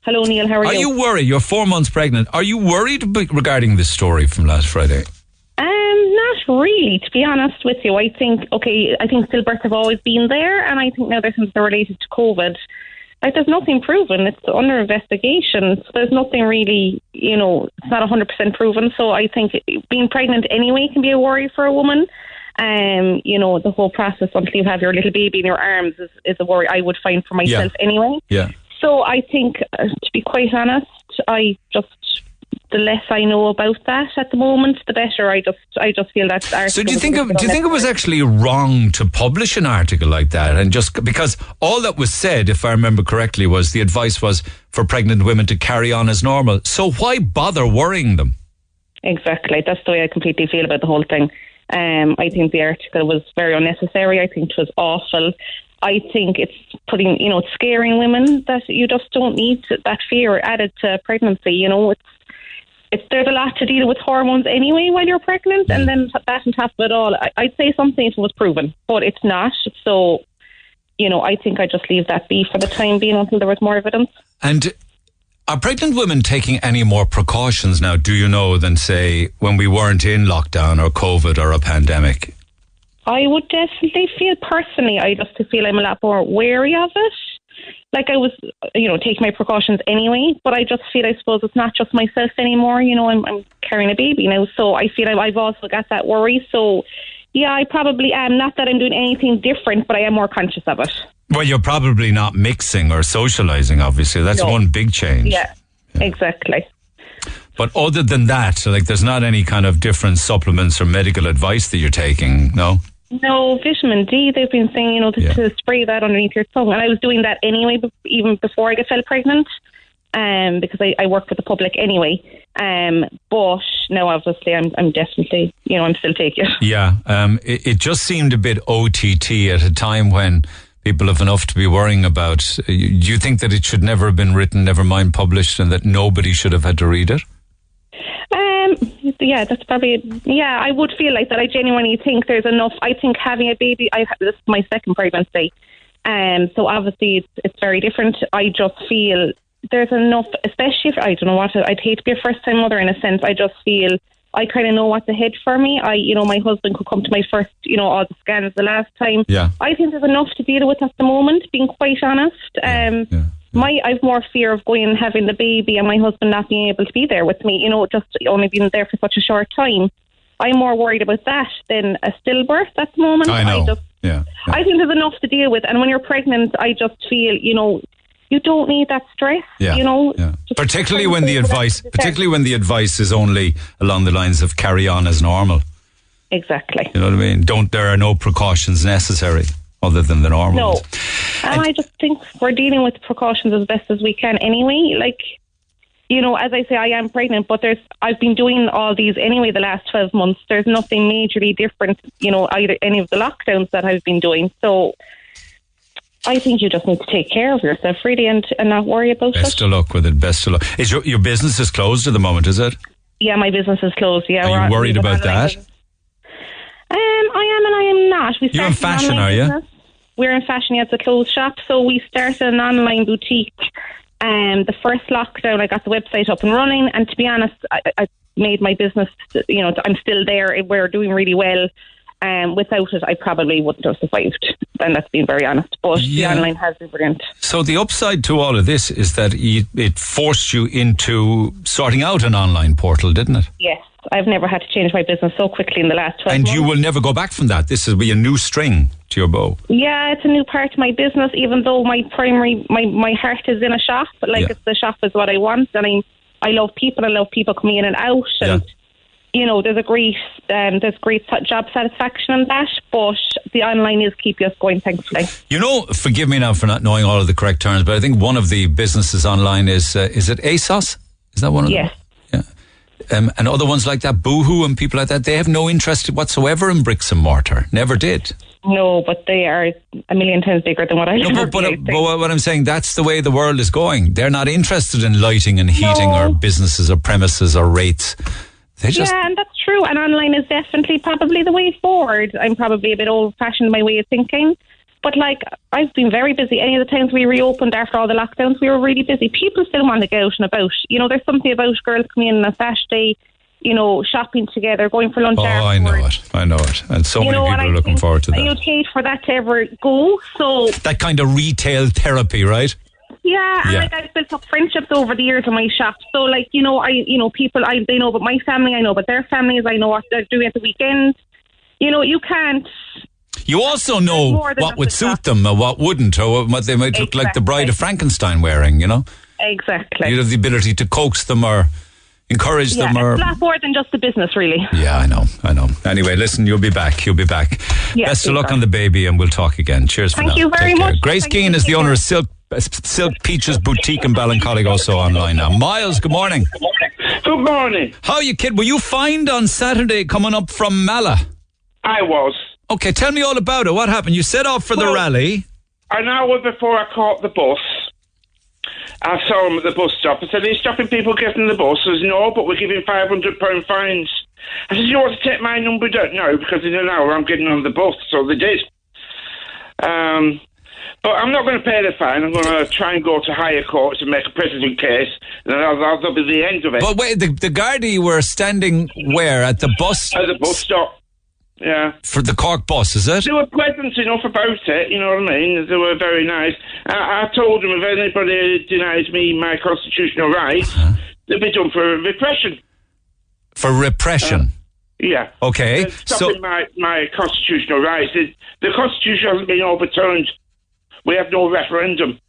Hello, Neil. How are, are you? Are you worried? You're four months pregnant. Are you worried regarding this story from last Friday? Um, not really, to be honest with you. I think okay, I think stillbirths have always been there, and I think now they're since they're related to COVID. Like there's nothing proven. It's under investigation. So there's nothing really, you know, it's not 100% proven. So I think being pregnant anyway can be a worry for a woman um, you know, the whole process until you have your little baby in your arms is, is a worry I would find for myself yeah. anyway. Yeah. So I think, uh, to be quite honest, I just the less I know about that at the moment, the better. I just, I just feel that. So do you think? It, do you think it was actually wrong to publish an article like that? And just because all that was said, if I remember correctly, was the advice was for pregnant women to carry on as normal. So why bother worrying them? Exactly. That's the way I completely feel about the whole thing. Um, I think the article was very unnecessary. I think it was awful. I think it's putting, you know, scaring women that you just don't need that fear added to pregnancy. You know, it's it's there's a lot to deal with hormones anyway while you're pregnant, and then that on top of it all, I, I'd say something if it was proven, but it's not. So, you know, I think I just leave that be for the time being until there was more evidence. And are pregnant women taking any more precautions now, do you know, than say when we weren't in lockdown or COVID or a pandemic? I would definitely feel personally, I just feel I'm a lot more wary of it. Like I was, you know, taking my precautions anyway, but I just feel, I suppose, it's not just myself anymore. You know, I'm, I'm carrying a baby now, so I feel I've also got that worry. So, yeah, I probably am. Not that I'm doing anything different, but I am more conscious of it. Well, you're probably not mixing or socializing, obviously. That's No. one big change. Yeah, exactly. But other than that, like there's not any kind of different supplements or medical advice that you're taking, no? No, vitamin D, they've been saying, you know, to, Yeah. to spray that underneath your tongue. And I was doing that anyway, even before I got felt pregnant, um, because I, I work with the public anyway. Um, but now, obviously, I'm, I'm definitely, you know, I'm still taking it. Yeah, um, it, it just seemed a bit OTT at a time when people have enough to be worrying about. Uh, Do you think that it should never have been written, never mind published, and that nobody should have had to read it? Um, yeah, that's probably yeah. I would feel like that. I genuinely think there's enough. I think having a baby. I this is my second pregnancy, um. So obviously it's it's very different. I just feel there's enough, especially if I don't know what I'd hate to be a first time mother in a sense. I just feel I kind of know what's ahead for me. I, you know, my husband could come to my first, you know, all the scans the last time. Yeah. I think there's enough to deal with at the moment. Being quite honest, um, My I've more fear of going and having the baby and my husband not being able to be there with me. You know, just only being there for such a short time. I'm more worried about that than a stillbirth at the moment. I know. just, yeah. I think there's enough to deal with, and when you're pregnant, I just feel you know you don't need that stress. Yeah. You know, Yeah. Particularly when the advice, particularly when the advice is only along the lines of carry on as normal. exactly. You know what I mean? Don't there are no precautions necessary other than the normal. No. ones. And I just think we're dealing with precautions as best as we can anyway. Like, you know, as I say, I am pregnant, but there's I've been doing all these anyway the last twelve months. There's nothing majorly different, you know, either any of the lockdowns that I've been doing. So I think you just need to take care of yourself really and, and not worry about it. Best of luck with it. Best of luck. Is your your business is closed at the moment? Is it? Yeah, my business is closed. Yeah, Are you worried about that? business. Um, I am and I am not. We You're in fashion, are you? business. We're in fashion. Yeah, it's a closed shop. So we started an online boutique. Um, the first lockdown, I got the website up and running. And to be honest, I, I made my business. You know, I'm still there. We're doing really well. Um, without it, I probably wouldn't have survived. And that's being very honest. But Yeah. the online has been brilliant. So the upside to all of this is that it forced you into sorting out an online portal, didn't it? Yes, I've never had to change my business so quickly in the last 12 And months. you will never go back from that. This will be a new string to your bow. Yeah, it's a new part of my business. Even though my primary, my my heart is in a shop, but like Yeah. it's the shop is what I want, and I I love people. I love people coming in and out, and you know, there's a great um, there's great job satisfaction in that. But the online is keeping us going, thankfully. You know, forgive me now for not knowing all of the correct terms, but I think one of the businesses online is uh, is it ASOS? Is that one of Yes. them? Yeah. Um, and other ones like that, Boohoo and people like that, they have no interest whatsoever in bricks and mortar. Never did. No, but they are a million times bigger than what I No, but, but, uh, but what I'm saying, that's the way the world is going. They're not interested in lighting and heating or businesses or premises or rates. Just yeah, and that's true. And online is definitely probably the way forward. I'm probably a bit old fashioned in my way of thinking. But like I've been very busy. Any of the times we reopened after all the lockdowns, we were really busy. People still want to go out and about. You know, there's something about girls coming in on a Saturday, you know, shopping together, going for lunch Oh, I know it. I know it. And so You many know, people are looking forward to that. You'd hate for that to ever go. So That kind of retail therapy, right? Yeah, and Yeah. like I've built up friendships over the years in my shop. So like, you know, I you know, people I they know about my family, I know about their families, I know what they're doing at the weekend. You know, you can't You also know what would suit them or what wouldn't, or what they might look like the bride of Frankenstein wearing, you know? exactly. You'd have the ability to coax them or encourage yeah, them or. it's a lot more than just the business really. Yeah, I know, I know. Anyway, listen, you'll be back. You'll be back. Yeah, Best of luck super. on the baby, and we'll talk again. Cheers for Thank now. you very Take care. much. Grace Thank Keane is the owner of Silk uh, Silk Peaches Boutique in Ballincollig, also online now. Miles, good morning. Good morning. How are you kid? Were you fined on Saturday coming up from Mallow? I was. Okay, tell me all about it. What happened? You set off for the rally. An hour before I caught the bus, I saw him at the bus stop. I said, Are you stopping people getting the bus? He says, No, but we're giving £500 fines. I said, You want to take my number down? No, because in an hour I'm getting on the bus. So they did. Um, but I'm not going to pay the fine. I'm going to try and go to higher courts and make a precedent case. And that'll, that'll be the end of it. But wait, the, the Gardaí were standing where? At the bus? At the bus stop. Yeah. For the Cork bus, is it? They were pleasant enough about it, you know what I mean? They were very nice. I, I told them if anybody denies me my constitutional rights, uh-huh. they'll be done for repression. For repression. Uh, yeah. okay, They're so my, my constitutional rights. It, the Constitution hasn't been overturned. We have no referendum.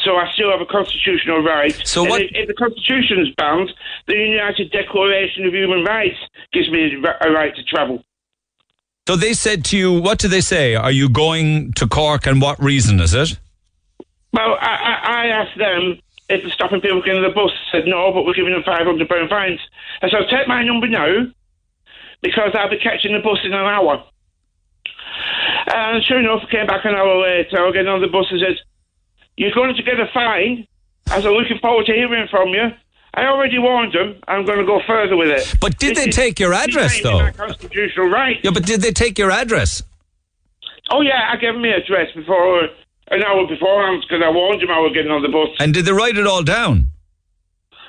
So I still have a constitutional right. So what- If, if the Constitution's banned, the United Declaration of Human Rights gives me a right to travel. So they said to you, what do they say? Are you going to Cork and what reason is it? Well, I, I, I asked them if they're stopping people getting on the bus. Said no, but we're giving them five hundred pound fines. So I said, take my number now because I'll be catching the bus in an hour. And sure enough, I came back an hour later. I was getting on the bus and said, "You're going to get a fine." I said, "Looking forward to hearing from you." I already warned them. I'm going to go further with it. But did This they is take your address, though? Constitutional right. Yeah, but did they take your address? Oh yeah, I gave them my address before an hour beforehand because I warned them I was getting on the bus. And did they write it all down?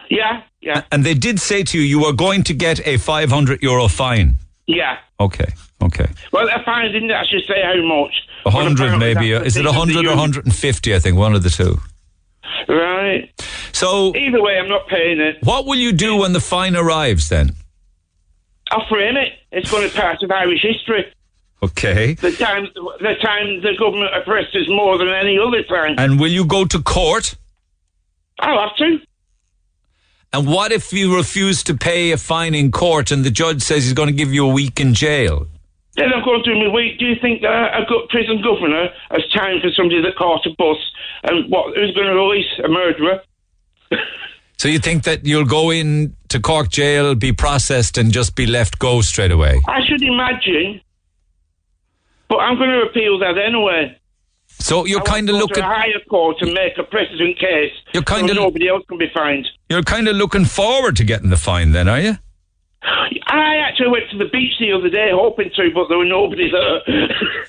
Yeah, yeah, And they did say to you, you are going to get a 500 euro fine. yeah. Okay, okay. Well, I fine didn't actually say how much. A hundred maybe. Is it a hundred or hundred and fifty? I think one of the two. Right. So either way, I'm not paying it. What will you do when the fine arrives then? I'll frame it. It's going to be part of Irish history. Okay. The time, the time the government oppressed us more than any other time. And will you go to court? I'll have to. And what if you refuse to pay a fine in court and the judge says he's going to give you a week in jail? Then I'm going to do my week. Do you think that a prison governor has time for somebody that caught a bus and what? Who's going to release a murderer? So you think that you'll go in to Cork jail, be processed, and just be left go straight away? I should imagine, but I'm going to appeal that anyway. So you're kind of to looking. a higher court and make a precedent case. You're kinda- so nobody else can be fined. You're kind of looking forward to getting the fine, then, are you? I actually went to the beach the other day hoping to, but there were nobody there.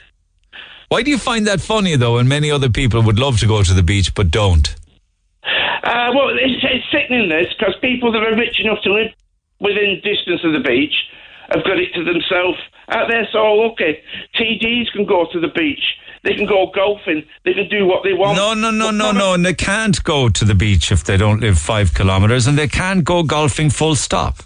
Why do you find that funny though? And many other people would love to go to the beach but don't. Uh, well, it's, it's sickening this because people that are rich enough to live within distance of the beach have got it to themselves. Out there, so okay, TDs can go to the beach. They can go golfing. They can do what they want. No, no, no, no, no. And they can't go to the beach if they don't live five kilometres, and they can't go golfing full stop.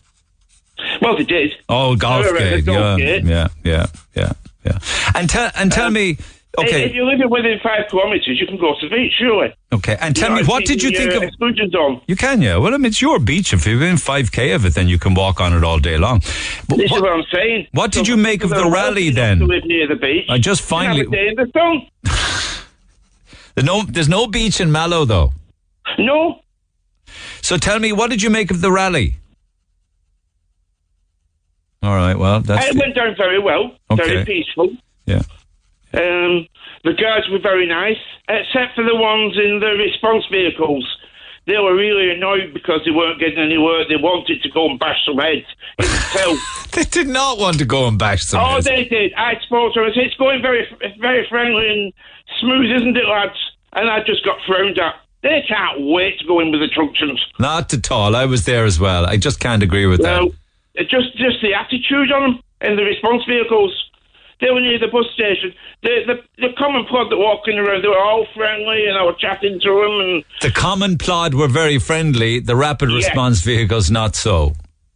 Well, they did. Oh, golf were gate. Yeah, golf gate. yeah, yeah, yeah, yeah. And tell and tell me, okay, If you live within five kilometres, you can go to the beach, surely. okay, and tell You me, know, what did you think uh, of? exclusion zone? You can, yeah. Well, I mean, it's your beach. If you're within five k of it, then you can walk on it all day long. But This what, is what I'm saying. what did you make of the rally then? To live near the beach. I just can have finally- a day in the sun. There's no, there's no beach in Mallow though. No. So tell me, what did you make of the rally? All right. Well, that's it went down very well. Okay. Very peaceful. yeah. Um, the guards were very nice, except for the ones in the response vehicles. They were really annoyed because they weren't getting any work. They wanted to go and bash some heads. They did not want to go and bash some Oh, heads. they did. I spoke to them. It's going very, very friendly and smooth, isn't it, lads? And I just got thrown at. They can't wait to go in with the truncheons. Not at all. I was there as well. I just can't agree with that. It's just just the attitude on them in the response vehicles. They were near the bus station. The the, the common plod that walking around, they were all friendly, and I was chatting to them. And The common plod were very friendly. The rapid Yeah. response vehicles not so.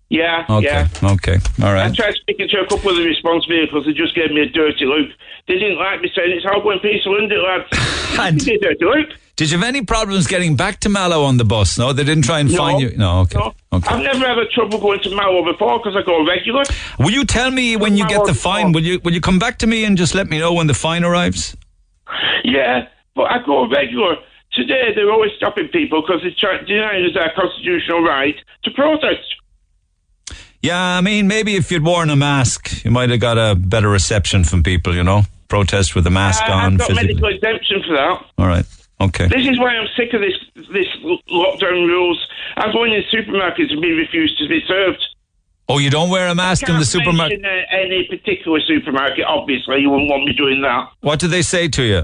yeah, Okay. yeah. Okay. All I right. tried speaking to a couple of the response vehicles. They just gave me a dirty look. They didn't like me saying it's all going peaceful, isn't it, lads? Give me a dirty look. Did you have any problems getting back to Mallow on the bus? No, they didn't try and No. find you. No. Okay. No. Okay. I've never had a trouble going to Mallow before because I go regular. Will you tell me when you get the fine? Will you will you come back to me and just let me know when the fine arrives? Yeah, but I go regular. Today they're always stopping people because it's denying us our constitutional right to protest. Yeah, I mean, maybe if you'd worn a mask, you might have got a better reception from people. You know, protest with a mask Uh, on. I've got physically. medical exemption for that. All right. Okay. This is why I'm sick of this this lockdown rules. I'm going in supermarkets and being refused to be served. Oh, you don't wear a mask in the supermarket. uh, any particular supermarket, obviously, you wouldn't want me doing that. What do they say to you?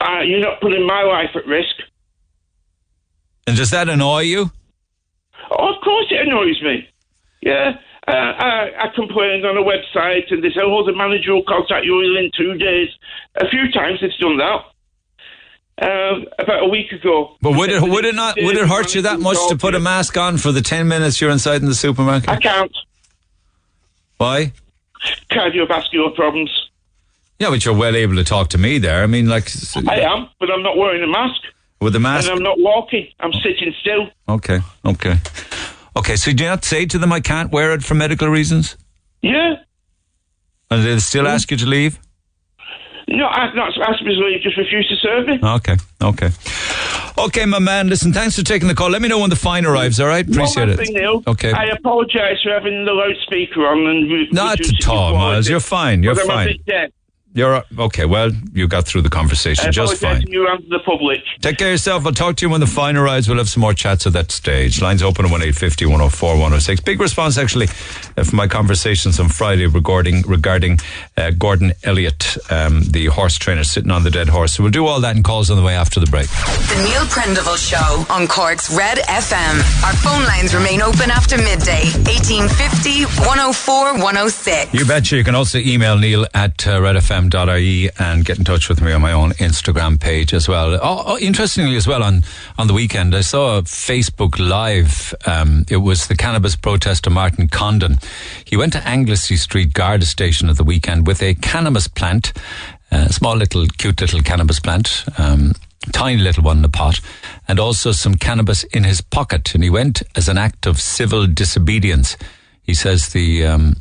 Uh, you're not putting my life at risk. And does that annoy you? Oh, of course it annoys me. Yeah. Uh, I, I complained on a website and they said, oh, the manager will contact you within two days. A few times it's done that. Um, about a week ago. But would it would it not would it hurt you that much to put a mask on for the ten minutes you're inside in the supermarket? I can't. Why? Cardiovascular problems. Yeah, but you're well able to talk to me there. I mean, like I am, but I'm not wearing a mask. with the mask. And I'm not walking. I'm sitting still. Okay, okay, okay. So you do you not say to them, "I can't wear it for medical reasons," Yeah. and they still ask you to leave? No, I've not asked me leave, just refused to serve me. Okay, okay, okay, my man. Listen, thanks for taking the call. Let me know when the fine arrives. All right, appreciate it. thing, Neil. Okay. I apologise for having the loudspeaker on and re- Not at all. Miles. You're fine. You're But I'm a fine. Bit deaf. You're okay. Well, you got through the conversation I just fine. to you and to the public. Take care of yourself. I'll talk to you when the fine arrives. We'll have some more chats at that stage. Lines open at 1850 104 106. Big response, actually, uh, from my conversations on Friday regarding regarding uh, Gordon Elliott, um, the horse trainer sitting on the dead horse. So we'll do all that in calls on the way after the break. The Neil Prendeville Show on Cork's Red FM. Our phone lines remain open after midday. 1850 104 106. You betcha. You can also email Neil at uh, redfm newfm.ie and get in touch with me on my own Instagram page as well. Oh, oh, interestingly, as well, on, on the weekend, I saw a Facebook Live. Um, it was the cannabis protester Martin Condon. He went to Anglesey Street Garda Station at the weekend with a cannabis plant, a small little, cute little cannabis plant. Um, tiny little one in a pot, and also some cannabis in his pocket. And he went as an act of civil disobedience. He says the um,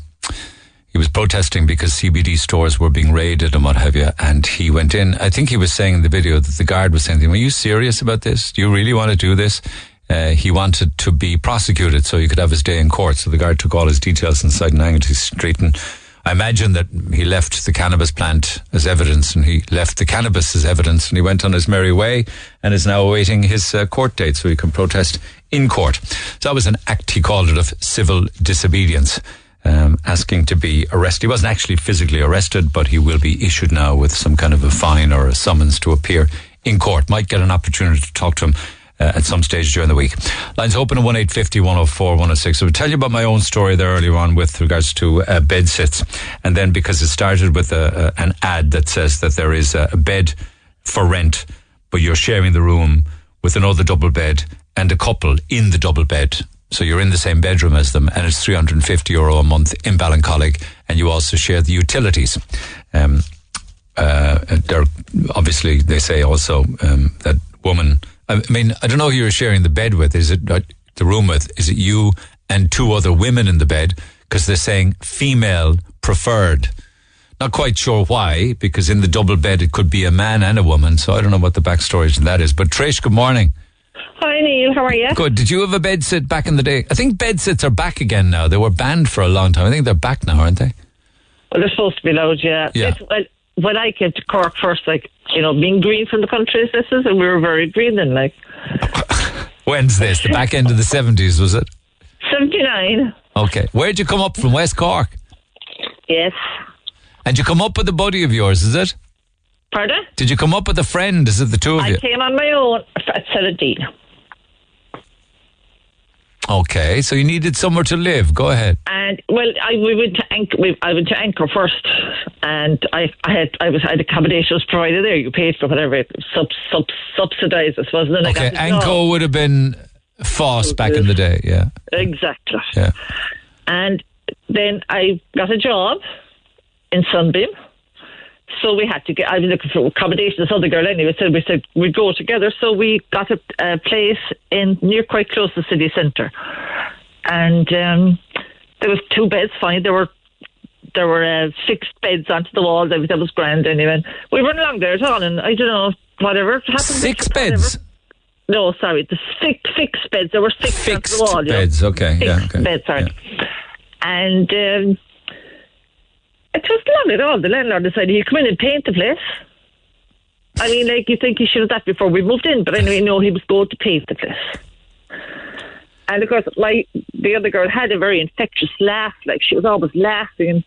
he was protesting because CBD stores were being raided and what have you. And he went in. I think he was saying in the video that the guard was saying "Are you serious about this? Do you really want to do this?" Uh, he wanted to be prosecuted so he could have his day in court. So the guard took all his details inside Anglesey Street and I imagine that he left the cannabis plant as evidence and he left the cannabis as evidence and he went on his merry way and is now awaiting his uh, court date so he can protest in court. So that was an act, he called it, of civil disobedience. Um, asking to be arrested. He wasn't actually physically arrested, but he will be issued now with some kind of a fine or a summons to appear in court. Might get an opportunity to talk to him uh, at some stage during the week. Lines open at 1850 104 106. So I'll tell you about my own story there earlier on with regards to uh, bed sits. And then because it started with a, a, an ad that says that there is a, a bed for rent, but you're sharing the room with another double bed and a couple in the double bed. So you're in the same bedroom as them, and it's 350 euro a month in Ballincollig, and you also share the utilities. Um, uh, they're obviously they say also um, that woman. I mean, I don't know who you're sharing the bed with. Is it uh, the room with? Is it you and two other women in the bed? Because they're saying female preferred. Not quite sure why, because in the double bed it could be a man and a woman. So I don't know what the backstory to that is. But Trish, good morning. Hi Neil, how are you? Good. Did you have a bed sit back in the day? I think bed sits are back again now. They were banned for a long time. I think they're back now, aren't they? Well, they're supposed to be allowed, yeah. Yeah. Well, when I came to Cork first, like, you know, being green from the country this is, and we were very green then, like, When's this? The back end of the 70s, was it? 79. Okay. Where'd you come up from? West Cork? Yes. And you come up with a buddy of yours, is it? Pardon? Did you come up with a friend? Is it the two of I you? I came on my own at 17. Okay, so you needed somewhere to live. Go ahead. And well, I we went to Anchor. We, I went to Anchor first, and I, I had I was I had accommodation was provided there. You paid for whatever sub sub subsidised, I suppose. And then Okay, the job. Would have been Foss back in the day, yeah. Exactly. Yeah. And then I got a job in Sunbeam. So we had to get, I was looking for accommodation. This other girl anyway said, we said we'd go together. So we got a, a place in near quite close to the city centre. And um, there was two beds, fine. There were there were uh, fixed beds onto the wall. That, was grand anyway. We weren't along there at all. And I don't know, whatever happened. Six beds? No, sorry, the fixed, fixed beds. There were six Fixed onto the wall. you know. beds, okay, yeah, okay. beds, sorry. And um, it was long at all. The landlord decided he'd come in and paint the place. I mean, like, you think he should have that before we moved in, but anyway, no, he was going to paint the place. And of course, like, the other girl had a very infectious laugh. Like she was always laughing, and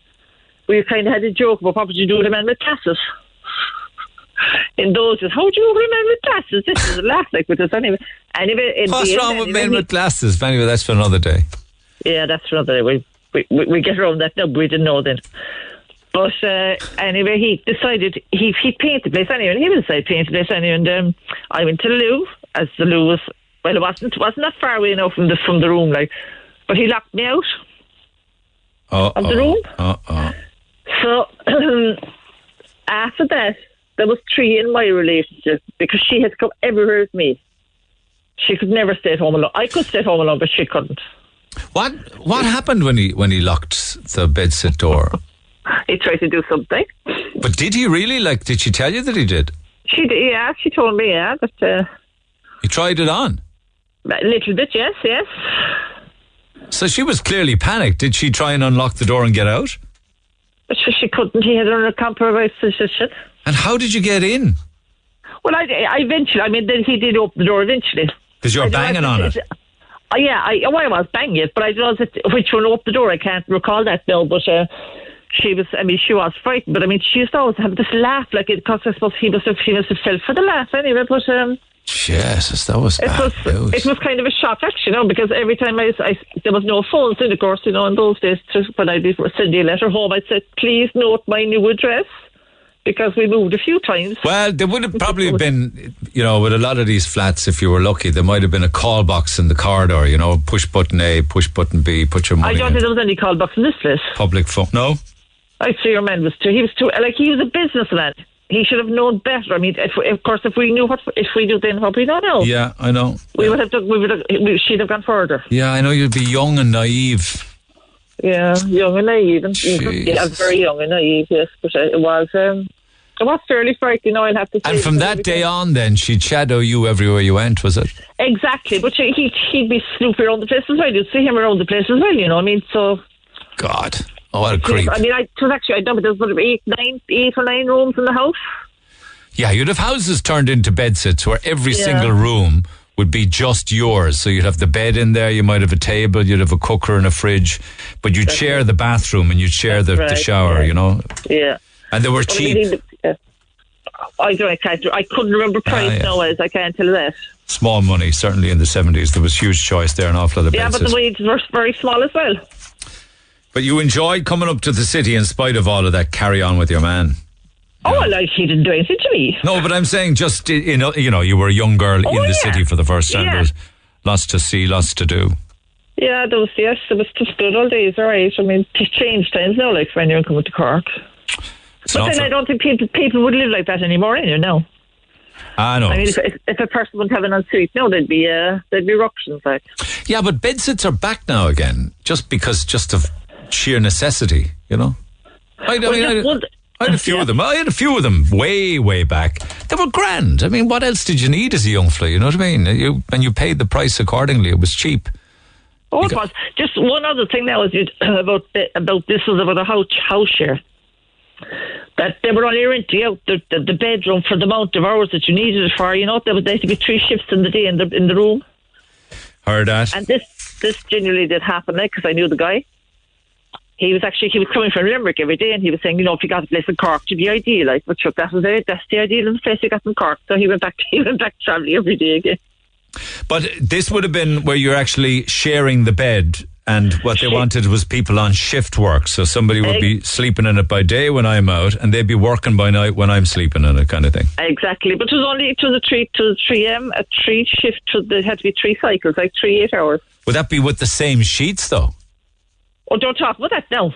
we kind of had a joke about what would you do with a man with glasses. In those days, how would you do with man with glasses? This is a laugh like with us anyway. Anyway, What's the end, wrong with men with glasses? But Anyway, that's for another day. yeah, that's another. day. we we, we get around that now. but We didn't know then. But uh, anyway, he decided he he painted the place anyway. And he would say paint the place anyway. And um, I went to the loo, as the loo was. Well, it wasn't wasn't that far away enough from the from the room, like. But he locked me out. Uh Of the room? Uh oh. So after that, there was three in my relationship because she had come everywhere with me. She could never stay at home alone. I could stay at home alone, but she couldn't. What what happened when he when he locked the bedsit door? He tried to do something. But did he really? Like, did she tell you that he did? She did, yeah. She told me, yeah, but uh, He tried it on. a little bit, yes, yes. So she was clearly panicked. Did she try and unlock the door and get out? But she, she couldn't. He had her in a compromised position. And how did you get in? Well, I, I eventually, I mean, then he did open the door eventually. Because you're I banging on if it. Oh, yeah, I, well, I was banging it, but I don't know it- which one opened the door. I can't recall that now, but uh, she was, I mean, she was frightened, but I mean, she used to always have this laugh, like, it because I suppose he must have, he must have fell for the laugh anyway, but um, Jesus, that was it bad was news. it was kind of a shock, actually, you know, because every time I, I there was no phones in, of course, you know, in those days, to, when I'd be sending a letter home, I'd say, please note my new address. because we moved a few times. Well, there would have probably been, you know, with a lot of these flats, if you were lucky, there might have been a call box in the corridor, you know, push button A, push button B, put your money. I don't in. think there was any call box in this place. Public phone. No? I'd say your man was too. He was too. Like he was a businessman. He should have known better. I mean, if, of course, if we knew what, if we knew then what we don't know, Yeah, I know. we would have done. We would have. We, she'd have gone further. Yeah, I know you'd be young and naive. Yeah, young and naive, and yeah, very young and naive. Yes, but it was. Um, it was fairly frightening. I'll have to say. And from that day on, then, she'd shadow you everywhere you went, was it? Exactly, but she, he, he'd be snooping around the place as well. You'd see him around the place as well, you know. I mean, so. God. Oh, what a creep. I mean, I, it was actually, I don't know, there was about eight, nine, eight or nine rooms in the house. Yeah, you'd have houses turned into bedsits where every Yeah. single room would be just yours. So you'd have the bed in there, you might have a table, you'd have a cooker and a fridge, but you'd That's share the bathroom and you'd share the, the shower, yeah. you know? Yeah. And they were I mean, cheap. yeah. I don't. I can't. I couldn't remember price Ah, yeah. now. As I can't tell you that. Small money, certainly in the 70s. There was huge choice there, an awful lot of Yeah, but the wages were very small as well. But you enjoyed coming up to the city in spite of all of that carry on with your man. Oh, well, like he didn't do anything to me. No, but I'm saying just, you know, you know you were a young girl Oh, in the yeah. city for the first time. Yeah. There was lots to see, lots to do. Yeah, those yes, it was just good old days. All right. I mean, to change times now, like when you're coming to Cork. It's but then I don't think people people would live like that anymore. Anyway, no. I know. I mean, if, if, if a person wouldn't have an ensuite, no, there'd be uh, there'd be eruptions. Like, Yeah, but bedsits are back now again, just because, just of sheer necessity, you know. I, I mean, I, just one- I had a few of them. I had a few of them way, way back. They were grand. I mean, what else did you need as a young fella? You know what I mean? You, and you paid the price accordingly. It was cheap. oh, it was just one other thing now is uh, about the, about this was about a house house share. That they were only renting out the, the, the bedroom for the amount of hours that you needed it for. You know, there was there to be three shifts in the day in the in the room. Heard that? And this this genuinely did happen eh, there, because I knew the guy. He was actually he was coming from Limerick every day, and he was saying, you know, if you got a place in Cork, to be ideal. Like, but sure, that was it. That's the ideal in the place you got in Cork. So he went back. He went back traveling every day again. But this would have been where you're actually sharing the bed. And what they wanted was people on shift work. So somebody would be sleeping in it by day when I'm out, and they'd be working by night when I'm sleeping in it, kind of thing. Exactly, but it was only it was a three to three m a three shift. To the, it had to be three cycles, like three eight hours. Would that be with the same sheets, though? Oh, don't talk about that now.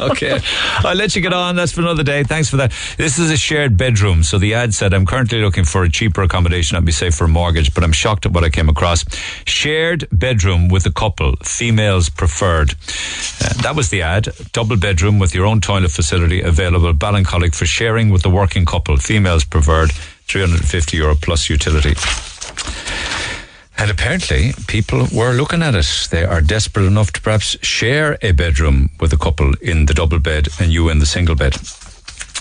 okay. I'll let you get on. That's for another day. Thanks for that. This is a shared bedroom. So the ad said, I'm currently looking for a cheaper accommodation, I'd be safe for a mortgage, but I'm shocked at what I came across. Shared bedroom with a couple, females preferred. Uh, that was the ad. Double bedroom with your own toilet facility available, Ballincollig for sharing with the working couple, females preferred, 350 euro plus utility. And apparently, people were looking at it. They are desperate enough to perhaps share a bedroom with a couple in the double bed and you in the single bed.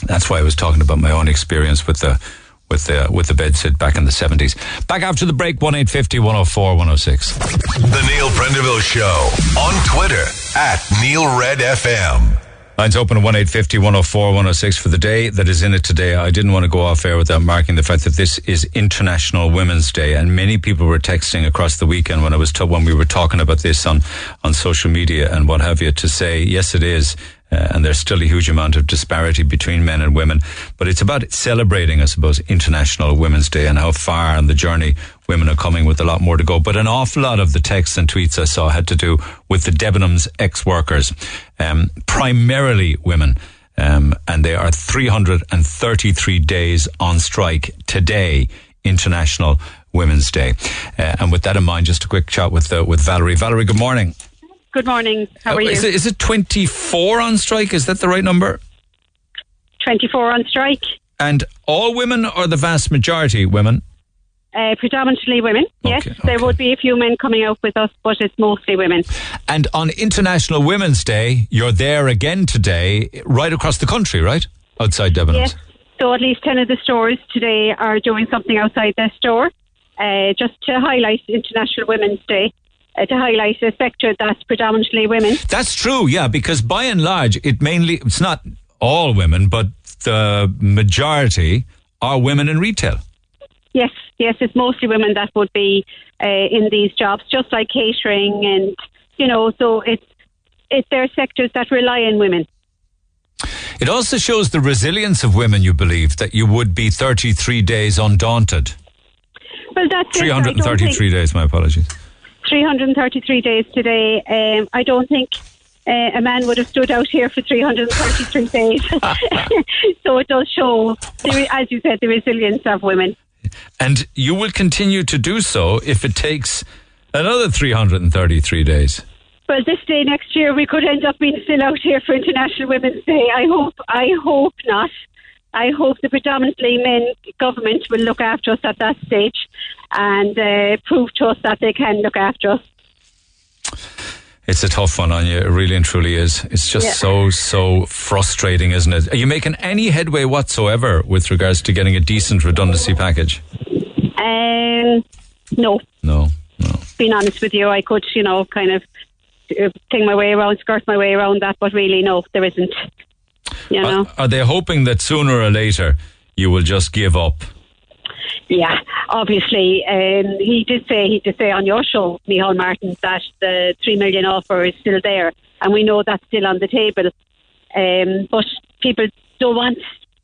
That's why I was talking about my own experience with the with the with the bed sit back in the seventies. Back after the break, one eight fifty one hundred four one hundred six. The Neil Prendeville Show on Twitter at Neil Red FM. Lines open at 1850 104 106 for the day that is in it today. I didn't want to go off air without marking the fact that this is International Women's Day, and many people were texting across the weekend when I was to, when we were talking about this on on social media and what have you to say yes it is. Uh, and there's still a huge amount of disparity between men and women. But it's about celebrating, I suppose, International Women's Day and how far on the journey women are coming with a lot more to go. But an awful lot of the texts and tweets I saw had to do with the Debenhams ex-workers, um, primarily women. Um, and they are 333 days on strike today, International Women's Day. Uh, and with that in mind, just a quick chat with uh, with Valerie. Valerie, good morning. Good morning. How are Uh, you? Is it, is it 24 on strike? Is that the right number? 24 on strike. And all women or the vast majority women? Uh, predominantly women, yes. There would be a few men coming out with us, but it's mostly women. And on International Women's Day, you're there again today, right across the country, right? Outside Debenhams. Yes. So at least 10 of the stores today are doing something outside their store uh, just to highlight International Women's Day, uh, to highlight a sector that's predominantly women. That's true, yeah, because by and large, it mainly, it's not all women, but the majority are women in retail. Yes, yes, it's mostly women that would be uh, in these jobs, just like catering and, you know, so it's, it, there are sectors that rely on women. It also shows the resilience of women, you believe, that you would be 33 days undaunted. Well, that's it. I 333 days, my apologies. 333 days today. Um, I don't think uh, a man would have stood out here for 333 days. so it does show, the, as you said, the resilience of women. And you will continue to do so if it takes another 333 days. Well, this day next year we could end up being still out here for International Women's Day. I hope. I hope not. I hope the predominantly men government will look after us at that stage and uh, prove to us that they can look after us. It's a tough one on you. It really and truly is. It's just Yeah. so, so frustrating, isn't it? Are you making any headway whatsoever with regards to getting a decent redundancy package? Um, no, No. no. being honest with you, I could, you know, kind of uh, ting my way around, skirt my way around that, but really, no, there isn't. You know, Are they hoping that sooner or later you will just give up? Yeah. Obviously, um, he did say he did say on your show, Micheál Martin, that the three million offer is still there, and we know that's still on the table. Um, but people don't want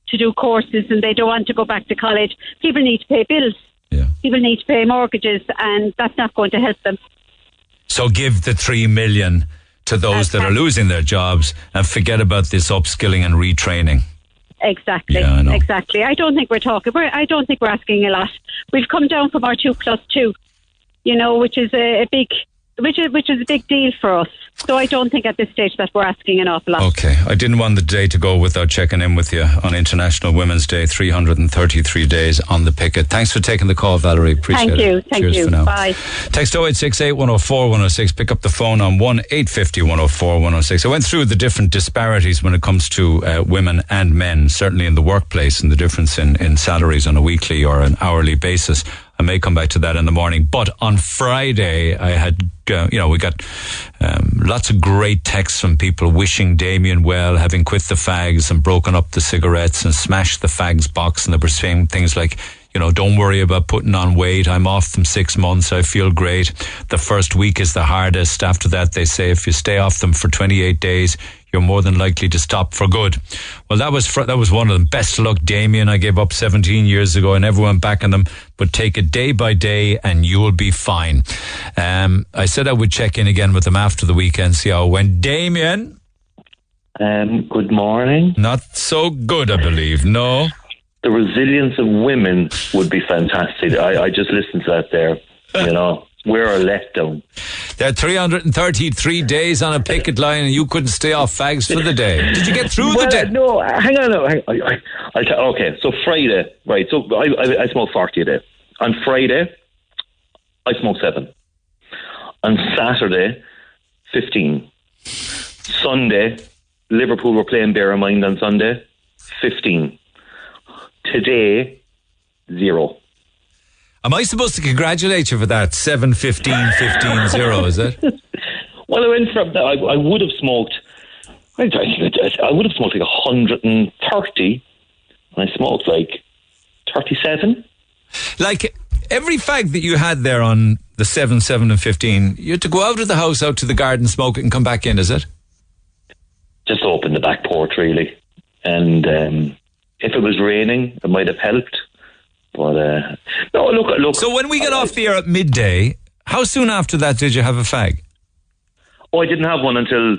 to do courses, and they don't want to go back to college. People need to pay bills. Yeah. People need to pay mortgages, and that's not going to help them. So give the three million to those that are losing their jobs and forget about this upskilling and retraining. Exactly. Yeah, I. Exactly. I don't think we're talking. We're, I don't think we're asking a lot. We've come down from our two plus two, you know, which is a, a big, which is which is a big deal for us. So I don't think at this stage that we're asking an awful lot. Okay, I didn't want the day to go without checking in with you on International Women's Day, 333 days on the picket. Thanks for taking the call, Valerie. Appreciate Thank it. you. Thank Cheers you. for now. Bye. Text 0868 104 106. Pick up the phone on 1 850 104 106. I went through the different disparities when it comes to uh, women and men, certainly in the workplace, and the difference in, in salaries on a weekly or an hourly basis. I may come back to that in the morning. But on Friday, I had, uh, you know, we got um, lots of great texts from people wishing Damien well, having quit the fags and broken up the cigarettes and smashed the fags box. And they were saying things like, you know, don't worry about putting on weight. I'm off them six months. I feel great. The first week is the hardest. After that, they say if you stay off them for 28 days, you're more than likely to stop for good. Well, that was fr- that was one of them. Best of luck, Damien. I gave up 17 years ago, and everyone backing them. But take it day by day, and you'll be fine. Um, I said I would check in again with them after the weekend, see how it went. Damien, Um, good morning. not so good, I believe. No. The resilience of women would be fantastic. I, I just listened to that there. You know, we're a letdown. There are 333 days on a picket line, and you couldn't stay off fags for the day. Did you get through well, the day? No, hang on. No, hang, I, I, I'll tell- okay, so Friday, right? So I, I, I smoke 40 a day. On Friday, I smoke seven. On Saturday, 15. Sunday, Liverpool were playing Bear in Mind on Sunday, 15. Today, zero. Am I supposed to congratulate you for that? 7 15 15 0, is it? Well, I went from that. I, I would have smoked. I, would have smoked like 130. And I smoked like 37. Like every fag that you had there on the 7 7 and 15, you had to go out of the house, out to the garden, smoke it, and come back in, is it? Just open the back porch, really. And um, if it was raining, it might have helped. But uh, no, look, look. So when we got off the air at midday, how soon after that did you have a fag? Oh, I didn't have one until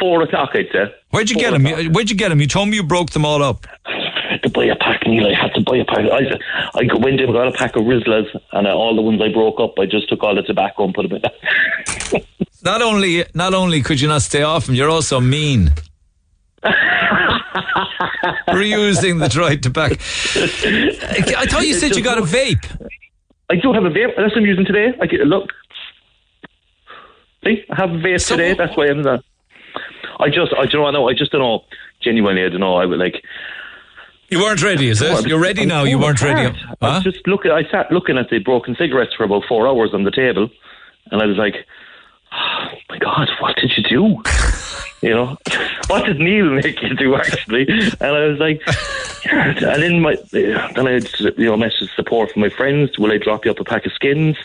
four o'clock. I'd say. Where'd you get them? Where'd you get them? You told me you broke them all up. I had to buy a pack, Neil. I had to buy a pack. I, I went in and got a pack of Rizlas, and uh, all the ones I broke up, I just took all the tobacco and put them in. Not only, not only could you not stay off them, you're also mean. Reusing the dried tobacco. I thought you said you got a vape. I do have a vape. That's what I'm using today. I get, a look. See, I have a vape today. That's why I'm not. I just, I don't know. I just don't know. Genuinely, I don't know. I would like. You weren't ready, is it? You're ready now. You weren't ready. I was just looking. I sat looking at the broken cigarettes for about four hours on the table, and I was like, "Oh my God, what did you do? you know, what did Neil make you do actually?" And I was like, yeah. and then my then I had you know message support from my friends. Will I drop you up a pack of skins?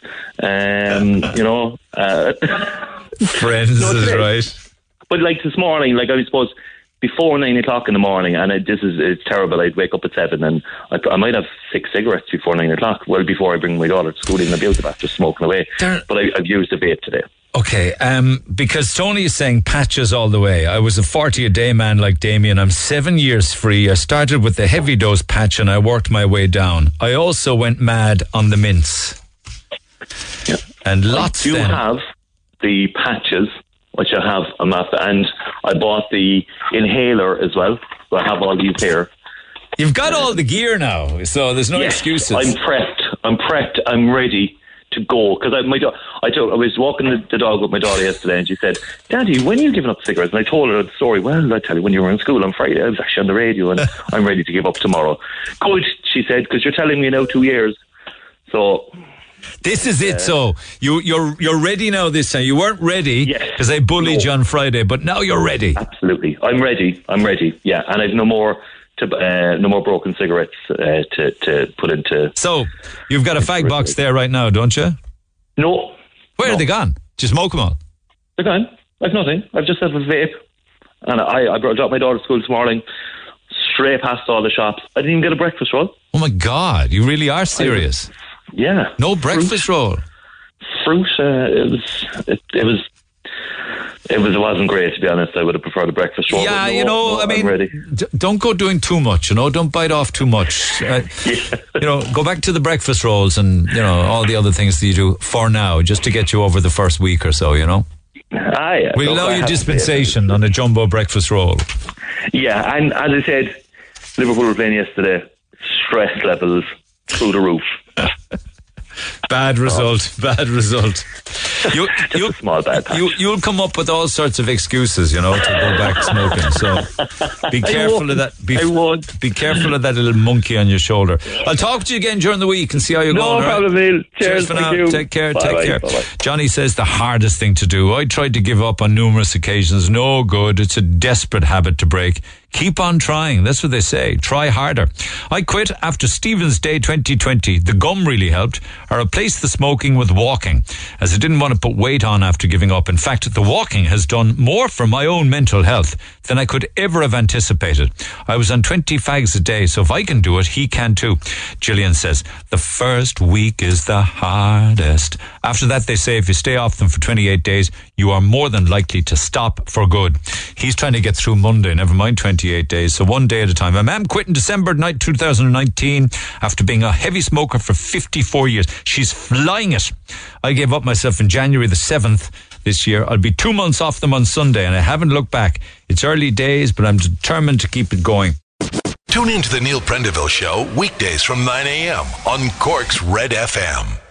Um, you know, uh, Friends No, is right. But like this morning, like I suppose before nine o'clock in the morning, and it, this is it's terrible. I'd wake up at seven, and I, I might have six cigarettes before nine o'clock. Well, before I bring my daughter to school, even abuse the bath, just smoking away. but I, I've used a vape today. Okay, um, because Tony is saying patches all the way. I was a 40 a day man like Damien. I'm seven years free. I started with the heavy dose patch and I worked my way down. I also went mad on the mints. Yeah. And lots then. have the patches, which I have on that, and I bought the inhaler as well. So I have all these here. You've got all the gear now, so there's no Yes, excuses. I'm prepped. I'm prepped. I'm ready to go because I my do- I told I was walking the, the dog with my daughter yesterday, and she said, "Daddy, when are you giving up cigarettes?" And I told her the story. Well, I tell you, when you were in school on Friday, I was actually on the radio, and I'm ready to give up tomorrow. Good, she said, because you're telling me now two years. So This is it. So you you're you're ready now. This time you weren't ready because I bullied you on Friday, but now you're ready. Absolutely, I'm ready. I'm ready. Yeah, and I've no more to uh, no more broken cigarettes uh, to to put into. So you've got a fag box there right now, don't you? No. Where are they gone? Just smoke them all. They're gone. I've nothing. I've just had a vape, and I I brought dropped my daughter to school this morning. Straight past all the shops. I didn't even get a breakfast roll. Oh my God! You really are serious. Yeah. No breakfast roll. Fruit. Uh, it was. It, it was. It was. It wasn't great to be honest. I would have preferred a breakfast roll. Yeah, no, you know, no, I mean, d- don't go doing too much. You know, don't bite off too much. Uh, You know, go back to the breakfast rolls and you know all the other things that you do for now, just to get you over the first week or so. You know, Ah, yeah. we allow you have to say it. dispensation on a jumbo breakfast roll. Yeah, and as I said, Liverpool were playing yesterday. Stress levels through the roof. Bad result. Oh. Bad result. You, you, small bad you, you'll come up with all sorts of excuses, you know, to go back smoking. So be careful of that. Be, I won't. Be careful of that little monkey on your shoulder. I'll talk to you again during the week and see how you're No going. right? problem, Neil. Cheers, for thank now. you. Take care. Bye-bye, take care. bye-bye. Johnny says the hardest thing to do. I tried to give up on numerous occasions. No good. It's a desperate habit to break. Keep on trying. That's what they say. Try harder. I quit after Stephen's Day 2020. The gum really helped. I replaced the smoking with walking as I didn't want to put weight on after giving up. In fact, the walking has done more for my own mental health than I could ever have anticipated. I was on 20 fags a day, so if I can do it, he can too. Gillian says, the first week is the hardest. After that, they say if you stay off them for 28 days, you are more than likely to stop for good. He's trying to get through Monday, never mind 28 days, so one day at a time. My mum quit in December night 2019 after being a heavy smoker for 54 years. She's flying it. I gave up myself in January the 7th this year. I'll be two months off them on Sunday, and I haven't looked back. It's early days, but I'm determined to keep it going. Tune in to the Neil Prendeville Show weekdays from 9 a.m. on Cork's Red FM.